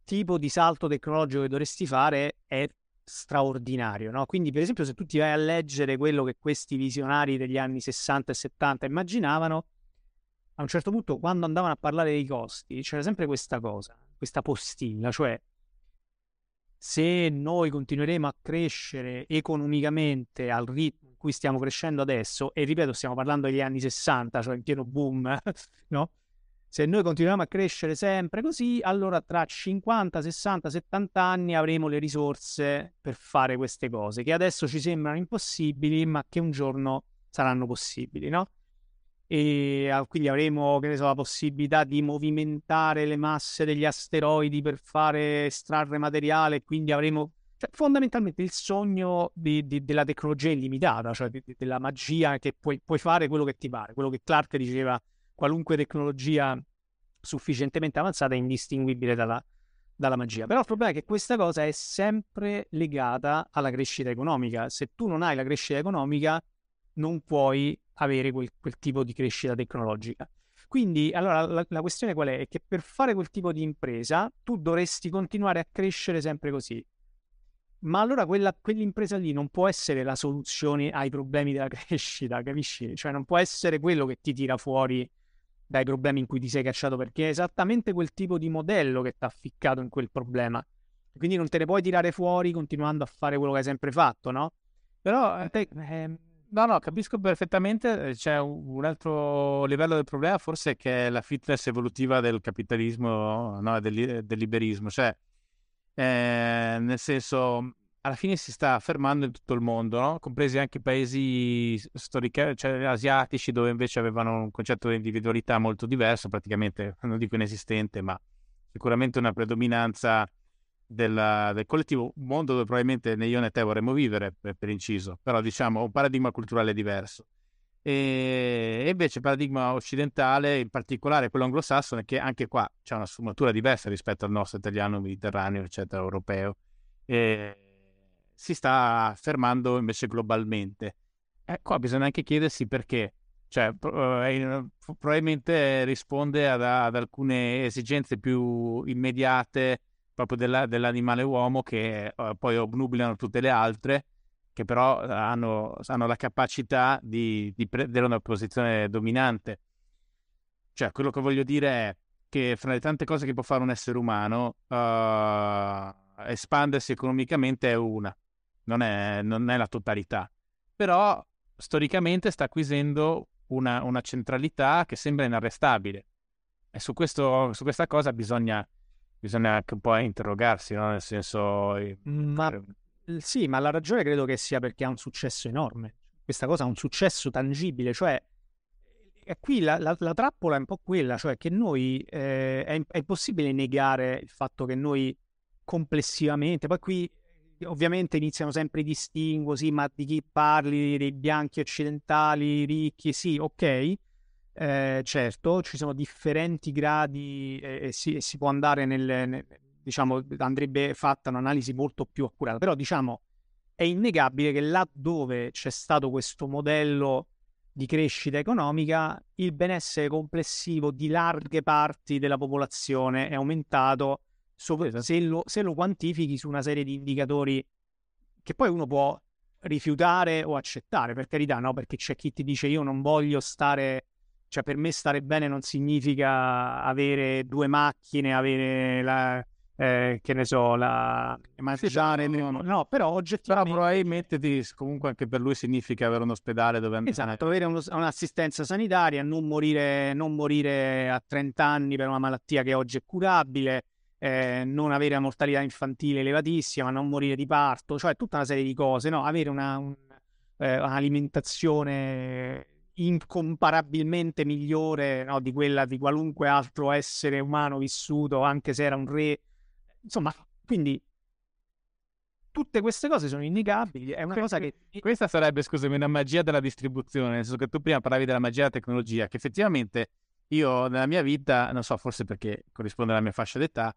tipo di salto tecnologico che dovresti fare è straordinario, no? Quindi, per esempio, se tu ti vai a leggere quello che questi visionari degli anni 60 e 70 immaginavano, a un certo punto, quando andavano a parlare dei costi, c'era sempre questa cosa, questa postilla, cioè se noi continueremo a crescere economicamente al ritmo in cui stiamo crescendo adesso, e ripeto, stiamo parlando degli anni 60, cioè in pieno boom, no? Se noi continuiamo a crescere sempre così, allora tra 50, 60, 70 anni avremo le risorse per fare queste cose, che adesso ci sembrano impossibili, ma che un giorno saranno possibili, no? e quindi avremo so, la possibilità di movimentare le masse degli asteroidi per fare estrarre materiale, quindi avremo cioè, fondamentalmente il sogno di, di, della tecnologia illimitata, cioè di, della magia che puoi, puoi, fare quello che ti pare, quello che Clark diceva, qualunque tecnologia sufficientemente avanzata è indistinguibile dalla, dalla magia. Però il problema è che questa cosa è sempre legata alla crescita economica. Se tu non hai la crescita economica, non puoi avere quel, quel tipo di crescita tecnologica. Quindi, allora, la, la, questione qual è? È che per fare quel tipo di impresa tu dovresti continuare a crescere sempre così. ma allora quella, quell'impresa lì non può essere la soluzione ai problemi della crescita, capisci? Cioè non può essere quello che ti tira fuori dai problemi in cui ti sei cacciato, perché è esattamente quel tipo di modello che ti ha ficcato in quel problema. Quindi non te ne puoi tirare fuori continuando a fare quello che hai sempre fatto, no? Però, te, eh, no, no, capisco perfettamente. C'è un altro livello del problema, forse, che è la fitness evolutiva del capitalismo, no, del, del liberismo. Cioè, eh, nel senso, alla fine si sta affermando in tutto il mondo, no? compresi anche paesi storici, cioè asiatici, dove invece avevano un concetto di individualità molto diverso, praticamente non dico inesistente, ma sicuramente una predominanza della, del collettivo, un mondo dove probabilmente né io né te vorremmo vivere, per, per inciso, però diciamo un paradigma culturale diverso. E invece il paradigma occidentale, in particolare quello anglosassone, che anche qua c'è una sfumatura diversa rispetto al nostro italiano, mediterraneo, eccetera, europeo, e si sta affermando invece globalmente. E qua bisogna anche chiedersi perché. Cioè, eh, probabilmente risponde ad, ad, alcune esigenze più immediate proprio della, dell'animale uomo che uh, poi obnubilano tutte le altre che però hanno, hanno la capacità di, di prendere una posizione dominante. Cioè, quello che voglio dire è che fra le tante cose che può fare un essere umano, uh, espandersi economicamente è una, non è, non è, la totalità. Però storicamente sta acquisendo una, una centralità che sembra inarrestabile. E su, questo, su questa cosa bisogna, bisogna anche un po' interrogarsi, no? nel senso... Ma sì, ma la ragione credo che sia perché ha un successo enorme. Questa cosa ha un successo tangibile, cioè e qui la, la, la, trappola è un po' quella, cioè che noi eh, è, è, impossibile negare il fatto che noi complessivamente, poi qui ovviamente iniziano sempre i distinguo, sì, ma di chi parli, dei bianchi occidentali, ricchi, sì, ok, eh, certo, ci sono differenti gradi e, e, si, e si, può andare nel, nel diciamo, andrebbe fatta un'analisi molto più accurata, però diciamo è innegabile che laddove c'è stato questo modello di crescita economica, il benessere complessivo di larghe parti della popolazione è aumentato se lo, se lo quantifichi su una serie di indicatori che poi uno può rifiutare o accettare, per carità, no? Perché c'è chi ti dice io non voglio stare, cioè per me stare bene non significa avere due macchine, avere la, eh, che ne so, la mangiare. Sì, no, no, però oggettivamente. Però probabilmente ti, comunque anche per lui significa avere un ospedale dove andare. Esatto, avere uno, un'assistenza sanitaria, non morire, non morire a 30 anni per una malattia che oggi è curabile. Eh, non avere una mortalità infantile elevatissima, non morire di parto, cioè tutta una serie di cose, no? avere una, un, eh, un'alimentazione incomparabilmente migliore no? di quella di qualunque altro essere umano vissuto, anche se era un re Insomma, quindi tutte queste cose sono innegabili. È una cosa che. Questa sarebbe, scusami, una magia della distribuzione. Nel senso che tu prima parlavi della magia della tecnologia, che effettivamente io nella mia vita, non so, forse perché corrisponde alla mia fascia d'età,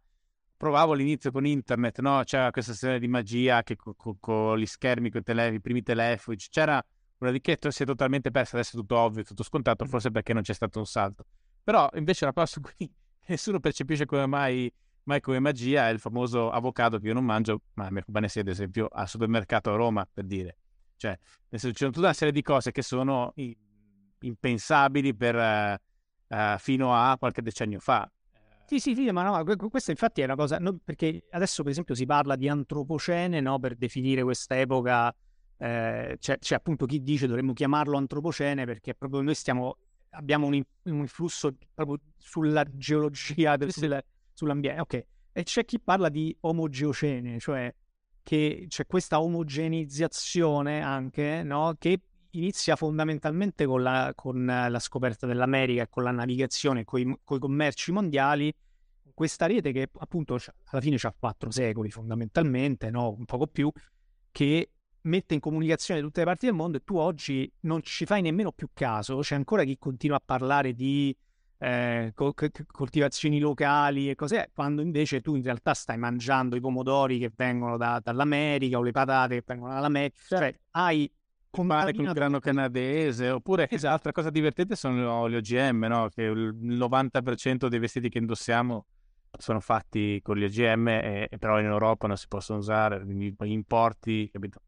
provavo all'inizio con internet, no? C'era questa serie di magia che con co- co gli schermi, con i, primi telefoni, c'era una ricchezza, si è totalmente persa, adesso è tutto ovvio, tutto scontato, forse perché non c'è stato un salto. Però invece la cosa su cui nessuno percepisce come mai ma è come magia è il famoso avocado che io non mangio, ma mi sia ad esempio al supermercato a Roma, per dire. Cioè, nel senso, c'è tutta una serie di cose che sono impensabili per, uh, fino a qualche decennio fa. Sì, sì, sì, ma no, questa infatti è una cosa, no, perché adesso per esempio si parla di antropocene, no, per definire questa epoca, eh, c'è, c'è, appunto chi dice dovremmo chiamarlo antropocene perché proprio noi stiamo, abbiamo un, un influsso proprio sulla geologia del, sulla, sull'ambiente. Ok, e c'è chi parla di omogeocene, cioè che c'è questa omogenizzazione anche, no? Che inizia fondamentalmente con la, con la scoperta dell'America e con la navigazione, con i commerci mondiali, questa rete che appunto alla fine ha quattro secoli fondamentalmente, no? un poco più, che mette in comunicazione tutte le parti del mondo e tu oggi non ci fai nemmeno più caso, c'è ancora chi continua a parlare di eh, coltivazioni locali e cos'è, quando invece tu in realtà stai mangiando i pomodori che vengono da, dall'America o le patate che vengono dall'America, cioè certo. hai compare con il grano canadese oppure esatto. altra cosa divertente sono gli OGM no? che il 90% dei vestiti che indossiamo sono fatti con gli OGM e, e però in Europa non si possono usare, quindi gli importi, capito?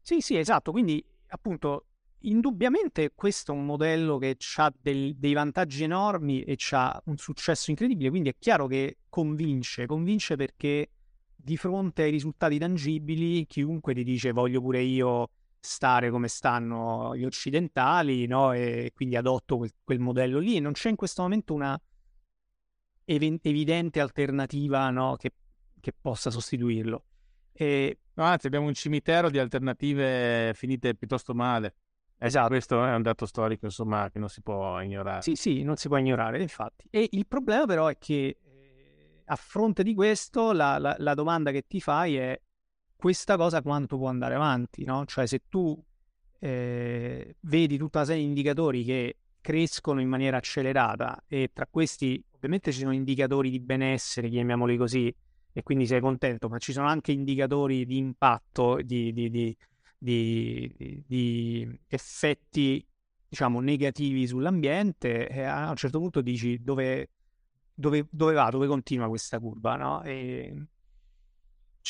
Sì, sì, esatto, quindi appunto indubbiamente questo è un modello che ha del, dei vantaggi enormi e ha un successo incredibile, quindi è chiaro che convince, convince perché di fronte ai risultati tangibili chiunque ti dice voglio pure io stare come stanno gli occidentali, no? E quindi adotto quel, quel modello lì e non c'è in questo momento una ev- evidente alternativa no? che, che possa sostituirlo. E... No, anzi, abbiamo un cimitero di alternative finite piuttosto male. Esatto. Questo è un dato storico, insomma, che non si può ignorare. Sì, sì, non si può ignorare, infatti. E il problema però è che eh, a fronte di questo la, la, la, domanda che ti fai è questa cosa quanto può andare avanti, no? Cioè se tu eh, vedi tutta una serie di indicatori che crescono in maniera accelerata e tra questi ovviamente ci sono indicatori di benessere, chiamiamoli così, e quindi sei contento, ma ci sono anche indicatori di impatto, di, di, di di, effetti diciamo negativi sull'ambiente e a un certo punto dici dove, dove, dove va, dove continua questa curva, no? E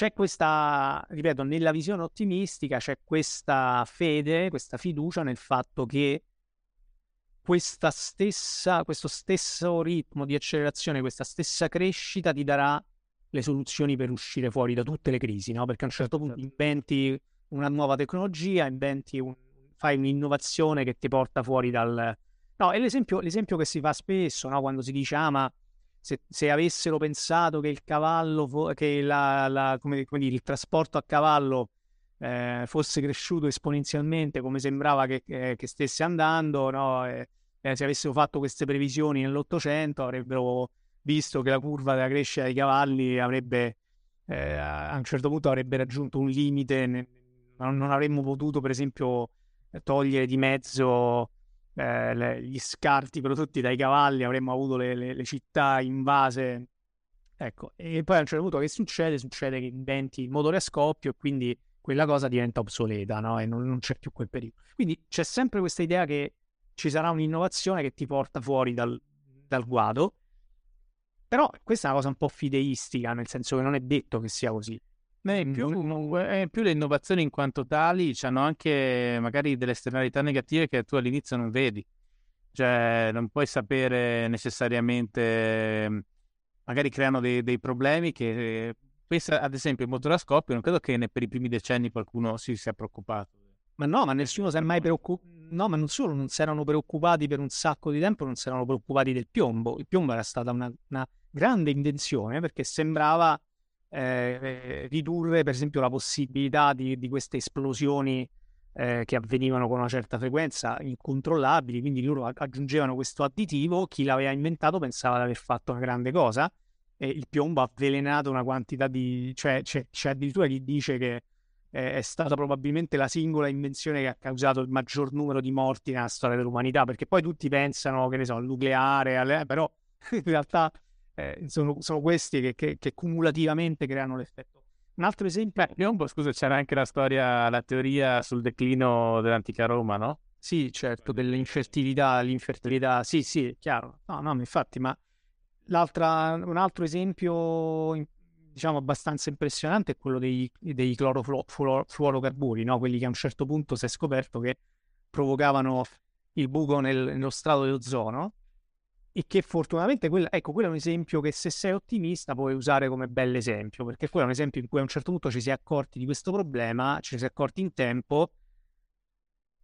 c'è questa, ripeto, nella visione ottimistica c'è questa fede, questa fiducia nel fatto che questa stessa, questo stesso ritmo di accelerazione, questa stessa crescita ti darà le soluzioni per uscire fuori da tutte le crisi, no? Perché a un certo punto certo. inventi una nuova tecnologia, inventi un, fai un'innovazione che ti porta fuori dal... No, è l'esempio, l'esempio che si fa spesso, no? quando si dice, ah, ma se, se avessero pensato che il cavallo, che la, la, come, come dire, il trasporto a cavallo eh, fosse cresciuto esponenzialmente come sembrava che, eh, che stesse andando, no? eh, se avessero fatto queste previsioni nell'Ottocento avrebbero visto che la curva della crescita dei cavalli avrebbe eh, a un certo punto avrebbe raggiunto un limite nel, non, non avremmo potuto, per esempio, togliere di mezzo eh, gli scarti prodotti dai cavalli, avremmo avuto le, le, le, città invase. Ecco, e poi a un certo punto che succede? Succede che inventi il motore a scoppio e quindi quella cosa diventa obsoleta, no? E non, non c'è più quel pericolo. Quindi c'è sempre questa idea che ci sarà un'innovazione che ti porta fuori dal, dal guado, però questa è una cosa un po' fideistica, nel senso che non è detto che sia così. Beh, più, eh, più, le innovazioni in quanto tali hanno anche magari delle esternalità negative che tu all'inizio non vedi. Cioè, non puoi sapere necessariamente, magari creano dei, dei problemi che... Pensa ad esempio il motore a scoppio, non credo che per i primi decenni qualcuno si sia preoccupato. Ma no, ma nessuno si è mai preoccupato. No, ma non solo, non si erano preoccupati per un sacco di tempo, non si erano preoccupati del piombo. Il piombo era stata una, una grande invenzione perché sembrava eh, ridurre per esempio la possibilità di, di queste esplosioni eh, che avvenivano con una certa frequenza incontrollabili, quindi loro aggiungevano questo additivo, chi l'aveva inventato pensava di aver fatto una grande cosa e il piombo ha avvelenato una quantità di... cioè c'è, c'è addirittura chi dice che eh, è stata probabilmente la singola invenzione che ha causato il maggior numero di morti nella storia dell'umanità, perché poi tutti pensano, che ne so, al nucleare, alle... però in realtà eh, sono, sono, questi che, che, che, cumulativamente creano l'effetto. Un altro esempio... Beh, scusa, c'era anche la storia, la teoria sul declino dell'antica Roma, no? Sì, certo, dell'infertilità, l'infertilità, sì, sì, chiaro. No, no, infatti, ma l'altra, un altro esempio, diciamo, abbastanza impressionante è quello dei, dei clorofluorocarburi, no? Quelli che a un certo punto si è scoperto che provocavano il buco nel, nello strato dell'ozono e che fortunatamente quella, ecco, quello è un esempio che se sei ottimista puoi usare come bell'esempio, perché quello è un esempio in cui a un certo punto ci si è accorti di questo problema, ci si è accorti in tempo,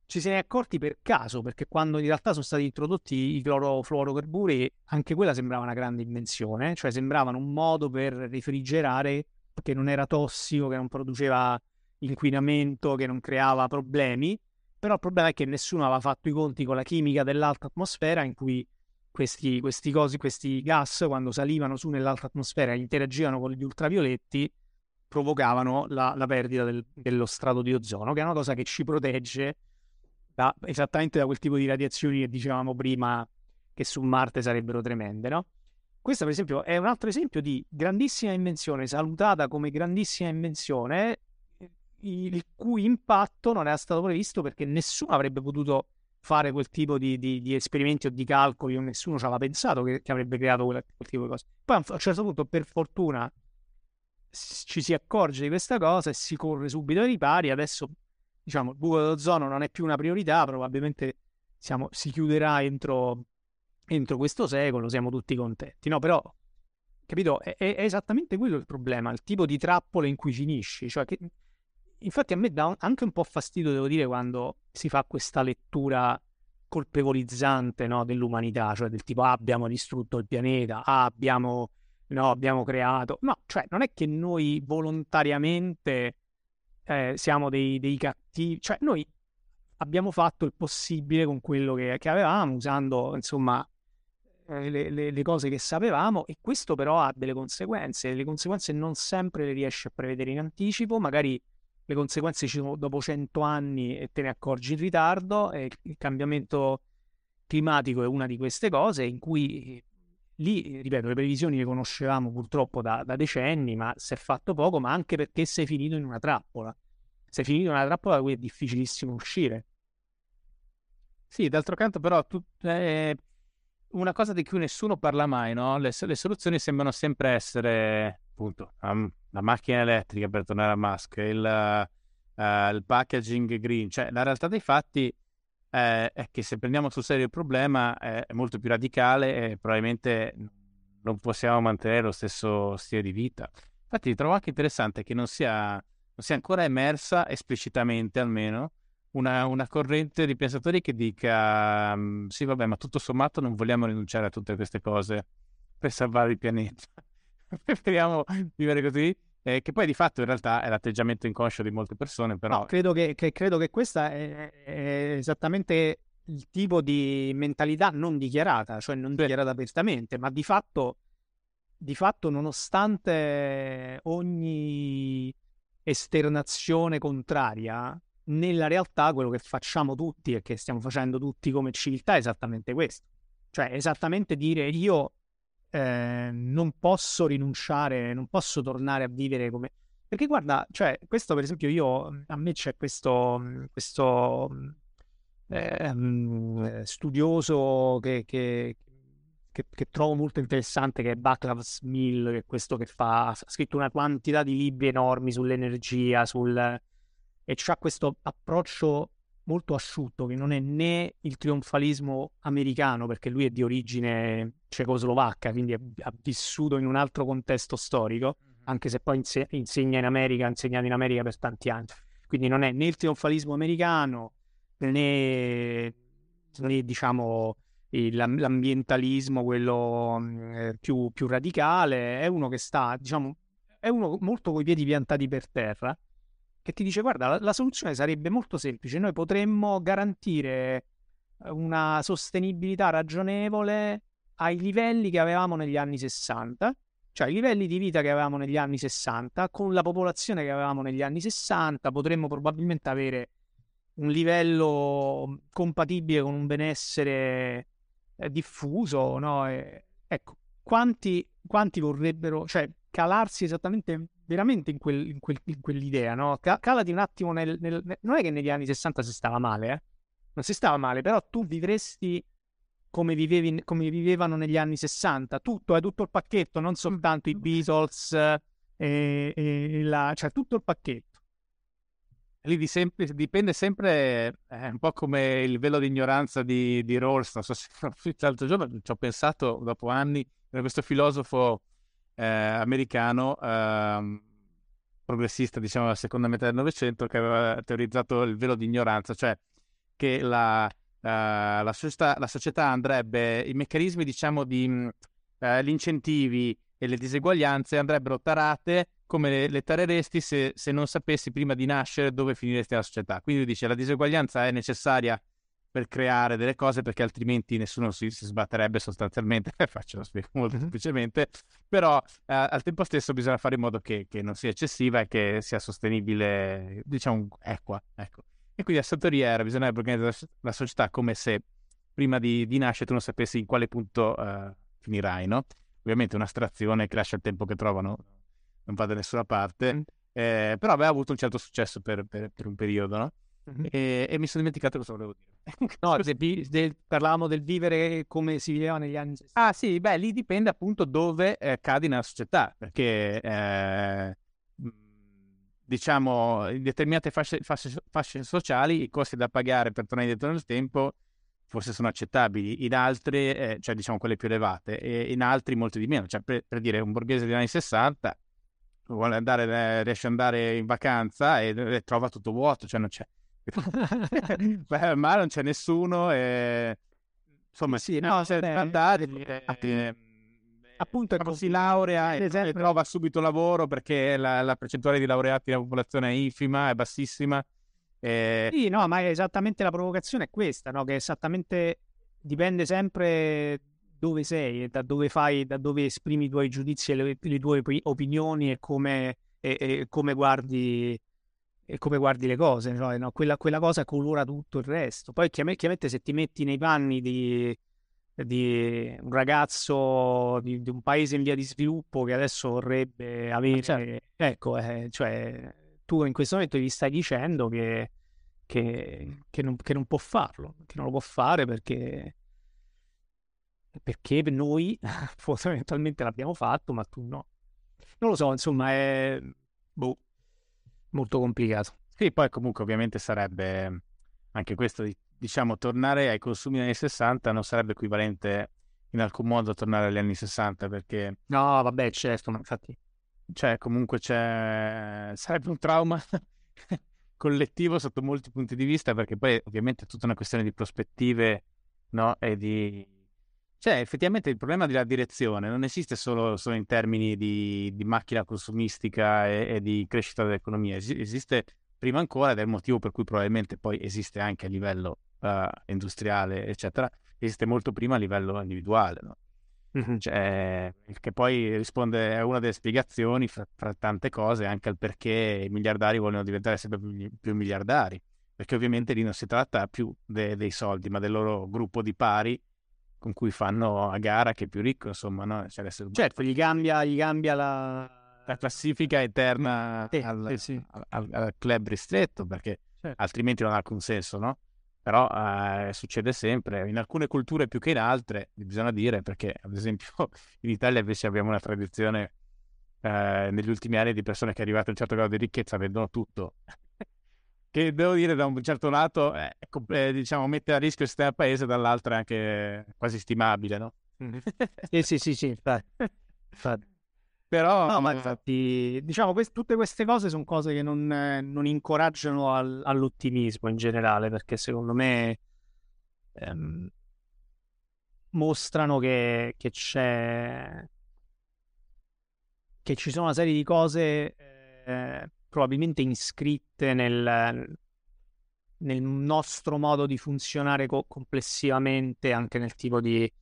ci si è accorti per caso, perché quando in realtà sono stati introdotti i clorofluorocarburi, anche quella sembrava una grande invenzione, cioè sembravano un modo per refrigerare che non era tossico, che non produceva inquinamento, che non creava problemi, però il problema è che nessuno aveva fatto i conti con la chimica dell'alta atmosfera in cui questi, questi, cosi, questi gas, quando salivano su nell'alta atmosfera e interagivano con gli ultravioletti, provocavano la, la perdita del, dello strato di ozono, che è una cosa che ci protegge da, esattamente da quel tipo di radiazioni che dicevamo prima che su Marte sarebbero tremende, no? Questo, per esempio, è un altro esempio di grandissima invenzione, salutata come grandissima invenzione, il cui impatto non era stato previsto perché nessuno avrebbe potuto fare quel tipo di, di, di esperimenti o di calcoli, nessuno ci aveva pensato che, che avrebbe creato quel, quel, tipo di cose. Poi a un certo punto, per fortuna, ci si accorge di questa cosa e si corre subito ai ripari. Adesso, diciamo, il buco dell'ozono non è più una priorità, probabilmente siamo, si chiuderà entro, entro, questo secolo, siamo tutti contenti. No, però, capito, è, è, esattamente quello il problema, il tipo di trappole in cui finisci. Cioè che, infatti a me dà anche un po' fastidio, devo dire, quando si fa questa lettura colpevolizzante no, dell'umanità, cioè del tipo ah, abbiamo distrutto il pianeta, ah, abbiamo, no, abbiamo creato. No, cioè non è che noi volontariamente eh, siamo dei, dei, cattivi, cioè noi abbiamo fatto il possibile con quello che, che avevamo, usando insomma eh, le, le, le, cose che sapevamo e questo però ha delle conseguenze, le conseguenze non sempre le riesci a prevedere in anticipo, magari le conseguenze ci sono dopo 100 anni e te ne accorgi in ritardo e il cambiamento climatico è una di queste cose in cui lì, ripeto, le previsioni le conoscevamo purtroppo da, da decenni, ma si è fatto poco, ma anche perché sei finito in una trappola. Sei finito in una trappola da cui è difficilissimo uscire. Sì, d'altro canto però tu, eh, una cosa di cui nessuno parla mai, no? Le, le soluzioni sembrano sempre essere appunto um, la macchina elettrica per tornare a Musk, il, uh, il packaging green, cioè la realtà dei fatti eh, è che se prendiamo sul serio il problema è, è molto più radicale e probabilmente non possiamo mantenere lo stesso stile di vita. Infatti trovo anche interessante che non sia, non sia ancora emersa esplicitamente almeno una, una, corrente di pensatori che dica um, sì vabbè ma tutto sommato non vogliamo rinunciare a tutte queste cose per salvare il pianeta preferiamo vivere così eh, che poi di fatto in realtà è l'atteggiamento inconscio di molte persone, però... No, credo che, che, credo che questa è, è, esattamente il tipo di mentalità non dichiarata, cioè non dichiarata apertamente, ma di fatto, di fatto nonostante ogni esternazione contraria, nella realtà quello che facciamo tutti e che stiamo facendo tutti come civiltà è esattamente questo. Cioè, esattamente dire io eh, non posso rinunciare, non posso tornare a vivere come... Perché guarda, cioè, questo per esempio io, a me c'è questo, questo eh, studioso che, che, che, che, trovo molto interessante, che è Baclav Smil, che è questo che fa, ha scritto una quantità di libri enormi sull'energia, sul... e ha questo approccio molto asciutto, che non è né il trionfalismo americano, perché lui è di origine cecoslovacca, quindi ha vissuto in un altro contesto storico, anche se poi inse- insegna in America, ha insegnato in America per tanti anni. Quindi non è né il trionfalismo americano, né, né diciamo il, l'ambientalismo, quello eh, più, più radicale, è uno che sta, diciamo, è uno molto coi piedi piantati per terra che ti dice guarda, la, la soluzione sarebbe molto semplice, noi potremmo garantire eh, una sostenibilità ragionevole ai livelli che avevamo negli anni 60, cioè i livelli di vita che avevamo negli anni 60, con la popolazione che avevamo negli anni 60, potremmo probabilmente avere un livello compatibile con un benessere eh, diffuso, no? E, ecco, quanti, quanti vorrebbero, cioè calarsi esattamente veramente in, quel, in, quel, in quell'idea, no? calati un attimo nel, nel, nel, Non è che negli anni 60 si stava male, eh? Non si stava male, però tu vivresti come, vivevi, come vivevano negli anni 60. Tutto, è tutto il pacchetto, non soltanto i Beatles, eh, e, e la, cioè tutto il pacchetto. Lì di sempre, dipende sempre, eh, un po' come il velo di ignoranza di, di Rawls. Non so se l'altro giorno ci ho pensato dopo anni, questo filosofo eh, americano, eh, progressista, diciamo, della seconda metà del Novecento, che aveva teorizzato il velo di ignoranza, cioè che la, uh, la, società, la società, andrebbe, i meccanismi, diciamo, di uh, gli incentivi e le diseguaglianze andrebbero tarate come le, le tareresti se, se, non sapessi prima di nascere dove finiresti la società. Quindi dice la diseguaglianza è necessaria per creare delle cose perché altrimenti nessuno si, si sbatterebbe sostanzialmente, faccio lo spiego molto semplicemente, però eh, al tempo stesso bisogna fare in modo che, che, non sia eccessiva e che sia sostenibile, diciamo, equa. Ecco. E quindi a Santoriera bisognerebbe organizzare la società come se prima di, di nascere tu non sapessi in quale punto uh, finirai, no? Ovviamente un'astrazione che lascia il tempo che trovano, non va da nessuna parte, eh, però aveva avuto un certo successo per, per, per un periodo, no? Mm-hmm. E, e mi sono dimenticato cosa volevo dire. no, del, del, parlavamo del vivere come si viveva negli anni 60. Ah sì, beh, lì dipende appunto dove eh, cadi nella società, perché eh, diciamo in determinate fasce, fasce, fasce, sociali i costi da pagare per tornare indietro nel tempo forse sono accettabili, in altre, eh, cioè diciamo quelle più elevate, e in altri molto di meno. Cioè, per, per dire, un borghese degli anni 60 vuole andare, eh, riesce ad andare in vacanza e, e trova tutto vuoto, cioè non c'è. Beh, mare non c'è nessuno e insomma sì, no, c'è andare e, e, appunto quando si laurea e, esempio... trova subito lavoro perché la, la percentuale di laureati nella popolazione è infima, è bassissima eh... Sì, no, ma esattamente la provocazione è questa, no? Che esattamente dipende sempre dove sei, da dove fai, da dove esprimi i tuoi giudizi e le, le tue opinioni e come, e, e come, guardi, e come guardi le cose. No? Quella, quella, cosa colora tutto il resto. Poi chiaramente se ti metti nei panni di, di un ragazzo di, di, un paese in via di sviluppo che adesso vorrebbe avere, certo. ecco, eh, cioè tu in questo momento gli stai dicendo che, che, che, non, che, non, può farlo, che non lo può fare perché, perché noi fondamentalmente l'abbiamo fatto, ma tu no. Non lo so, insomma, è boh, molto complicato. Sì, poi comunque ovviamente sarebbe anche questo, diciamo, tornare ai consumi degli anni 60 non sarebbe equivalente in alcun modo a tornare agli anni 60 perché... No, vabbè, certo, ma infatti cioè comunque c'è sarebbe un trauma collettivo sotto molti punti di vista perché poi ovviamente è tutta una questione di prospettive no? e di cioè effettivamente il problema della direzione non esiste solo, solo in termini di, di macchina consumistica e, e, di crescita dell'economia es- esiste prima ancora ed è il motivo per cui probabilmente poi esiste anche a livello uh, industriale eccetera esiste molto prima a livello individuale no? Mm-hmm. Cioè, che poi risponde a una delle spiegazioni fra, fra, tante cose anche al perché i miliardari vogliono diventare sempre più, più miliardari. Perché ovviamente lì non si tratta più de, dei soldi, ma del loro gruppo di pari con cui fanno a gara che è più ricco, insomma, no? Cioè, certo, gli cambia, gli cambia la... la... classifica eterna eh, al, eh, sì. al, al, al, club ristretto, perché certo. altrimenti non ha alcun senso, no? però eh, succede sempre, in alcune culture più che in altre, bisogna dire, perché ad esempio in Italia invece abbiamo una tradizione eh, negli ultimi anni di persone che arrivate a un certo grado di ricchezza vendono tutto, che devo dire da un certo lato eh, eh, diciamo, mette a rischio il sistema paese, dall'altro è anche quasi stimabile, no? sì, sì, sì, sì, infatti. infatti. Però, no, ma infatti, diciamo, quest- tutte queste cose sono cose che non, eh, non incoraggiano al- all'ottimismo in generale, perché secondo me ehm, mostrano che, che, c'è che ci sono una serie di cose eh, probabilmente iscritte nel, nel nostro modo di funzionare co- complessivamente, anche nel tipo di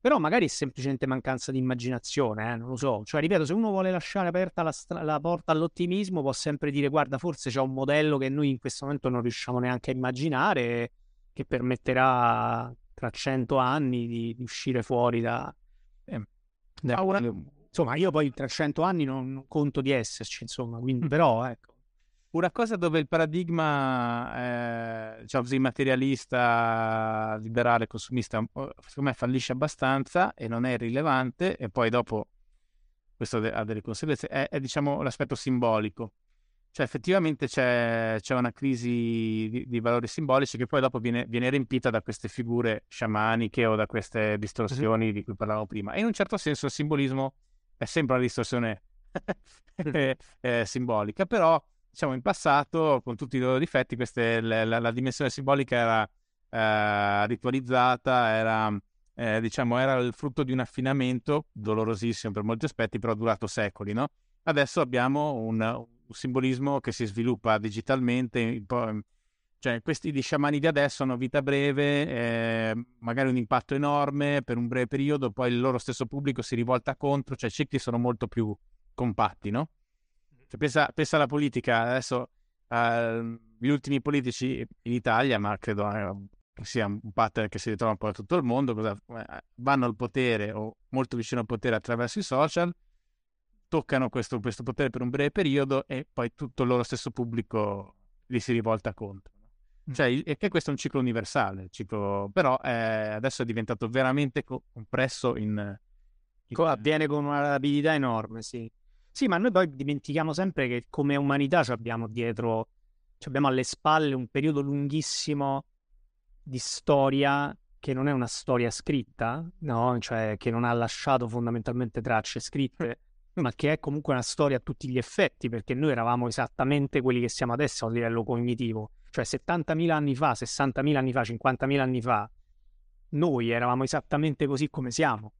però magari è semplicemente mancanza di immaginazione, eh? non lo so. Cioè, ripeto, se uno vuole lasciare aperta la, stra- la, porta all'ottimismo, può sempre dire, guarda, forse c'è un modello che noi in questo momento non riusciamo neanche a immaginare, che permetterà tra cento anni di, di uscire fuori da... Eh, da una... Insomma, io poi tra cento anni non, non, conto di esserci, insomma, quindi, mm. però, ecco. Una cosa dove il paradigma, eh, diciamo così, materialista, liberale, consumista, secondo me fallisce abbastanza e non è irrilevante, e poi dopo questo ha delle conseguenze, è, è diciamo l'aspetto simbolico. Cioè effettivamente c'è, c'è una crisi di, di, valori simbolici che poi dopo viene, viene, riempita da queste figure sciamaniche o da queste distorsioni di cui parlavamo prima. E in un certo senso il simbolismo è sempre una distorsione eh, eh, simbolica, però diciamo in passato, con tutti i loro difetti, queste, la, la, la dimensione simbolica era eh, ritualizzata, era, eh, diciamo, era il frutto di un affinamento dolorosissimo per molti aspetti, però durato secoli, no? Adesso abbiamo un, un simbolismo che si sviluppa digitalmente, cioè questi di sciamani di adesso hanno vita breve, eh, magari un impatto enorme per un breve periodo, poi il loro stesso pubblico si rivolta contro, cioè i cicli sono molto più compatti, no? Cioè, pensa, pensa, alla politica, adesso uh, gli ultimi politici in Italia, ma credo eh, sia un pattern che si ritrova un po' da tutto il mondo, cosa, eh, vanno al potere o molto vicino al potere attraverso i social, toccano questo, questo, potere per un breve periodo e poi tutto il loro stesso pubblico li si rivolta contro. Cioè, e che questo è un ciclo universale, ciclo... però eh, adesso è diventato veramente co- compresso in... in... Avviene con una rapidità enorme, sì. Sì, ma noi poi dimentichiamo sempre che come umanità abbiamo dietro, abbiamo alle spalle un periodo lunghissimo di storia che non è una storia scritta, no? Cioè che non ha lasciato fondamentalmente tracce scritte, ma che è comunque una storia a tutti gli effetti, perché noi eravamo esattamente quelli che siamo adesso a livello cognitivo. Cioè 70.000 anni fa, 60.000 anni fa, 50.000 anni fa, noi eravamo esattamente così come siamo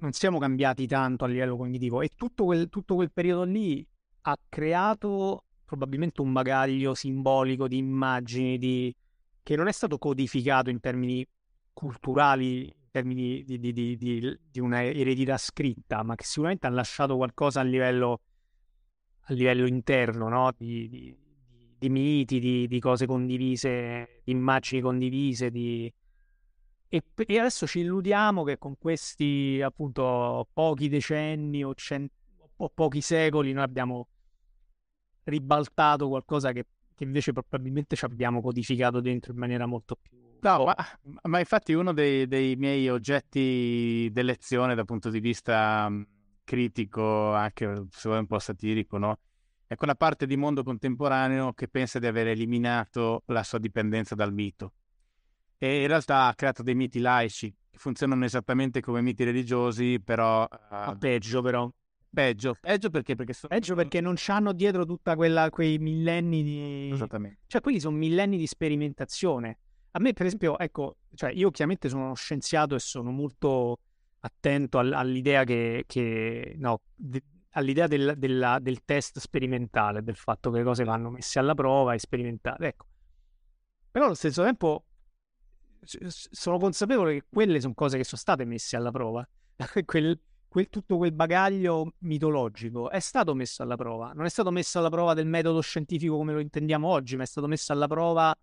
non siamo cambiati tanto a livello cognitivo e tutto quel, tutto quel periodo lì ha creato probabilmente un bagaglio simbolico di immagini di... che non è stato codificato in termini culturali, in termini di, di, di, di, una eredità scritta, ma che sicuramente ha lasciato qualcosa a livello, a livello interno, no? di, miti, di, cose condivise, di immagini condivise, di, e, e, adesso ci illudiamo che con questi appunto pochi decenni o, cent- o pochi secoli noi abbiamo ribaltato qualcosa che, che, invece probabilmente ci abbiamo codificato dentro in maniera molto più... No, ma, ma infatti uno dei, dei, miei oggetti d'elezione dal punto di vista critico, anche se vuoi un po' satirico, no? È quella parte di mondo contemporaneo che pensa di aver eliminato la sua dipendenza dal mito e in realtà ha creato dei miti laici che funzionano esattamente come miti religiosi, però... Uh, peggio però. Peggio, peggio perché? Perché, sono... peggio perché non hanno dietro tutta quella, quei millenni di... Esattamente. Cioè quelli sono millenni di sperimentazione. A me per esempio, ecco, cioè io chiaramente sono uno scienziato e sono molto attento all- all'idea che, che no, de- all'idea del, della, del test sperimentale, del fatto che le cose vanno messe alla prova e sperimentate. Ecco. Però allo stesso tempo sono consapevole che quelle sono cose che sono state messe alla prova. quel, quel, tutto quel bagaglio mitologico è stato messo alla prova. Non è stato messo alla prova del metodo scientifico come lo intendiamo oggi, ma è stato messo alla prova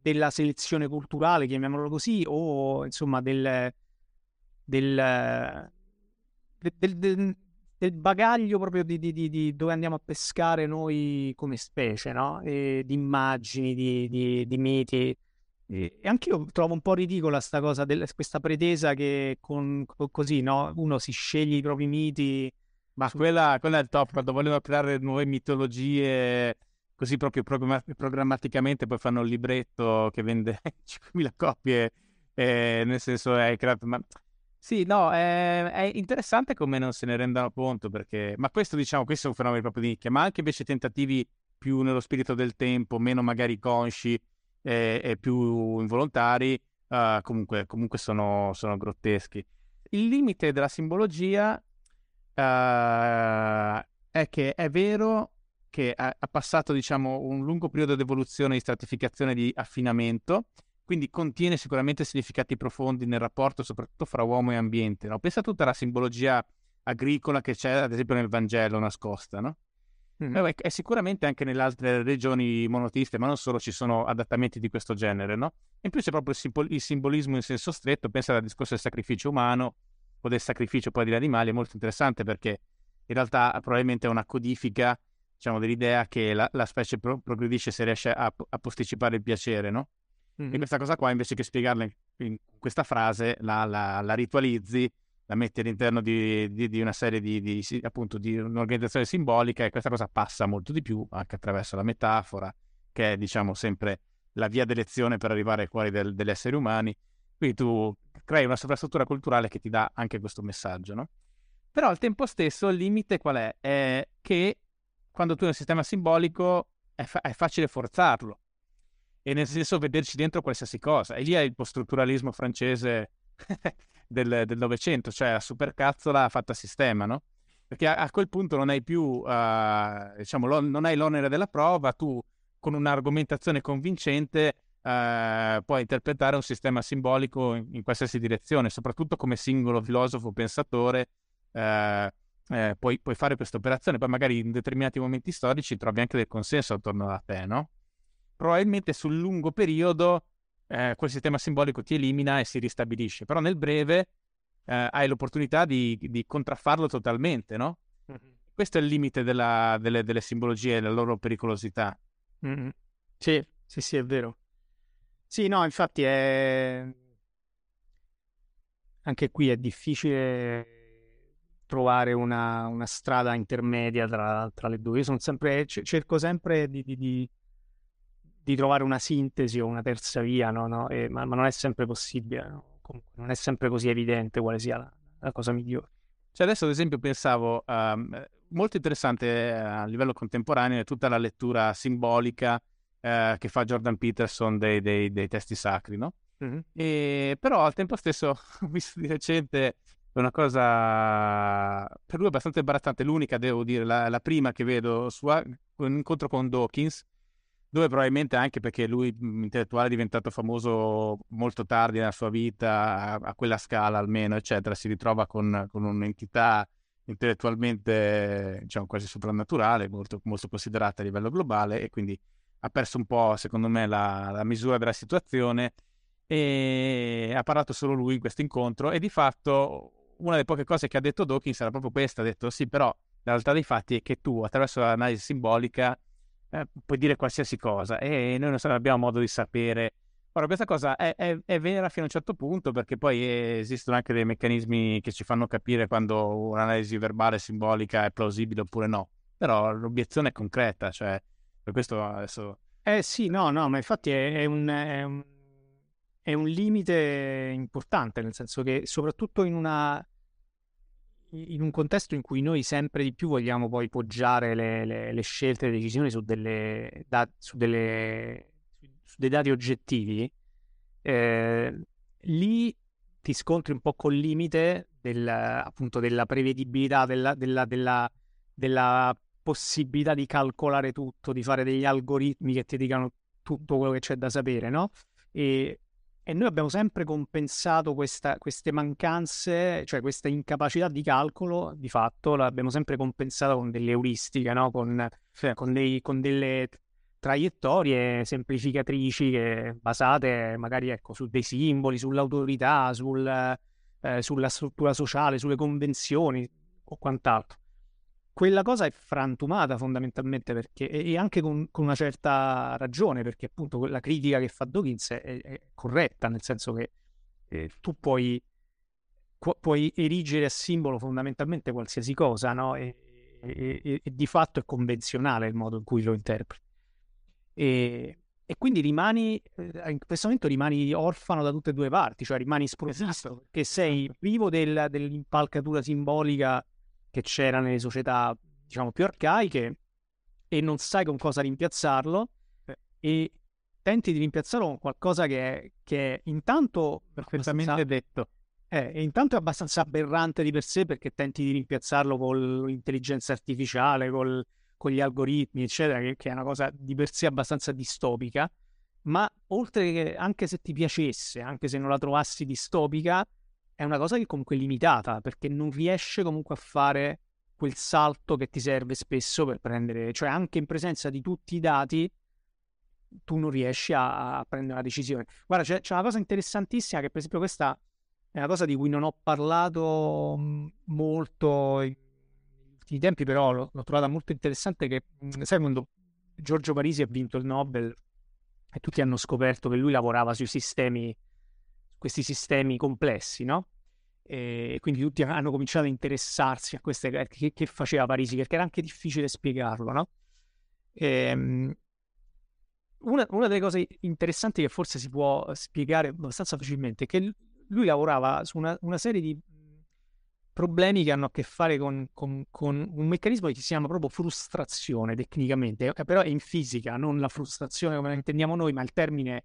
della selezione culturale, chiamiamolo così, o insomma del, del, del, del, del bagaglio proprio di, di, di, di, dove andiamo a pescare noi come specie, no? E, di immagini, di, di miti. E anche io trovo un po' ridicola sta cosa, del, questa pretesa che con, con, così, no? Uno si sceglie i propri miti. Ma quella, quella è il top, quando vogliono creare nuove mitologie così proprio programmaticamente, poi fanno un libretto che vende 5.000 copie, eh, nel senso è creato... Ma... Sì, no, è, è, interessante come non se ne rendano conto, perché... Ma questo, diciamo, questo è un fenomeno proprio di nicchia, ma anche invece tentativi più nello spirito del tempo, meno magari consci, e, e più involontari, uh, comunque, comunque sono, sono, grotteschi. Il limite della simbologia uh, è che è vero che ha, ha passato diciamo, un lungo periodo di evoluzione, di stratificazione, di affinamento, quindi contiene sicuramente significati profondi nel rapporto soprattutto fra uomo e ambiente. No? Pensa a tutta la simbologia agricola che c'è ad esempio nel Vangelo nascosta, no? Mm. E sicuramente anche nelle altre regioni monoteiste, ma non solo, ci sono adattamenti di questo genere, no? In più c'è proprio il simbolismo in senso stretto, pensa al discorso del sacrificio umano o del sacrificio poi degli animali, è molto interessante perché in realtà probabilmente è una codifica, diciamo, dell'idea che la, la specie pro- progredisce se riesce a, a, posticipare il piacere, no? Mm-hmm. E questa cosa qua, invece che spiegarla in, in questa frase, la, la, la ritualizzi la metti all'interno di, di, di una serie di, di, appunto, di un'organizzazione simbolica e questa cosa passa molto di più anche attraverso la metafora, che è diciamo sempre la via d'elezione per arrivare ai cuori del, degli esseri umani. Quindi tu crei una sovrastruttura culturale che ti dà anche questo messaggio, no? Però al tempo stesso il limite qual è? È che quando tu hai un sistema simbolico è, fa- è facile forzarlo e nel senso vederci dentro qualsiasi cosa. E lì è il post-strutturalismo francese del, Novecento, cioè la supercazzola fatta a sistema, no? Perché a, a quel punto non hai più, uh, diciamo, lo, non hai l'onere della prova, tu con un'argomentazione convincente uh, puoi interpretare un sistema simbolico in, in, qualsiasi direzione, soprattutto come singolo filosofo pensatore. Uh, eh, puoi, puoi, fare questa operazione, poi magari in determinati momenti storici trovi anche del consenso attorno a te, no? Probabilmente sul lungo periodo eh, quel sistema simbolico ti elimina e si ristabilisce, però nel breve eh, hai l'opportunità di, di, contraffarlo totalmente, no? Mm-hmm. Questo è il limite della, delle, delle, simbologie e della loro pericolosità. Mm-hmm. Sì, sì, sì, è vero. Sì, no, infatti è... Anche qui è difficile trovare una, una strada intermedia tra, tra, le due. Io sono sempre, cerco sempre di, di, di, di, trovare una sintesi o una terza via, no? No? E, ma, ma, non è sempre possibile, no? Comunque, non è sempre così evidente quale sia la, la cosa migliore. Cioè adesso ad esempio pensavo, um, molto interessante eh, a livello contemporaneo è tutta la lettura simbolica uh, che fa Jordan Peterson dei, dei, dei testi sacri, no? Mm-hmm. E, però al tempo stesso ho visto di recente una cosa per lui abbastanza imbarazzante, l'unica devo dire, la, la prima che vedo su un incontro con Dawkins, dove probabilmente anche perché lui intellettuale è diventato famoso molto tardi nella sua vita, a, a quella scala almeno, eccetera, si ritrova con, con un'entità intellettualmente diciamo quasi soprannaturale, molto, molto, considerata a livello globale e quindi ha perso un po', secondo me, la, la misura della situazione e ha parlato solo lui in questo incontro e di fatto una delle poche cose che ha detto Dawkins era proprio questa, ha detto sì però la realtà dei fatti è che tu attraverso l'analisi simbolica eh, puoi dire qualsiasi cosa e noi non abbiamo modo di sapere. Ora, questa cosa è, è, è, vera fino a un certo punto perché poi esistono anche dei meccanismi che ci fanno capire quando un'analisi verbale simbolica è plausibile oppure no. Però l'obiezione è concreta, cioè per questo adesso... Eh sì, no, no, ma infatti è, è un, un è un limite importante, nel senso che soprattutto in, una, in un contesto in cui noi sempre di più vogliamo poi poggiare le, le, le scelte, le decisioni su, delle, da, su, delle, su dei dati oggettivi, eh, lì ti scontri un po' col limite del, appunto della prevedibilità, della, della, della, della possibilità di calcolare tutto, di fare degli algoritmi che ti dicano tutto quello che c'è da sapere, no? E e noi abbiamo sempre compensato questa, queste mancanze, cioè questa incapacità di calcolo, di fatto, l'abbiamo sempre compensata con delle euristiche, no? con, sì. con, dei, con, delle traiettorie semplificatrici che, basate magari ecco, su dei simboli, sull'autorità, sul, eh, sulla struttura sociale, sulle convenzioni o quant'altro quella cosa è frantumata fondamentalmente perché, e anche con, con, una certa ragione, perché appunto la critica che fa Dawkins è, è corretta, nel senso che eh, tu puoi, puoi, erigere a simbolo fondamentalmente qualsiasi cosa, no? E, e, e, e, di fatto è convenzionale il modo in cui lo interpreti. E, quindi rimani, eh, in questo momento rimani orfano da tutte e due parti, cioè rimani sprovvisto esatto, perché sei esatto. vivo del, dell'impalcatura simbolica che c'era nelle società, diciamo, più arcaiche e non sai con cosa rimpiazzarlo eh. e tenti di rimpiazzarlo con qualcosa che è, intanto perfettamente detto. Eh, intanto è abbastanza aberrante di per sé perché tenti di rimpiazzarlo con l'intelligenza artificiale, col, con gli algoritmi, eccetera, che, che, è una cosa di per sé abbastanza distopica. Ma oltre che anche se ti piacesse, anche se non la trovassi distopica, è una cosa che comunque è limitata perché non riesce comunque a fare quel salto che ti serve spesso per prendere, cioè anche in presenza di tutti i dati tu non riesci a, a prendere una decisione. Guarda, c'è, c'è, una cosa interessantissima che per esempio questa è una cosa di cui non ho parlato molto in ultimi tempi, però l'ho, l'ho trovata molto interessante che, sai, quando Giorgio Parisi ha vinto il Nobel e tutti hanno scoperto che lui lavorava sui sistemi questi sistemi complessi, no? E quindi tutti hanno cominciato a interessarsi a queste che, che faceva Parisi, perché era anche difficile spiegarlo, no? E, ehm, una, una, delle cose interessanti che forse si può spiegare abbastanza facilmente è che lui lavorava su una, una serie di problemi che hanno a che fare con, con, con, un meccanismo che si chiama proprio frustrazione tecnicamente, però è in fisica, non la frustrazione come la intendiamo noi, ma il termine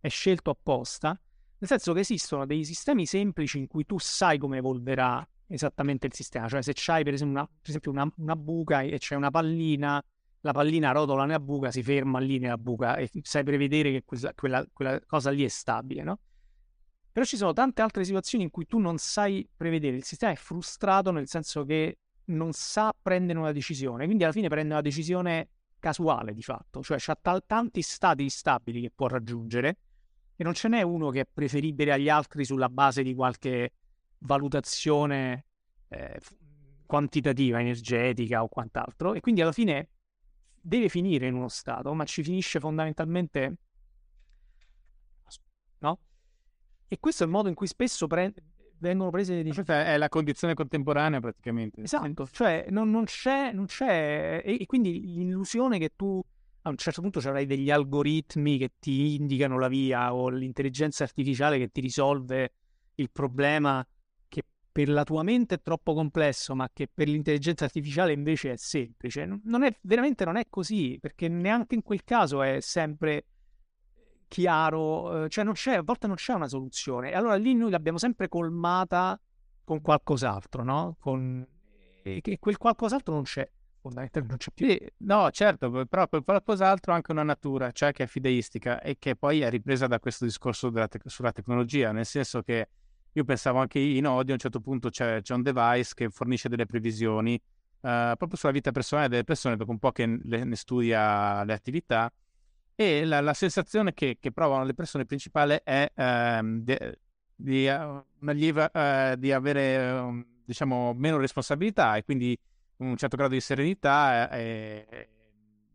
è scelto apposta nel senso che esistono dei sistemi semplici in cui tu sai come evolverà esattamente il sistema. Cioè, se c'hai per esempio una, per esempio una, una buca e c'è una pallina, la pallina rotola nella buca, si ferma lì nella buca e sai prevedere che quella, quella, quella cosa lì è stabile, no? Però ci sono tante altre situazioni in cui tu non sai prevedere, il sistema è frustrato nel senso che non sa prendere una decisione, quindi alla fine prende una decisione casuale di fatto, cioè ha t- tanti stati stabili che può raggiungere e non ce n'è uno che è preferibile agli altri sulla base di qualche valutazione eh, quantitativa, energetica o quant'altro. E quindi alla fine deve finire in uno stato, ma ci finisce fondamentalmente, no? E questo è il modo in cui spesso pre- vengono prese le decisioni. È la condizione contemporanea praticamente. Esatto, cioè non, non, c'è, non c'è, e, e quindi l'illusione che tu a un certo punto avrai degli algoritmi che ti indicano la via o l'intelligenza artificiale che ti risolve il problema che per la tua mente è troppo complesso, ma che per l'intelligenza artificiale invece è semplice. Non è, veramente non è così, perché neanche in quel caso è sempre chiaro, eh, cioè non c'è, a volte non c'è una soluzione. E allora lì noi l'abbiamo sempre colmata con qualcos'altro, no? Con... E quel qualcos'altro non c'è fondamentalmente non c'è più. Sì, no, certo, però per qualcos'altro anche una natura, cioè che è fideistica e che poi è ripresa da questo discorso te- sulla tecnologia, nel senso che io pensavo anche in Odi a un certo punto c'è, c'è un device che fornisce delle previsioni uh, proprio sulla vita personale delle persone, dopo un po' che le, ne studia le attività e la, la sensazione che, che, provano le persone principale è uh, di, di, uh, lieva, eh, di avere diciamo meno responsabilità e quindi un certo grado di serenità e, e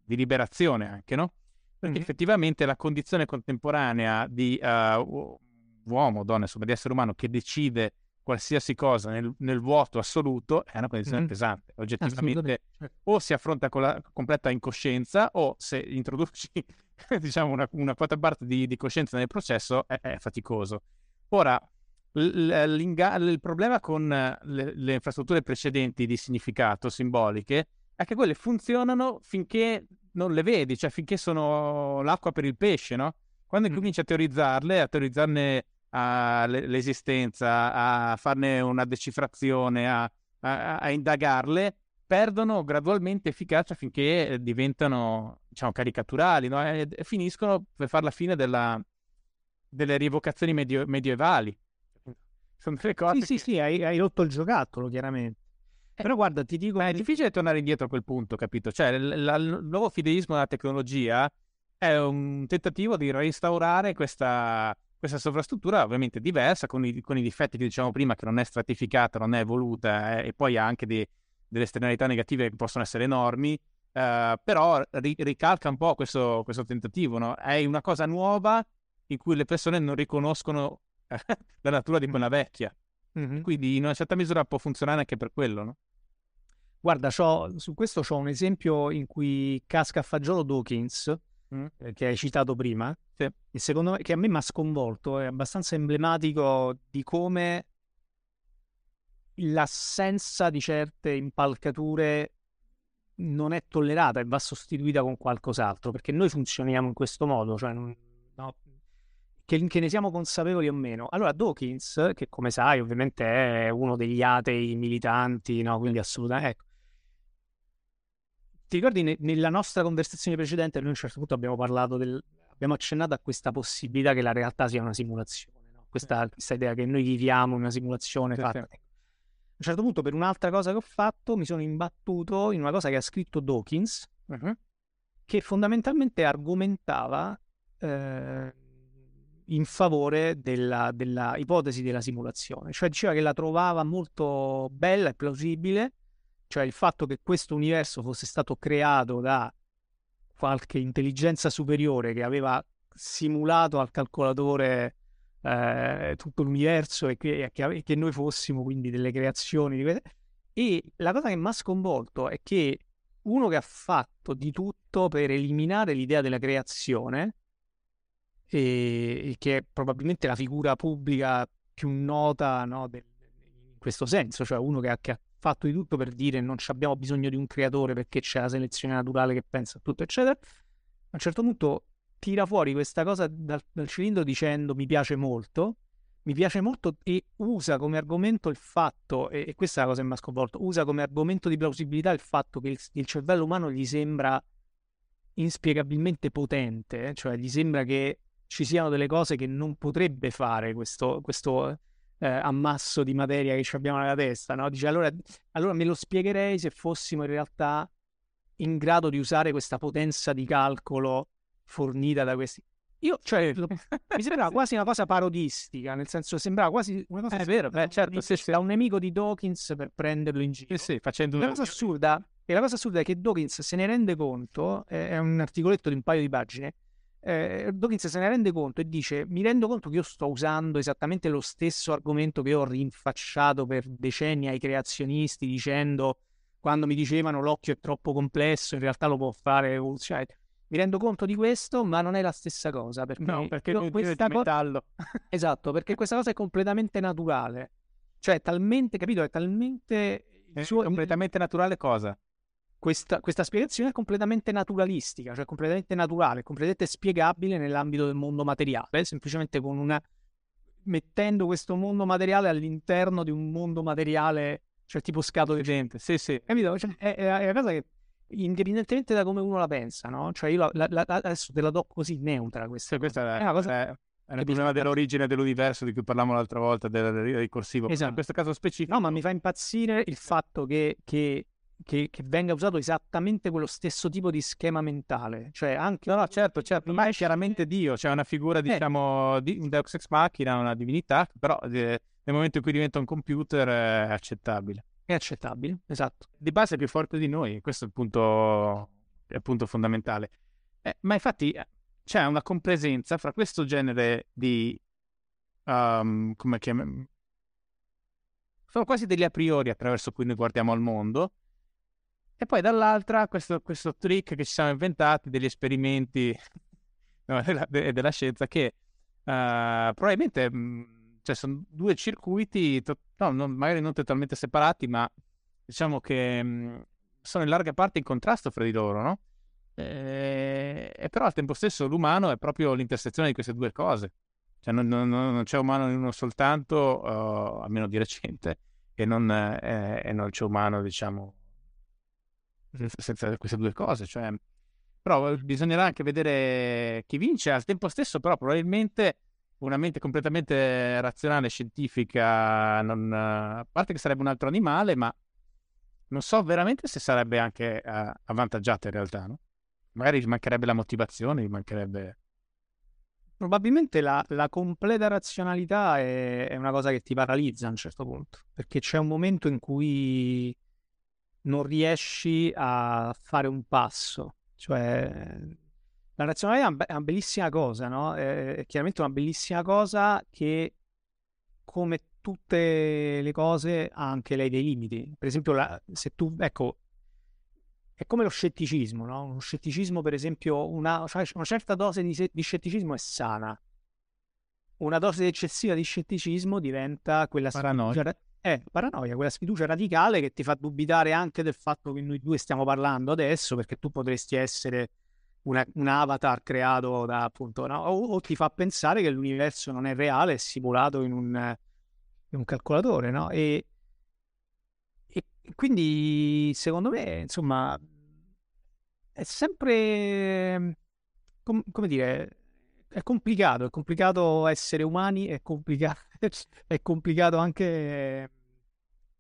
di liberazione anche, no? Perché mm-hmm. effettivamente la condizione contemporanea di uh, uomo, donna, insomma, di essere umano che decide qualsiasi cosa nel, nel vuoto assoluto è una condizione mm-hmm. pesante. Oggettivamente o si affronta con la completa incoscienza o se introduci diciamo una, una quota parte di, di, coscienza nel processo è, è faticoso. Ora, il problema con le, le, infrastrutture precedenti di significato simboliche è che quelle funzionano finché non le vedi, cioè finché sono l'acqua per il pesce, no? Quando mm. cominci a teorizzarle, a teorizzarne uh, l'esistenza, a farne una decifrazione, a, a, a, indagarle, perdono gradualmente efficacia finché diventano, diciamo, caricaturali, no? E, e finiscono per fare la fine della, delle rievocazioni medio, medievali sono delle cose. Sì, che... sì, sì, hai, hai, rotto il giocattolo, chiaramente. Eh, Però guarda, ti dico. è difficile tornare indietro a quel punto, capito? Cioè, l- l- il nuovo fideismo della tecnologia è un tentativo di restaurare questa, questa sovrastruttura, ovviamente diversa, con i, con i, difetti che dicevamo prima, che non è stratificata, non è evoluta, eh, e poi ha anche dei, delle esternalità negative che possono essere enormi. Uh, però ri- ricalca un po' questo, questo tentativo, no? È una cosa nuova in cui le persone non riconoscono la natura di quella vecchia. Mm-hmm. Quindi in una certa misura può funzionare anche per quello, no? Guarda, su questo ho un esempio in cui casca a fagiolo Dawkins, mm. eh, che hai citato prima, sì. e secondo me, che a me mi ha sconvolto, è abbastanza emblematico di come l'assenza di certe impalcature non è tollerata e va sostituita con qualcos'altro, perché noi funzioniamo in questo modo, cioè non, no, che, che, ne siamo consapevoli o meno. Allora, Dawkins, che come sai, ovviamente è uno degli atei militanti, no? Quindi assolutamente. Ecco. Ti ricordi ne, nella nostra conversazione precedente, noi a un certo punto abbiamo parlato del. abbiamo accennato a questa possibilità che la realtà sia una simulazione, no? questa, questa, idea che noi viviamo in una simulazione fatta. A un certo punto, per un'altra cosa che ho fatto, mi sono imbattuto in una cosa che ha scritto Dawkins, uh-huh. che fondamentalmente argomentava. Eh, in favore della, della, ipotesi della simulazione, cioè diceva che la trovava molto bella e plausibile, cioè il fatto che questo universo fosse stato creato da qualche intelligenza superiore che aveva simulato al calcolatore eh, tutto l'universo e che, che, che, noi fossimo quindi delle creazioni. E la cosa che mi ha sconvolto è che uno che ha fatto di tutto per eliminare l'idea della creazione e, che è probabilmente la figura pubblica più nota no, del, in questo senso, cioè uno che ha, che ha, fatto di tutto per dire non abbiamo bisogno di un creatore perché c'è la selezione naturale che pensa a tutto, eccetera. A un certo punto tira fuori questa cosa dal, dal cilindro dicendo mi piace molto, mi piace molto e usa come argomento il fatto, e, e questa è la cosa che mi ha sconvolto, usa come argomento di plausibilità il fatto che il, il cervello umano gli sembra inspiegabilmente potente, cioè gli sembra che ci siano delle cose che non potrebbe fare questo, questo eh, ammasso di materia che abbiamo nella testa, no? Dice allora, allora me lo spiegherei se fossimo in realtà in grado di usare questa potenza di calcolo fornita da questi. Io, cioè, mi sembrava quasi una cosa parodistica, nel senso sembrava quasi una cosa. È vero, beh, certo, sì, sì. da un nemico di Dawkins per prenderlo in giro. Sì, sì, facendo una cosa assurda. E la cosa assurda è che Dawkins se ne rende conto, è un articoletto di un paio di pagine, eh, Dawkins se ne rende conto e dice mi rendo conto che io sto usando esattamente lo stesso argomento che ho rinfacciato per decenni ai creazionisti dicendo quando mi dicevano l'occhio è troppo complesso in realtà lo può fare cioè, mi rendo conto di questo ma non è la stessa cosa perché, no, perché io, questa co- metallo esatto perché questa cosa è completamente naturale cioè talmente capito è talmente è suo... completamente naturale cosa? Questa, questa, spiegazione è completamente naturalistica, cioè completamente naturale, completamente spiegabile nell'ambito del mondo materiale, semplicemente con una mettendo questo mondo materiale all'interno di un mondo materiale, cioè tipo scatole di gente. Sì, sì. Capito? Cioè, è, è, una cosa che indipendentemente da come uno la pensa, no? Cioè io la, la, la, adesso te la do così neutra questa. Questa è, è una cosa... È... È il problema dell'origine dell'universo di cui parlavamo l'altra volta, del, del ricorsivo. Esatto. In questo caso specifico. No, ma mi fa impazzire il fatto che, che che, che, venga usato esattamente quello stesso tipo di schema mentale. Cioè, anche. No, no, certo, certo. Ma è chiaramente Dio, cioè una figura, eh. diciamo, di un Deus Ex Machina, una divinità, però eh, nel momento in cui diventa un computer è accettabile. È accettabile, esatto. Di base è più forte di noi, questo è il punto, è il punto fondamentale. Eh, ma infatti eh, c'è una compresenza fra questo genere di. Um, come chiamiamo? Sono quasi degli a priori attraverso cui noi guardiamo al mondo e poi dall'altra questo, questo trick che ci siamo inventati degli esperimenti no, della, de, della, scienza che uh, probabilmente mm, cioè sono due circuiti, to- no, non, magari non totalmente separati, ma diciamo che mh, mm, sono in larga parte in contrasto fra di loro, no? E, e, però al tempo stesso l'umano è proprio l'intersezione di queste due cose. Cioè non, non, non c'è umano in uno soltanto, uh, almeno di recente, e non, eh, e non c'è umano, diciamo, senza queste due cose. Cioè, però eh, bisognerà anche vedere chi vince. Al tempo stesso, però, probabilmente una mente completamente razionale, scientifica, non, a parte che sarebbe un altro animale, ma non so veramente se sarebbe anche uh, avvantaggiata in realtà, no? Magari gli mancherebbe la motivazione, gli mancherebbe... Probabilmente la, la completa razionalità è, è, una cosa che ti paralizza a un certo punto, perché c'è un momento in cui non riesci a fare un passo. Cioè, la razionalità è una bellissima cosa, no? È chiaramente una bellissima cosa che, come tutte le cose, ha anche lei dei limiti. Per esempio, la, se tu, ecco, è come lo scetticismo, no? Uno scetticismo, per esempio, una, cioè una certa dose di, di, scetticismo è sana. Una dose eccessiva di scetticismo diventa quella paranoia è paranoia, quella sfiducia radicale che ti fa dubitare anche del fatto che noi due stiamo parlando adesso, perché tu potresti essere una, un avatar creato da appunto, no? o, o, ti fa pensare che l'universo non è reale, è simulato in un, in un calcolatore, no? E, e quindi secondo me, insomma, è sempre, com- come dire, è complicato, è complicato essere umani, è complicato, è complicato anche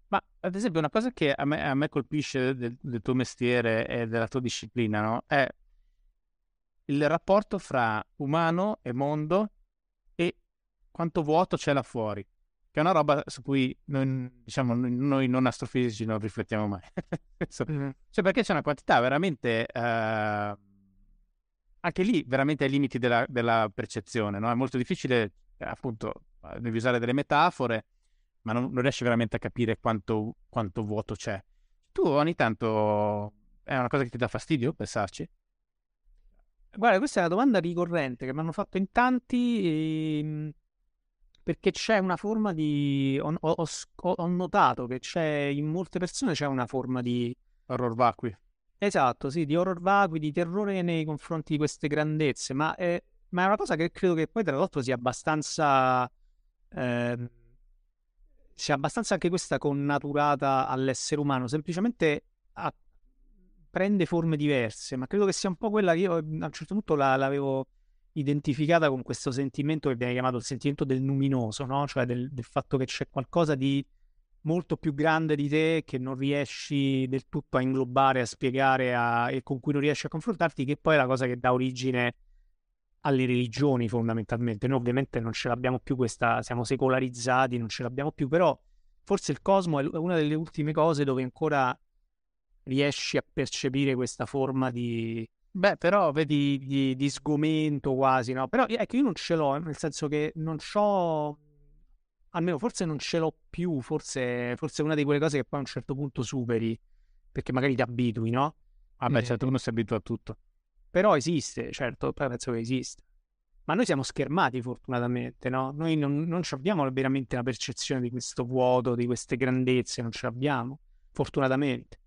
ma ad esempio una cosa che a me, a me colpisce del, del, tuo mestiere e della tua disciplina, no? È il rapporto fra umano e mondo e quanto vuoto c'è là fuori, che è una roba su cui noi, diciamo, noi non astrofisici non riflettiamo mai. Cioè perché c'è una quantità veramente... Uh, anche lì veramente ai limiti della, della percezione, no? È molto difficile, appunto, devi usare delle metafore ma non, non riesci veramente a capire quanto, quanto, vuoto c'è. Tu ogni tanto è una cosa che ti dà fastidio pensarci? Guarda, questa è una domanda ricorrente che mi hanno fatto in tanti ehm, perché c'è una forma di... Ho, ho, ho, notato che c'è in molte persone c'è una forma di... Horror vacui. Esatto, sì, di horror vacui, di terrore nei confronti di queste grandezze, ma è, ma è una cosa che credo che poi tra l'altro sia abbastanza... Eh, sia abbastanza anche questa connaturata all'essere umano, semplicemente a... prende forme diverse, ma credo che sia un po' quella che io a un certo punto la, l'avevo identificata con questo sentimento che viene chiamato il sentimento del luminoso, no? cioè del, del fatto che c'è qualcosa di molto più grande di te che non riesci del tutto a inglobare, a spiegare a... e con cui non riesci a confrontarti, che poi è la cosa che dà origine alle religioni fondamentalmente. Noi ovviamente non ce l'abbiamo più questa, siamo secolarizzati, non ce l'abbiamo più, però forse il cosmo è una delle ultime cose dove ancora riesci a percepire questa forma di... Beh, però vedi di, di sgomento quasi, no? Però ecco, io non ce l'ho, eh, nel senso che non c'ho... Almeno forse non ce l'ho più, forse, forse è una di quelle cose che poi a un certo punto superi, perché magari ti abitui, no? Vabbè, eh, certo uno si abitua a tutto. Però esiste, certo, penso che esista. Ma noi siamo schermati fortunatamente, no? Noi non, non abbiamo veramente la percezione di questo vuoto, di queste grandezze, non ce l'abbiamo, fortunatamente.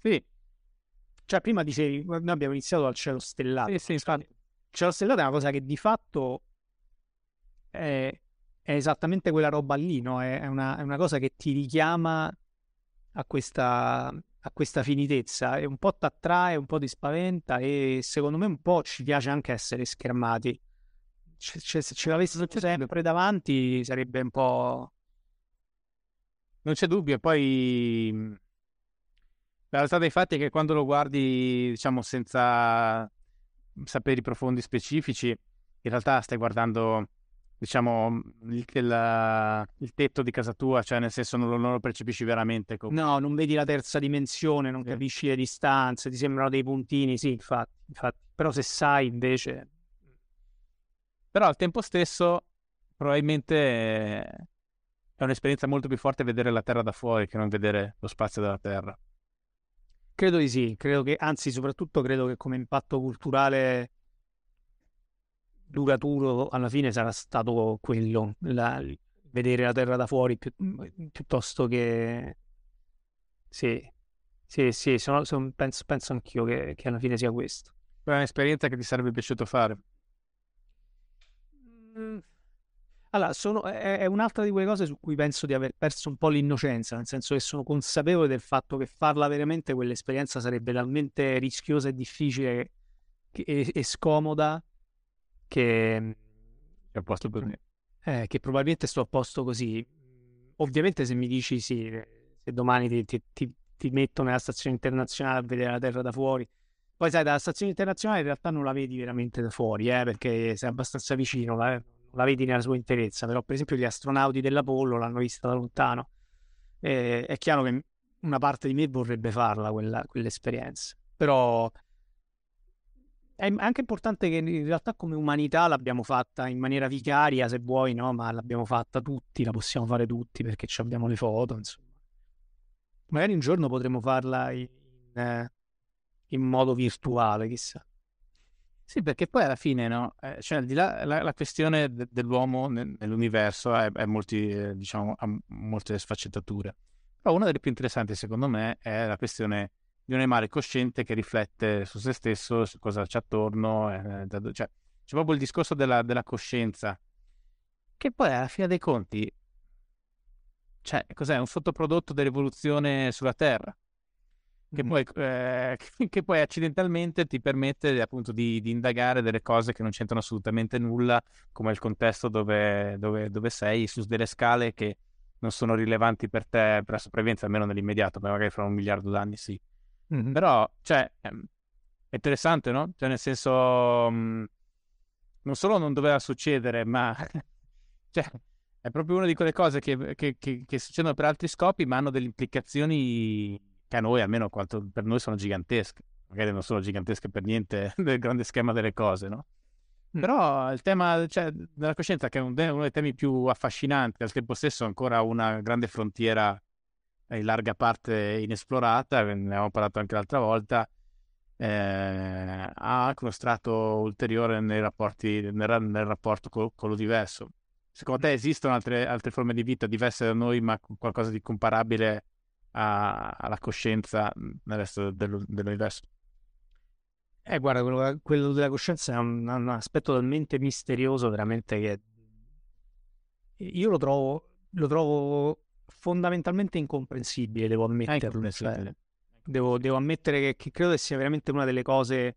Sì. Cioè, prima dicevi, noi abbiamo iniziato dal cielo stellato. Sì, sì, infatti. Il cielo stellato è una cosa che di fatto è, è esattamente quella roba lì, no? È, è, una, è una cosa che ti richiama a questa a questa finitezza e un po' ti attrae, un po' ti spaventa e secondo me un po' ci piace anche essere schermati. C- c- se ce l'avessi sempre davanti sarebbe un po'... Non c'è dubbio, e poi la realtà dei fatti è che quando lo guardi, diciamo, senza saperi profondi specifici, in realtà stai guardando diciamo, il, il, il, tetto di casa tua, cioè nel senso non lo, non lo percepisci veramente. Come... No, non vedi la terza dimensione, non sì. capisci le distanze, ti sembrano dei puntini, sì, infatti, infatti. Però se sai invece... Però al tempo stesso probabilmente è un'esperienza molto più forte vedere la Terra da fuori che non vedere lo spazio della Terra. Credo di sì, credo che, anzi soprattutto credo che come impatto culturale duraturo alla fine sarà stato quello, la, vedere la Terra da fuori pi- piuttosto che... Sì, sì, sì, sono, sono, penso, penso anch'io che, che, alla fine sia questo. È un'esperienza che ti sarebbe piaciuto fare? Mm. Allora, sono, è, è, un'altra di quelle cose su cui penso di aver perso un po' l'innocenza, nel senso che sono consapevole del fatto che farla veramente quell'esperienza sarebbe talmente rischiosa e difficile e, e scomoda che mm, è a posto per me. Eh, che probabilmente sto a posto così. Ovviamente se mi dici sì, se domani ti, ti, ti, ti metto nella stazione internazionale a vedere la Terra da fuori, poi sai, dalla stazione internazionale in realtà non la vedi veramente da fuori, eh, perché sei abbastanza vicino, la, la vedi nella sua interezza, però per esempio gli astronauti dell'Apollo l'hanno vista da lontano. E, è chiaro che una parte di me vorrebbe farla quella, quell'esperienza, però è anche importante che in realtà come umanità l'abbiamo fatta in maniera vicaria, se vuoi, no? Ma l'abbiamo fatta tutti, la possiamo fare tutti perché abbiamo le foto, insomma. Magari un giorno potremo farla in, eh, in modo virtuale, chissà. Sì, perché poi alla fine, no? Eh, cioè, di là la, la questione de- dell'uomo nel, nell'universo è, è molti, eh, diciamo, ha molte sfaccettature. Però una delle più interessanti, secondo me, è la questione di un animale cosciente che riflette su se stesso, su cosa c'è attorno, eh, da, cioè c'è proprio il discorso della, della, coscienza, che poi alla fine dei conti, cioè, cos'è? Un sottoprodotto dell'evoluzione sulla Terra, che, mm. poi, eh, che poi accidentalmente ti permette appunto di, di, indagare delle cose che non c'entrano assolutamente nulla, come il contesto dove, dove, dove sei, su delle scale che non sono rilevanti per te, per la sopravvivenza, almeno nell'immediato, ma magari fra un miliardo d'anni sì. Mm-hmm. Però, cioè, ehm, è interessante, no? Cioè, nel senso, mh, mm, non solo non doveva succedere, ma cioè, è proprio una di quelle cose che, che, che, che, succedono per altri scopi, ma hanno delle implicazioni che a noi, almeno quanto per noi, sono gigantesche. Magari non sono gigantesche per niente nel grande schema delle cose, no? Mm. Però il tema cioè, della coscienza, che è uno dei temi più affascinanti, al tempo stesso ancora una grande frontiera in larga parte inesplorata, ne abbiamo parlato anche l'altra volta, eh, ha uno strato ulteriore nei rapporti, nel, nel rapporto con, con, lo diverso. Secondo te esistono altre, altre, forme di vita diverse da noi, ma qualcosa di comparabile a, alla coscienza nel resto del, dell'universo? Eh, guarda, quello, quello, della coscienza è un, un aspetto talmente misterioso, veramente, che io lo trovo, lo trovo fondamentalmente incomprensibile, devo ammetterlo. Cioè, devo, devo, ammettere che, che, credo che sia veramente una delle cose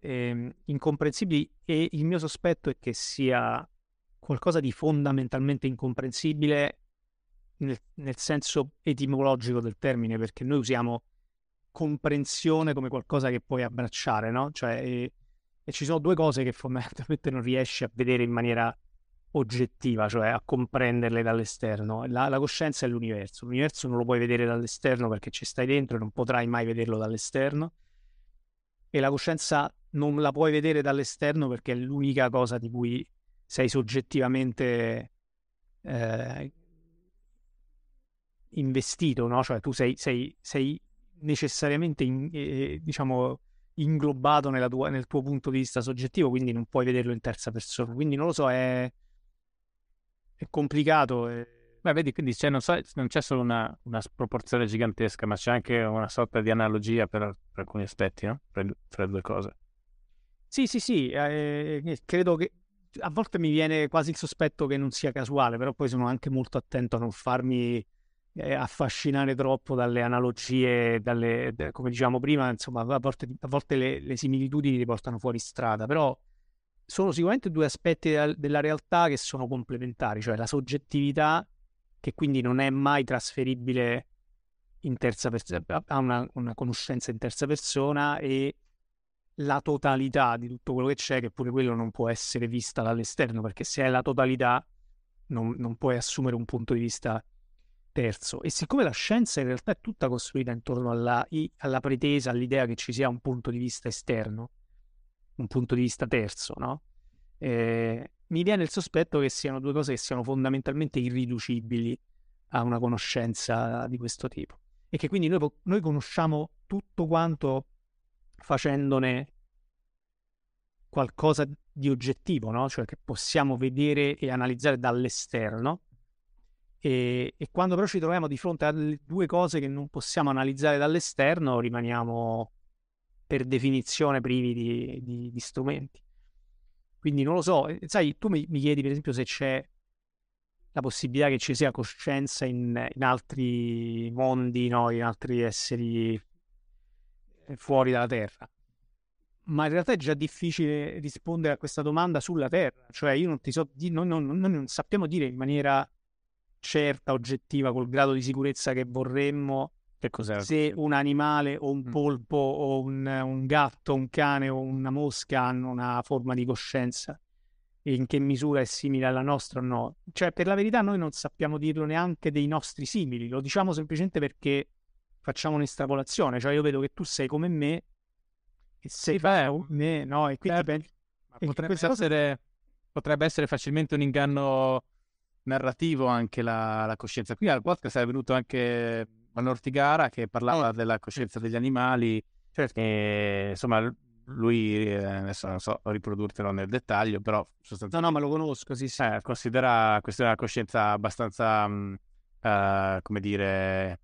eh, incomprensibili e il mio sospetto è che sia qualcosa di fondamentalmente incomprensibile nel, nel senso etimologico del termine, perché noi usiamo comprensione come qualcosa che puoi abbracciare, no? Cioè, e, e ci sono due cose che fondamentalmente non riesci a vedere in maniera oggettiva, cioè a comprenderle dall'esterno. La, la, coscienza è l'universo. L'universo non lo puoi vedere dall'esterno perché ci stai dentro e non potrai mai vederlo dall'esterno. E la coscienza non la puoi vedere dall'esterno perché è l'unica cosa di cui sei soggettivamente eh, investito, no? Cioè tu sei, sei, sei necessariamente in, eh, diciamo inglobato tua, nel tuo punto di vista soggettivo, quindi non puoi vederlo in terza persona. Quindi non lo so, è, è complicato. È... Beh, vedi, quindi c'è, non, so, non, c'è solo una, una, sproporzione gigantesca, ma c'è anche una sorta di analogia per, per alcuni aspetti, no? Tra, tra, le due cose. Sì, sì, sì, eh, eh, credo che a volte mi viene quasi il sospetto che non sia casuale, però poi sono anche molto attento a non farmi eh, affascinare troppo dalle analogie, dalle, come diciamo prima, insomma, a volte, a volte le, le, similitudini ti portano fuori strada, però sono sicuramente due aspetti della realtà che sono complementari, cioè la soggettività, che quindi non è mai trasferibile in terza persona, ha una, una conoscenza in terza persona e la totalità di tutto quello che c'è, che pure quello non può essere vista dall'esterno, perché se è la totalità non, non puoi assumere un punto di vista terzo. E siccome la scienza in realtà è tutta costruita intorno alla, alla pretesa, all'idea che ci sia un punto di vista esterno, un punto di vista terzo, no? Eh, mi viene il sospetto che siano due cose che siano fondamentalmente irriducibili a una conoscenza di questo tipo. E che quindi noi, noi conosciamo tutto quanto facendone qualcosa di oggettivo, no? Cioè che possiamo vedere e analizzare dall'esterno e, e, quando però ci troviamo di fronte a due cose che non possiamo analizzare dall'esterno, rimaniamo per definizione privi di, di, di strumenti. Quindi non lo so, sai, tu mi, mi, chiedi per esempio se c'è la possibilità che ci sia coscienza in, in altri mondi, no? in altri esseri eh, fuori dalla Terra. Ma in realtà è già difficile rispondere a questa domanda sulla Terra, cioè io non ti so, non, non, non, non sappiamo dire in maniera certa, oggettiva, col grado di sicurezza che vorremmo, che cos'è? se un animale o un mm. polpo o un, un gatto, un cane o una mosca hanno una forma di coscienza e in che misura è simile alla nostra o no. Cioè, per la verità noi non sappiamo dirlo neanche dei nostri simili, lo diciamo semplicemente perché facciamo un'estrapolazione, cioè io vedo che tu sei come me e sei beh, come me, no? E quindi certo. pensi... potrebbe, essere, potrebbe essere facilmente un inganno narrativo anche la, la coscienza. Qui al podcast è venuto anche Van Ortigara che parlava oh. della coscienza degli animali. Certo. E, insomma, lui, eh, adesso non so riprodurtelo nel dettaglio, però sostanzialmente... No, no, ma lo conosco, sì, sì. Eh, considera questa una coscienza abbastanza, uh, come dire,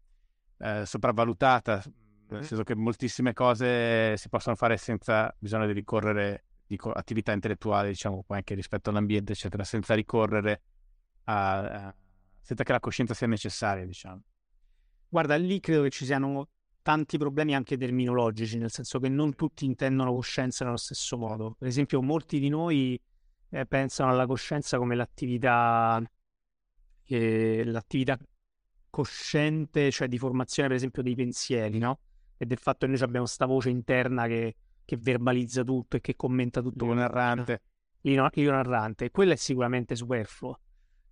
uh, sopravvalutata, nel senso che moltissime cose si possono fare senza bisogno di ricorrere, di attività intellettuale, diciamo, poi anche rispetto all'ambiente, eccetera, senza ricorrere a, a, senza che la coscienza sia necessaria, diciamo. Guarda, lì credo che ci siano tanti problemi anche terminologici, nel senso che non tutti intendono coscienza nello stesso modo. Per esempio, molti di noi eh, pensano alla coscienza come l'attività, eh, l'attività cosciente, cioè di formazione, per esempio, dei pensieri, no? E del fatto che noi abbiamo questa voce interna che, che verbalizza tutto e che commenta tutto. L'io narrante. L'io narrante. Quello è sicuramente superfluo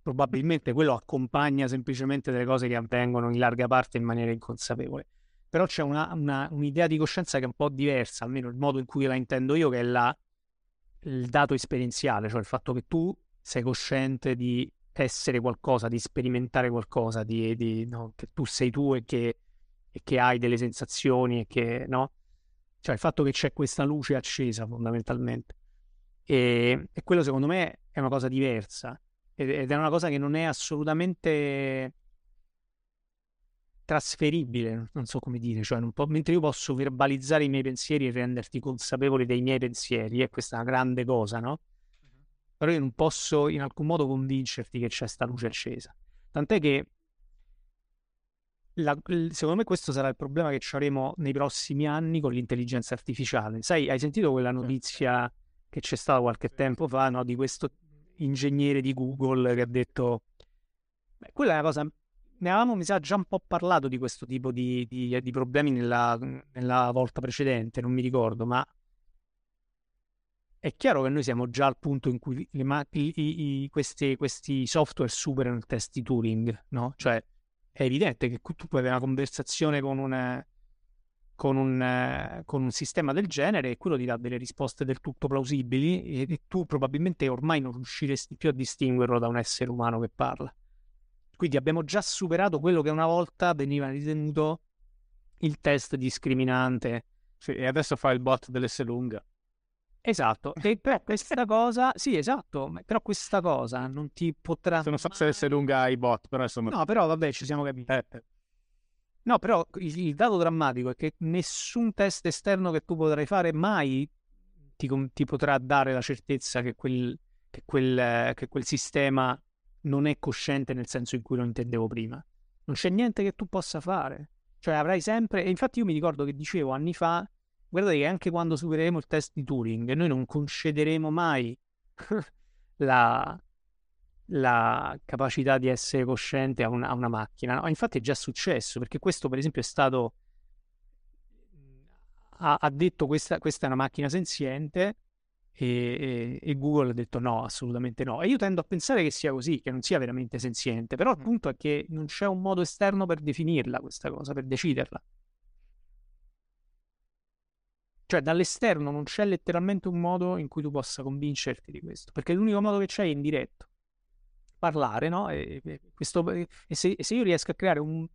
probabilmente quello accompagna semplicemente delle cose che avvengono in larga parte in maniera inconsapevole. Però c'è una, una, un'idea di coscienza che è un po' diversa, almeno il modo in cui la intendo io, che è la, il dato esperienziale, cioè il fatto che tu sei cosciente di essere qualcosa, di sperimentare qualcosa, di, di, no, che tu sei tu e che, e che, hai delle sensazioni e che, no? Cioè il fatto che c'è questa luce accesa fondamentalmente. E, e quello secondo me è una cosa diversa ed è una cosa che non è assolutamente trasferibile, non so come dire, cioè po- mentre io posso verbalizzare i miei pensieri e renderti consapevole dei miei pensieri, e questa è una grande cosa, no? Uh-huh. Però io non posso in alcun modo convincerti che c'è questa luce accesa. Tant'è che la, secondo me questo sarà il problema che ci avremo nei prossimi anni con l'intelligenza artificiale. Sai, hai sentito quella notizia che c'è stata qualche tempo fa, no? Di questo ingegnere di Google che ha detto... Beh, quella è una cosa... Ne avevamo, mi sa, già un po' parlato di questo tipo di, di, di problemi nella, nella volta precedente, non mi ricordo, ma è chiaro che noi siamo già al punto in cui ma- i, i, questi, questi, software superano il test di Turing, no? Cioè, è evidente che tu puoi avere una conversazione con, una, con, un, con un, sistema del genere e quello ti dà delle risposte del tutto plausibili e, e tu probabilmente ormai non riusciresti più a distinguerlo da un essere umano che parla. Quindi abbiamo già superato quello che una volta veniva ritenuto il test discriminante. Sì, e adesso fa il bot dell'S lunga. Esatto, e però questa cosa, sì esatto, però questa cosa non ti potrà... Non so se se lunga i bot, però insomma... No, però vabbè, ci siamo capiti. Eh. No, però il, il, dato drammatico è che nessun test esterno che tu potrai fare mai ti, ti potrà dare la certezza che quel, che, quel, che quel sistema non è cosciente nel senso in cui lo intendevo prima. Non c'è niente che tu possa fare. Cioè avrai sempre... E infatti io mi ricordo che dicevo anni fa guardate che anche quando supereremo il test di Turing, noi non concederemo mai la, la, capacità di essere cosciente a una, a una macchina. No? Infatti è già successo, perché questo per esempio è stato... ha, ha detto questa, questa è una macchina senziente e, e, e, Google ha detto no, assolutamente no. E io tendo a pensare che sia così, che non sia veramente senziente, però il mm. punto è che non c'è un modo esterno per definirla questa cosa, per deciderla. Cioè, dall'esterno non c'è letteralmente un modo in cui tu possa convincerti di questo, perché l'unico modo che c'è è indiretto. Parlare, no? E, e, questo, e, se, e se, io riesco a creare un,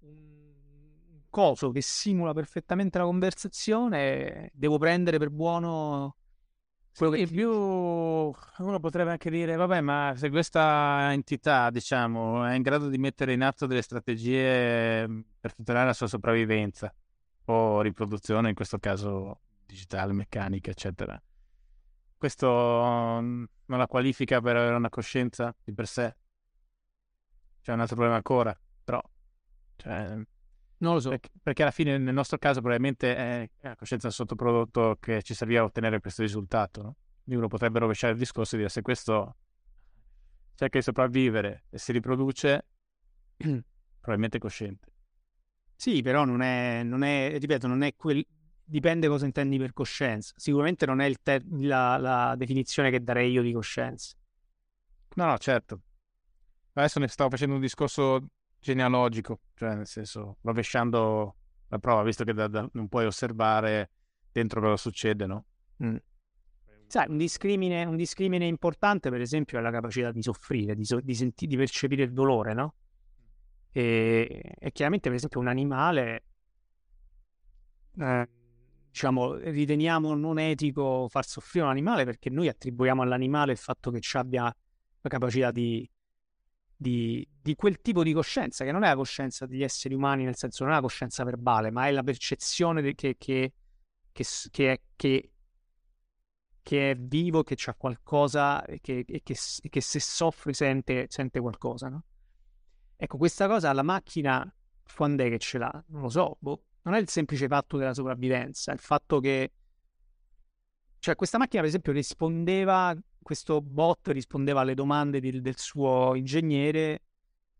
un, coso che simula perfettamente la conversazione, devo prendere per buono quello che... più uno potrebbe anche dire, vabbè, ma se questa entità, diciamo, è in grado di mettere in atto delle strategie per tutelare la sua sopravvivenza o riproduzione, in questo caso digitale, meccanica, eccetera. Questo mm, non la qualifica per avere una coscienza di per sé. C'è un altro problema ancora, però... Cioè, non lo so. Perché, perché, alla fine nel nostro caso probabilmente è la coscienza del sottoprodotto che ci serviva a ottenere questo risultato, no? Quindi uno potrebbe rovesciare il discorso e dire se questo cerca di sopravvivere e si riproduce, probabilmente è cosciente. Sì, però non è, non è ripeto, non è quel, dipende cosa intendi per coscienza. Sicuramente non è ter- la, la, definizione che darei io di coscienza. No, no, certo. Adesso ne stavo facendo un discorso genealogico, cioè nel senso rovesciando la prova, visto che da, da, non puoi osservare dentro cosa succede, no? Mm. Sai, un discrimine, un discrimine, importante, per esempio, è la capacità di soffrire, di, so- di, senti- di percepire il dolore, no? E, e, chiaramente, per esempio, un animale eh, diciamo, riteniamo non etico far soffrire un animale perché noi attribuiamo all'animale il fatto che abbia la capacità di, di, di, quel tipo di coscienza, che non è la coscienza degli esseri umani, nel senso non è la coscienza verbale, ma è la percezione de, che, che, che, che, è, che, che è vivo, che ha qualcosa e che, e che, che, se soffre sente, sente qualcosa, no? Ecco, questa cosa la macchina quando è che ce l'ha? Non lo so, boh non è il semplice fatto della sopravvivenza, è il fatto che... Cioè, questa macchina, per esempio, rispondeva, questo bot rispondeva alle domande del, del suo ingegnere,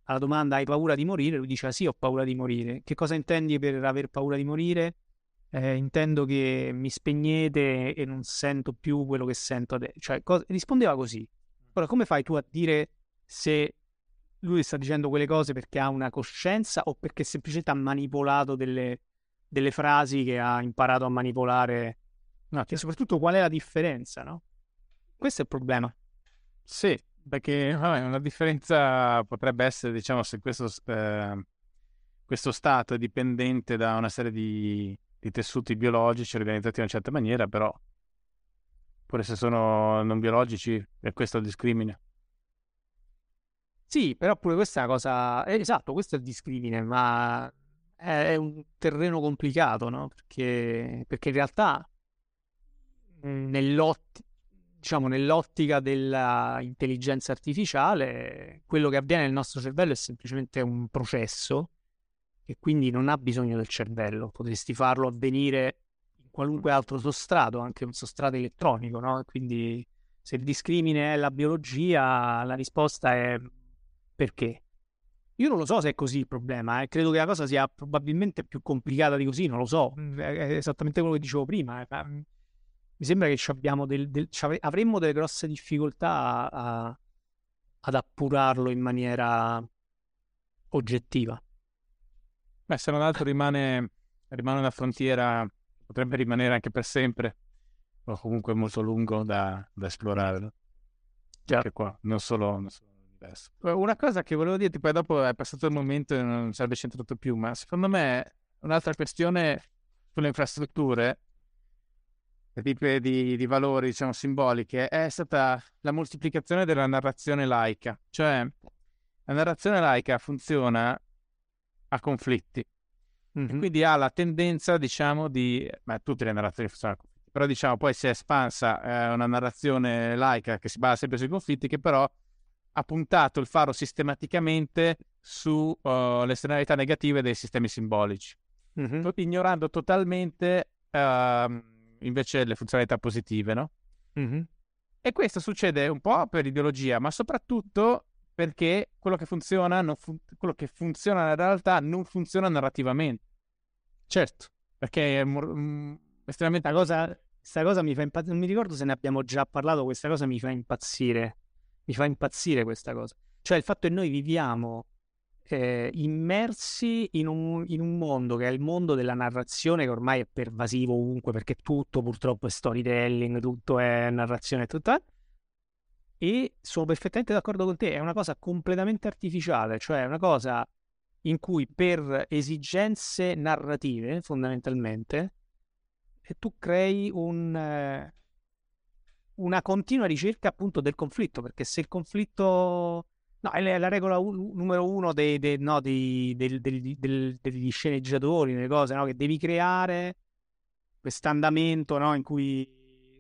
alla domanda hai paura di morire? Lui diceva sì, ho paura di morire. Che cosa intendi per aver paura di morire? Eh, intendo che mi spegnete e non sento più quello che sento adesso. Cioè, co- rispondeva così. Ora, come fai tu a dire se lui sta dicendo quelle cose perché ha una coscienza o perché semplicemente ha manipolato delle, delle frasi che ha imparato a manipolare. No, e soprattutto qual è la differenza, no? Questo è il problema. Sì, perché vabbè, una differenza potrebbe essere, diciamo, se questo, eh, questo stato è dipendente da una serie di, di tessuti biologici organizzati in una certa maniera, però pure se sono non biologici, è questo il discrimine. Sì, però pure questa è una cosa... Eh, esatto, questo è il discrimine, ma è un terreno complicato, no? Perché, perché in realtà mhmm, nell'ott- diciamo, nell'ottica dell'intelligenza artificiale, quello che avviene nel nostro cervello è semplicemente un processo e quindi non ha bisogno del cervello. Potresti farlo avvenire in qualunque altro sostrato, anche un sostrato elettronico, no? Quindi se il discrimine è la biologia, la risposta è perché? Io non lo so se è così il problema, eh. credo che la cosa sia probabilmente più complicata di così, non lo so, mm, è esattamente quello che dicevo prima. Eh. mi sembra che abbiamo del, del, avremmo delle grosse difficoltà a, a, ad appurarlo in maniera oggettiva. Beh, se non altro rimane, rimane una frontiera, potrebbe rimanere anche per sempre, o comunque molto lungo da, da esplorare. No? Anche qua, non solo, non solo l'universo. Una cosa che volevo dirti, poi dopo è passato il momento e non sarebbe centrato più, ma secondo me un'altra questione sulle infrastrutture tipi di, di, valori, diciamo, simboliche, è stata la moltiplicazione della narrazione laica. Cioè, la narrazione laica funziona a conflitti. Mm-hmm. quindi ha la tendenza, diciamo, di... Beh, tutte le narrazioni funzionano a conflitti, però diciamo poi si è espansa eh, una narrazione laica che si basa sempre sui conflitti, che però ha puntato il faro sistematicamente sulle uh, esternalità negative dei sistemi simbolici, mm-hmm. ignorando totalmente... Uh, invece le funzionalità positive, no? Mm-hmm. E questo succede un po' per ideologia, ma soprattutto perché quello che funziona, fun- quello che funziona nella realtà non funziona narrativamente. Certo. Perché è mm, estremamente... Questa cosa, cosa mi fa impazzire, non mi ricordo se ne abbiamo già parlato, questa cosa mi fa impazzire. Mi fa impazzire questa cosa. Cioè il fatto che noi viviamo eh, immersi in un, in un, mondo che è il mondo della narrazione che ormai è pervasivo ovunque perché tutto purtroppo è storytelling, tutto è narrazione, tutto è... E sono perfettamente d'accordo con te, è una cosa completamente artificiale, cioè una cosa in cui per esigenze narrative, fondamentalmente, tu crei un, eh, una continua ricerca appunto del conflitto, perché se il conflitto No, è la regola un, numero uno dei, dei, no, dei, degli sceneggiatori, le cose, no? che devi creare questo andamento no? in cui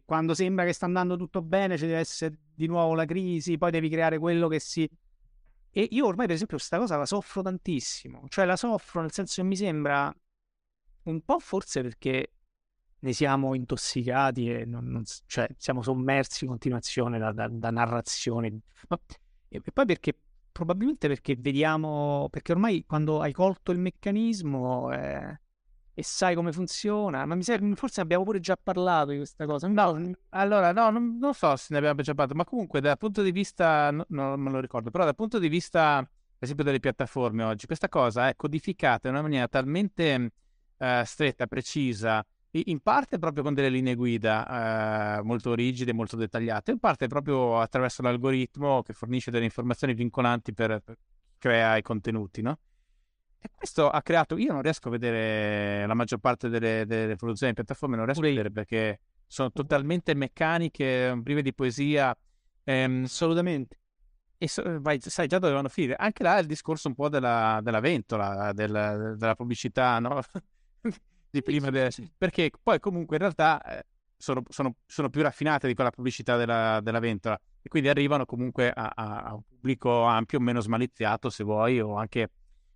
quando sembra che sta andando tutto bene ci deve essere di nuovo la crisi, poi devi creare quello che si... E io ormai, per esempio, questa cosa la soffro tantissimo. Cioè la soffro nel senso che mi sembra un po' forse perché ne siamo intossicati e non, non, cioè, siamo sommersi in continuazione da, da, da narrazioni. Ma e poi perché probabilmente perché vediamo, perché ormai quando hai colto il meccanismo eh, e sai come funziona, ma mi sembra, forse abbiamo pure già parlato di questa cosa. No, allora, no, non, non, so se ne abbiamo già parlato, ma comunque dal punto di vista, no, non me lo ricordo, però dal punto di vista, per esempio, delle piattaforme oggi, questa cosa è codificata in una maniera talmente eh, stretta, precisa, in parte proprio con delle linee guida eh, molto rigide, molto dettagliate, in parte proprio attraverso l'algoritmo che fornisce delle informazioni vincolanti per, per creare i contenuti, no? E questo ha creato, io non riesco a vedere la maggior parte delle, delle produzioni di piattaforme, non riesco a vedere perché sono totalmente meccaniche, prive di poesia. Ehm, Assolutamente. E so, vai, sai già dove vanno a finire. Anche là è il discorso un po' della, della ventola, del, della pubblicità, no? di prima, de... perché poi comunque in realtà eh, sono, sono, sono, più raffinate di quella pubblicità della, della ventola e quindi arrivano comunque a, a, un pubblico ampio, meno smaliziato se vuoi, o anche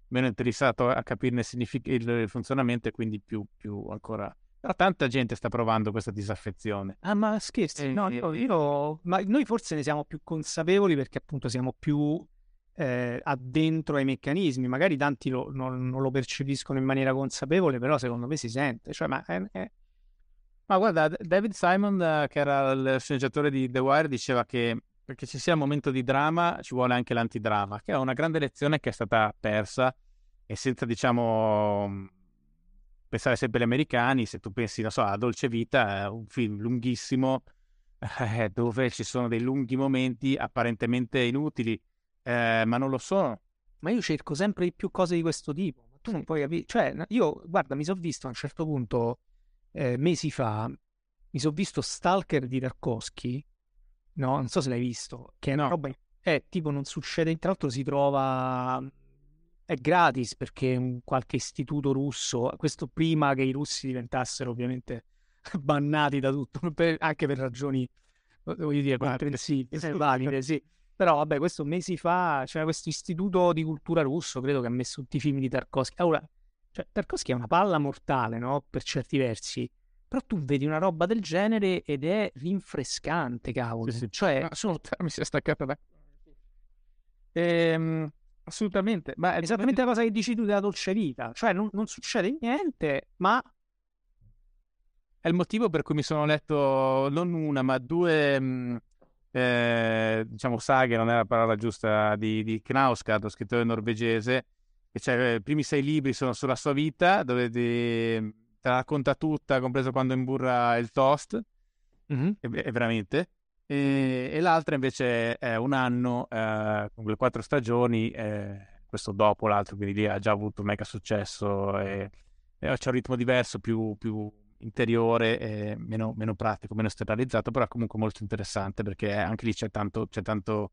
meno interessato a capirne signific- il, il, funzionamento e quindi più, più ancora... Però tanta gente sta provando questa disaffezione. Ah, ma scherzi? Eh, no, io, io... Ma noi forse ne siamo più consapevoli perché appunto siamo più eh, addentro ai meccanismi. Magari tanti lo, non, non, lo percepiscono in maniera consapevole, però secondo me si sente. Cioè, ma, è, è... ma guarda, David Simon, che era il sceneggiatore di The Wire, diceva che perché ci sia un momento di dramma ci vuole anche l'antidrama, che è una grande lezione che è stata persa e senza, diciamo, pensare sempre agli americani, se tu pensi, non so, a Dolce Vita, un film lunghissimo, eh, dove ci sono dei lunghi momenti apparentemente inutili, eh, ma non lo sono. Ma io cerco sempre di più cose di questo tipo. Ma tu non puoi capire. Cioè, io, guarda, mi sono visto a un certo punto, eh, mesi fa, mi sono visto Stalker di Tarkovsky. No, non so se l'hai visto. Che è una no. roba. Eh, tipo, non succede. Tra l'altro, si trova. È gratis perché un qualche istituto russo. Questo prima che i russi diventassero ovviamente bannati da tutto, per, anche per ragioni, voglio dire, comprensibili, valide, sì. Però vabbè, questo mesi fa c'era questo istituto di cultura russo, credo che ha messo tutti i film di Tarkovsky. Allora, cioè, Tarkovsky è una palla mortale, no? Per certi versi. Però tu vedi una roba del genere ed è rinfrescante, cavolo. Sì, sì. Cioè, no, sono... mi si è staccata da... Ehm, assolutamente. Ma è esattamente la cosa che dici tu della dolce vita. Cioè, non, non succede niente, ma è il motivo per cui mi sono letto non una, ma due, mh, eh, diciamo, saghe, non è la parola giusta, di, di Knausgård, lo scrittore norvegese, che cioè, i primi sei libri sono sulla sua vita, dove di, te la racconta tutta, compreso quando imburra il toast, mm-hmm. è, è veramente. E, e, l'altra invece è un anno eh, con le quattro stagioni, eh, questo dopo l'altro, quindi lì ha già avuto mega successo e, e c'è un ritmo diverso, più, più interiore, e meno, meno, pratico, meno steralizzato, però comunque molto interessante perché anche lì c'è tanto, c'è tanto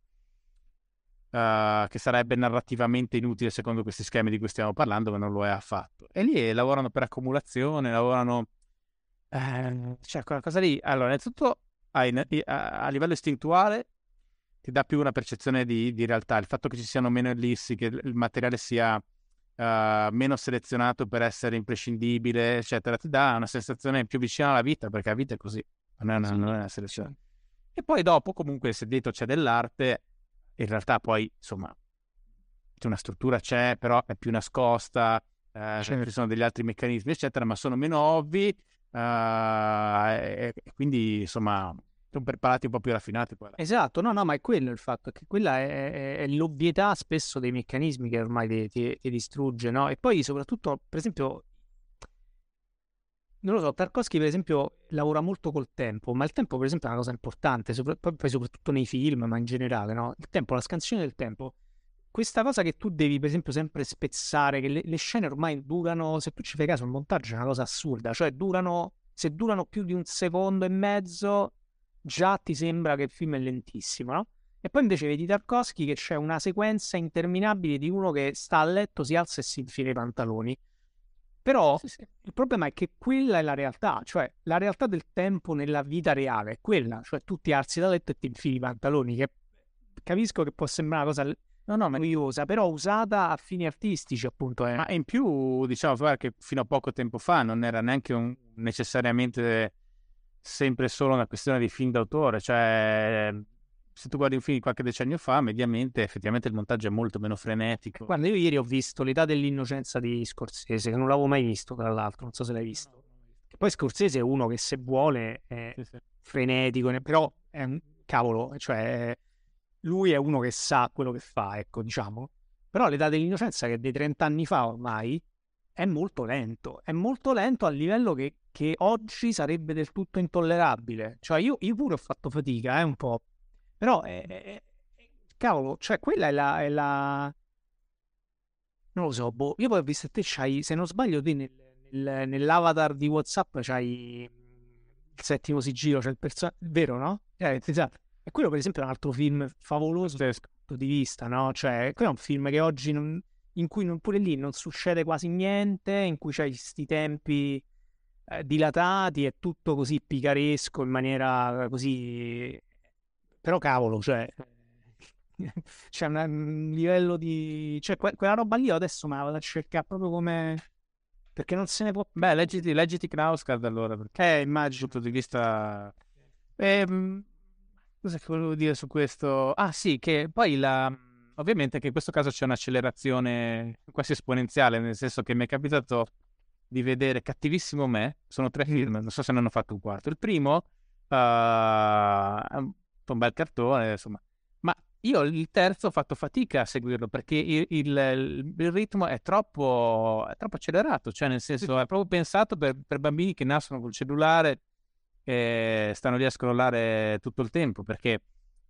uh, che sarebbe narrativamente inutile secondo questi schemi di cui stiamo parlando, ma non lo è affatto. E lì lavorano per accumulazione, lavorano... Eh, cioè, quella cosa lì... Allora, innanzitutto a, a, livello istintuale ti dà più una percezione di, di, realtà. Il fatto che ci siano meno ellissi, che il materiale sia uh, meno selezionato per essere imprescindibile, eccetera, ti dà una sensazione più vicina alla vita, perché la vita è così, non è una, sì. non è una selezione. E poi dopo, comunque, se dietro c'è dell'arte, in realtà poi, insomma, una struttura c'è, però è più nascosta, eh, certo. ci sono degli altri meccanismi, eccetera, ma sono meno ovvi, uh, e, e, quindi, insomma, sono preparati un po' più raffinati. Poi. Esatto, no, no, ma è quello il fatto, che quella è, è, l'ovvietà spesso dei meccanismi che ormai ti, ti, ti distrugge, no? E poi, soprattutto, per esempio, non lo so, Tarkovsky per esempio lavora molto col tempo, ma il tempo per esempio è una cosa importante, sopra- poi soprattutto nei film, ma in generale, no? Il tempo, la scansione del tempo. Questa cosa che tu devi per esempio sempre spezzare, che le, le scene ormai durano, se tu ci fai caso, il montaggio è una cosa assurda, cioè durano, se durano più di un secondo e mezzo, già ti sembra che il film è lentissimo, no? E poi invece vedi Tarkovsky che c'è una sequenza interminabile di uno che sta a letto, si alza e si infila i pantaloni però sì, sì. il problema è che quella è la realtà, cioè la realtà del tempo nella vita reale è quella, cioè tu ti alzi da letto e ti infili i pantaloni, che capisco che può sembrare una cosa no, no, noiosa, però usata a fini artistici appunto. Eh. Ma in più, diciamo, che fino a poco tempo fa non era neanche un, necessariamente sempre solo una questione di film d'autore, cioè se tu guardi un film di qualche decennio fa, mediamente effettivamente il montaggio è molto meno frenetico. Guarda, io ieri ho visto L'età dell'innocenza di Scorsese, che non l'avevo mai visto, tra l'altro, non so se l'hai visto. Poi Scorsese è uno che se vuole è sì, sì. frenetico, però è un cavolo, cioè lui è uno che sa quello che fa, ecco, diciamo. Però l'età dell'innocenza, che è dei 30 anni fa ormai, è molto lento. È molto lento a livello che, che oggi sarebbe del tutto intollerabile. Cioè io, io pure ho fatto fatica, eh, un po' Però, è, è, cavolo, cioè quella è la, è la... Non lo so, boh. Io poi ho visto te c'hai, se non sbaglio, te nel, nel, nell'avatar di WhatsApp c'hai il settimo sigillo, c'è il personaggio, vero, no? Eh, esatto. E quello, per esempio, è un altro film favoloso dal punto di vista, no? Cioè, quello è un film che oggi, non, in cui non, pure lì non succede quasi niente, in cui c'hai questi tempi eh, dilatati, è tutto così picaresco, in maniera così però cavolo, cioè... C'è un, un livello di... Cioè, que- quella roba lì adesso me la vado a cercare proprio come... Perché non se ne può... Beh, leggiti, leggiti Knausgard allora, perché eh, immagino. dal punto di vista... Ehm, cosa che volevo dire su questo? Ah sì, che poi la... Ovviamente che in questo caso c'è un'accelerazione quasi esponenziale, nel senso che mi è capitato di vedere Cattivissimo Me, sono tre film, non so se ne hanno fatto un quarto. Il primo uh, un bel cartone, insomma. Ma io il terzo ho fatto fatica a seguirlo perché il, il, il ritmo è troppo, è troppo, accelerato, cioè nel senso è proprio pensato per, per bambini che nascono col cellulare e stanno lì a scrollare tutto il tempo perché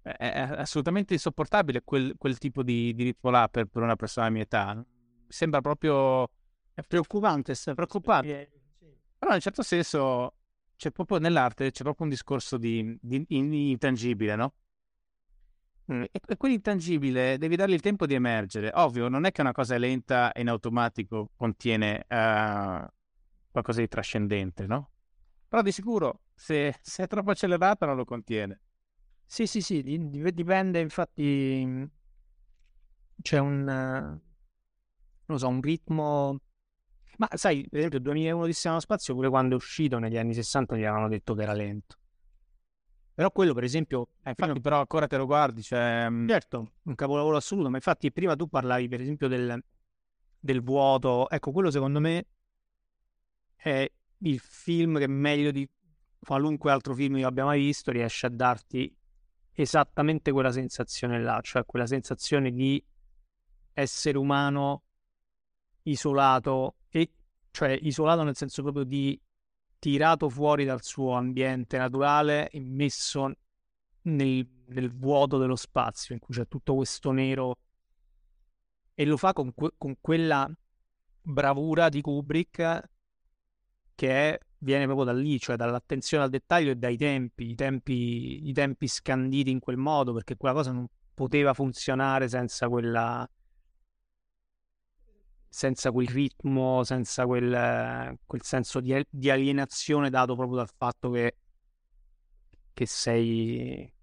è, assolutamente insopportabile quel, quel tipo di, di, ritmo là per, per una persona di mia età. Mi sembra proprio... È preoccupante, è preoccupante. Però in un certo senso c'è proprio nell'arte c'è proprio un discorso di, di, di intangibile, no? Mm. E, e quell'intangibile devi dargli il tempo di emergere. Ovvio, non è che una cosa è lenta e in automatico contiene uh, qualcosa di trascendente, no? Però di sicuro se, se, è troppo accelerata non lo contiene. Sì, sì, sì, dipende, infatti c'è un, non lo so, un ritmo ma sai, per esempio, il 2001 di Siamo Spazio, pure quando è uscito negli anni 60 gli avevano detto che era lento. Però quello, per esempio... Eh, infatti, fino... però ancora te lo guardi, cioè... Certo, un capolavoro assoluto, ma infatti prima tu parlavi, per esempio, del, del vuoto. Ecco, quello secondo me è il film che meglio di qualunque altro film io abbia mai visto riesce a darti esattamente quella sensazione là, cioè quella sensazione di essere umano isolato, e, cioè isolato nel senso proprio di tirato fuori dal suo ambiente naturale e messo nel, nel, vuoto dello spazio in cui c'è tutto questo nero. E lo fa con, que- con quella bravura di Kubrick che è, viene proprio da lì, cioè dall'attenzione al dettaglio e dai tempi, i tempi, i tempi scanditi in quel modo, perché quella cosa non poteva funzionare senza quella senza quel ritmo, senza quel, quel senso di, di, alienazione dato proprio dal fatto che, che sei...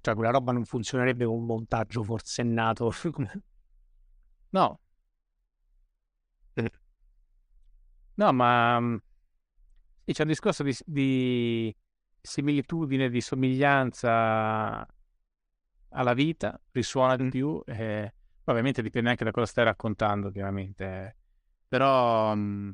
Cioè, quella roba non funzionerebbe con un montaggio forsennato. no. No, ma... Mm, sì, c'è un discorso di, di similitudine, di somiglianza alla vita, risuona di più. Eh ovviamente dipende anche da cosa stai raccontando, chiaramente. Però... Mh, mm,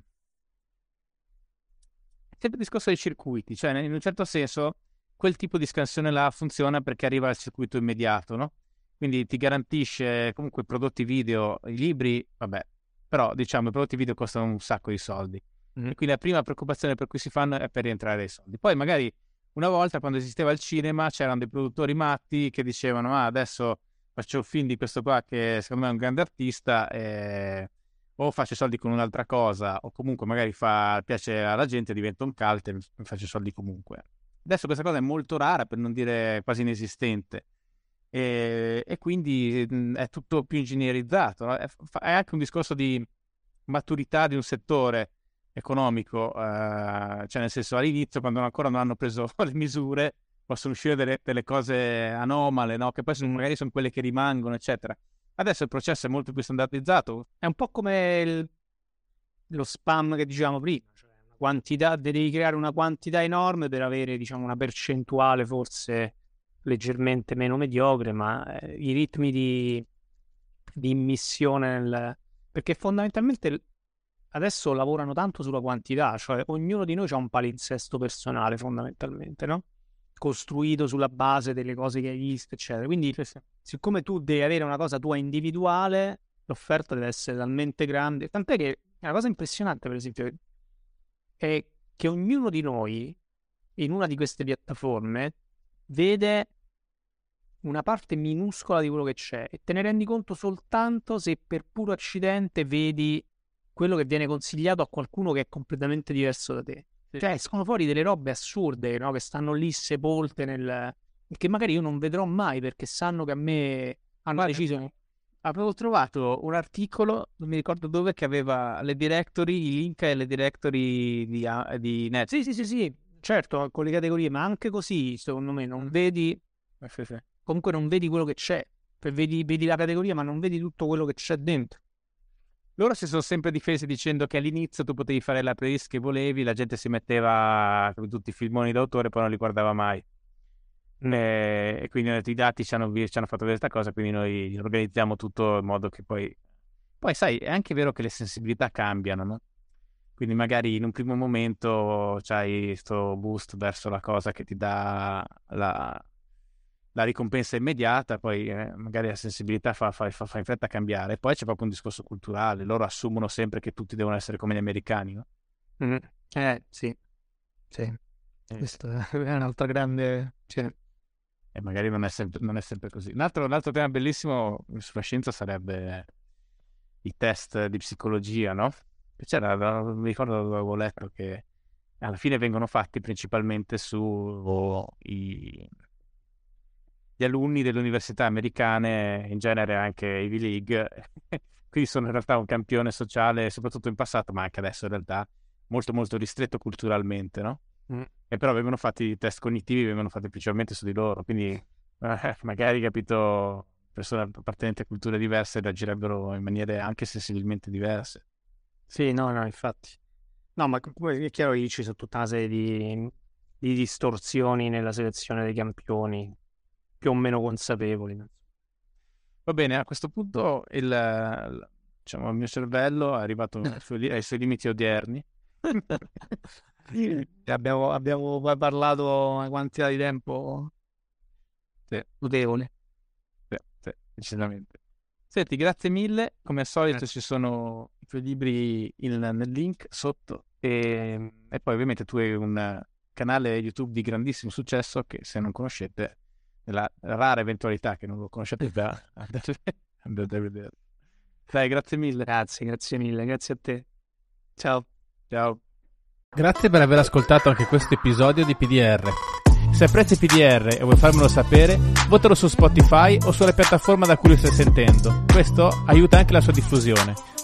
sempre il discorso dei circuiti, cioè in un certo senso quel tipo di scansione là funziona perché arriva al circuito immediato, no? Quindi ti garantisce comunque prodotti video, i libri, vabbè, però diciamo i prodotti video costano un sacco di soldi. Mm-hmm. Quindi la prima preoccupazione per cui si fanno è per rientrare dei soldi. Poi magari una volta quando esisteva il cinema c'erano dei produttori matti che dicevano ah adesso faccio un film di questo qua che secondo me è un grande artista e o faccio soldi con un'altra cosa o comunque magari fa piace alla gente, diventa un cult e faccio soldi comunque. Adesso questa cosa è molto rara, per non dire quasi inesistente. E, e quindi mhmm, è tutto più ingegnerizzato. No? È, è, anche un discorso di maturità di un settore economico, eh, cioè nel senso all'inizio quando ancora non hanno preso le misure possono uscire delle, delle cose anomale, no? che poi sono, magari sono quelle che rimangono, eccetera. Adesso il processo è molto più standardizzato, è un po' come il, lo spam che dicevamo prima, cioè quantità, devi creare una quantità enorme per avere diciamo, una percentuale forse leggermente meno mediocre, ma eh, i ritmi di, di immissione nel... perché fondamentalmente adesso lavorano tanto sulla quantità, cioè ognuno di noi ha un palinsesto personale fondamentalmente, no? costruito sulla base delle cose che hai visto, eccetera. Quindi, siccome tu devi avere una cosa tua individuale, l'offerta deve essere talmente grande. Tant'è che una cosa impressionante, per esempio, è che ognuno di noi in una di queste piattaforme vede una parte minuscola di quello che c'è e te ne rendi conto soltanto se per puro accidente vedi quello che viene consigliato a qualcuno che è completamente diverso da te. Sì. Cioè, escono fuori delle robe assurde, no? Che stanno lì sepolte nel... Che magari io non vedrò mai perché sanno che a me hanno deciso... Avevo trovato un articolo, non mi ricordo dove, che aveva le directory, i link e le directory di, di Netflix. Sì, sì, sì, sì, certo, con le categorie, ma anche così, secondo me, non vedi... Eh, comunque non vedi quello che c'è. Vedi, vedi la categoria, ma non vedi tutto quello che c'è dentro. Loro si sono sempre difesi dicendo che all'inizio tu potevi fare la playlist che volevi, la gente si metteva tutti i filmoni d'autore e poi non li guardava mai. E, e quindi i dati ci hanno, ci hanno fatto vedere questa cosa, quindi noi organizziamo tutto in modo che poi... Poi sai, è anche vero che le sensibilità cambiano, no? Quindi magari in un primo momento c'hai questo boost verso la cosa che ti dà la, la ricompensa immediata, poi eh, magari la sensibilità fa, fa, fa, fa, in fretta a cambiare. Poi c'è proprio un discorso culturale, loro assumono sempre che tutti devono essere come gli americani, no? Mm. Eh, sì, sì. Eh. Questa è un'altra grande... Cioè... E magari non è sempre, non è sempre così. Un altro, un altro, tema bellissimo sulla scienza sarebbe i test di psicologia, no? C'era, mi ricordo dove avevo letto che alla fine vengono fatti principalmente su i gli alunni delle università americane, in genere anche Ivy League, quindi sono in realtà un campione sociale, soprattutto in passato, ma anche adesso in realtà, molto molto ristretto culturalmente, no? Mm. E però vengono fatti i test cognitivi, vengono fatti principalmente su di loro, quindi eh, magari, capito, persone appartenenti a culture diverse reagirebbero in maniere anche sensibilmente diverse. Sì, no, no, infatti. No, ma è chiaro che ci sono tutta una serie di, di distorsioni nella selezione dei campioni più o meno consapevoli. Va bene, a questo punto il, diciamo, il mio cervello è arrivato ai suoi, ai suoi limiti odierni abbiamo, abbiamo parlato una quantità di tempo sì. notevole. Sì, sì, decisamente. Senti, grazie mille. Come al solito Grazie. ci sono i tuoi libri in- nel link sotto e, e poi ovviamente tu hai un canale YouTube di grandissimo successo che se non conoscete, nella rara eventualità che non lo conoscete, beh, andate, andate a vedere. Dai, grazie mille. Grazie, grazie mille, grazie a te. Ciao. Ciao. Grazie per aver ascoltato anche questo episodio di PDR. Se apprezzi PDR e vuoi farmelo sapere, votalo su Spotify o sulla piattaforma da cui lo stai sentendo. Questo aiuta anche la sua diffusione.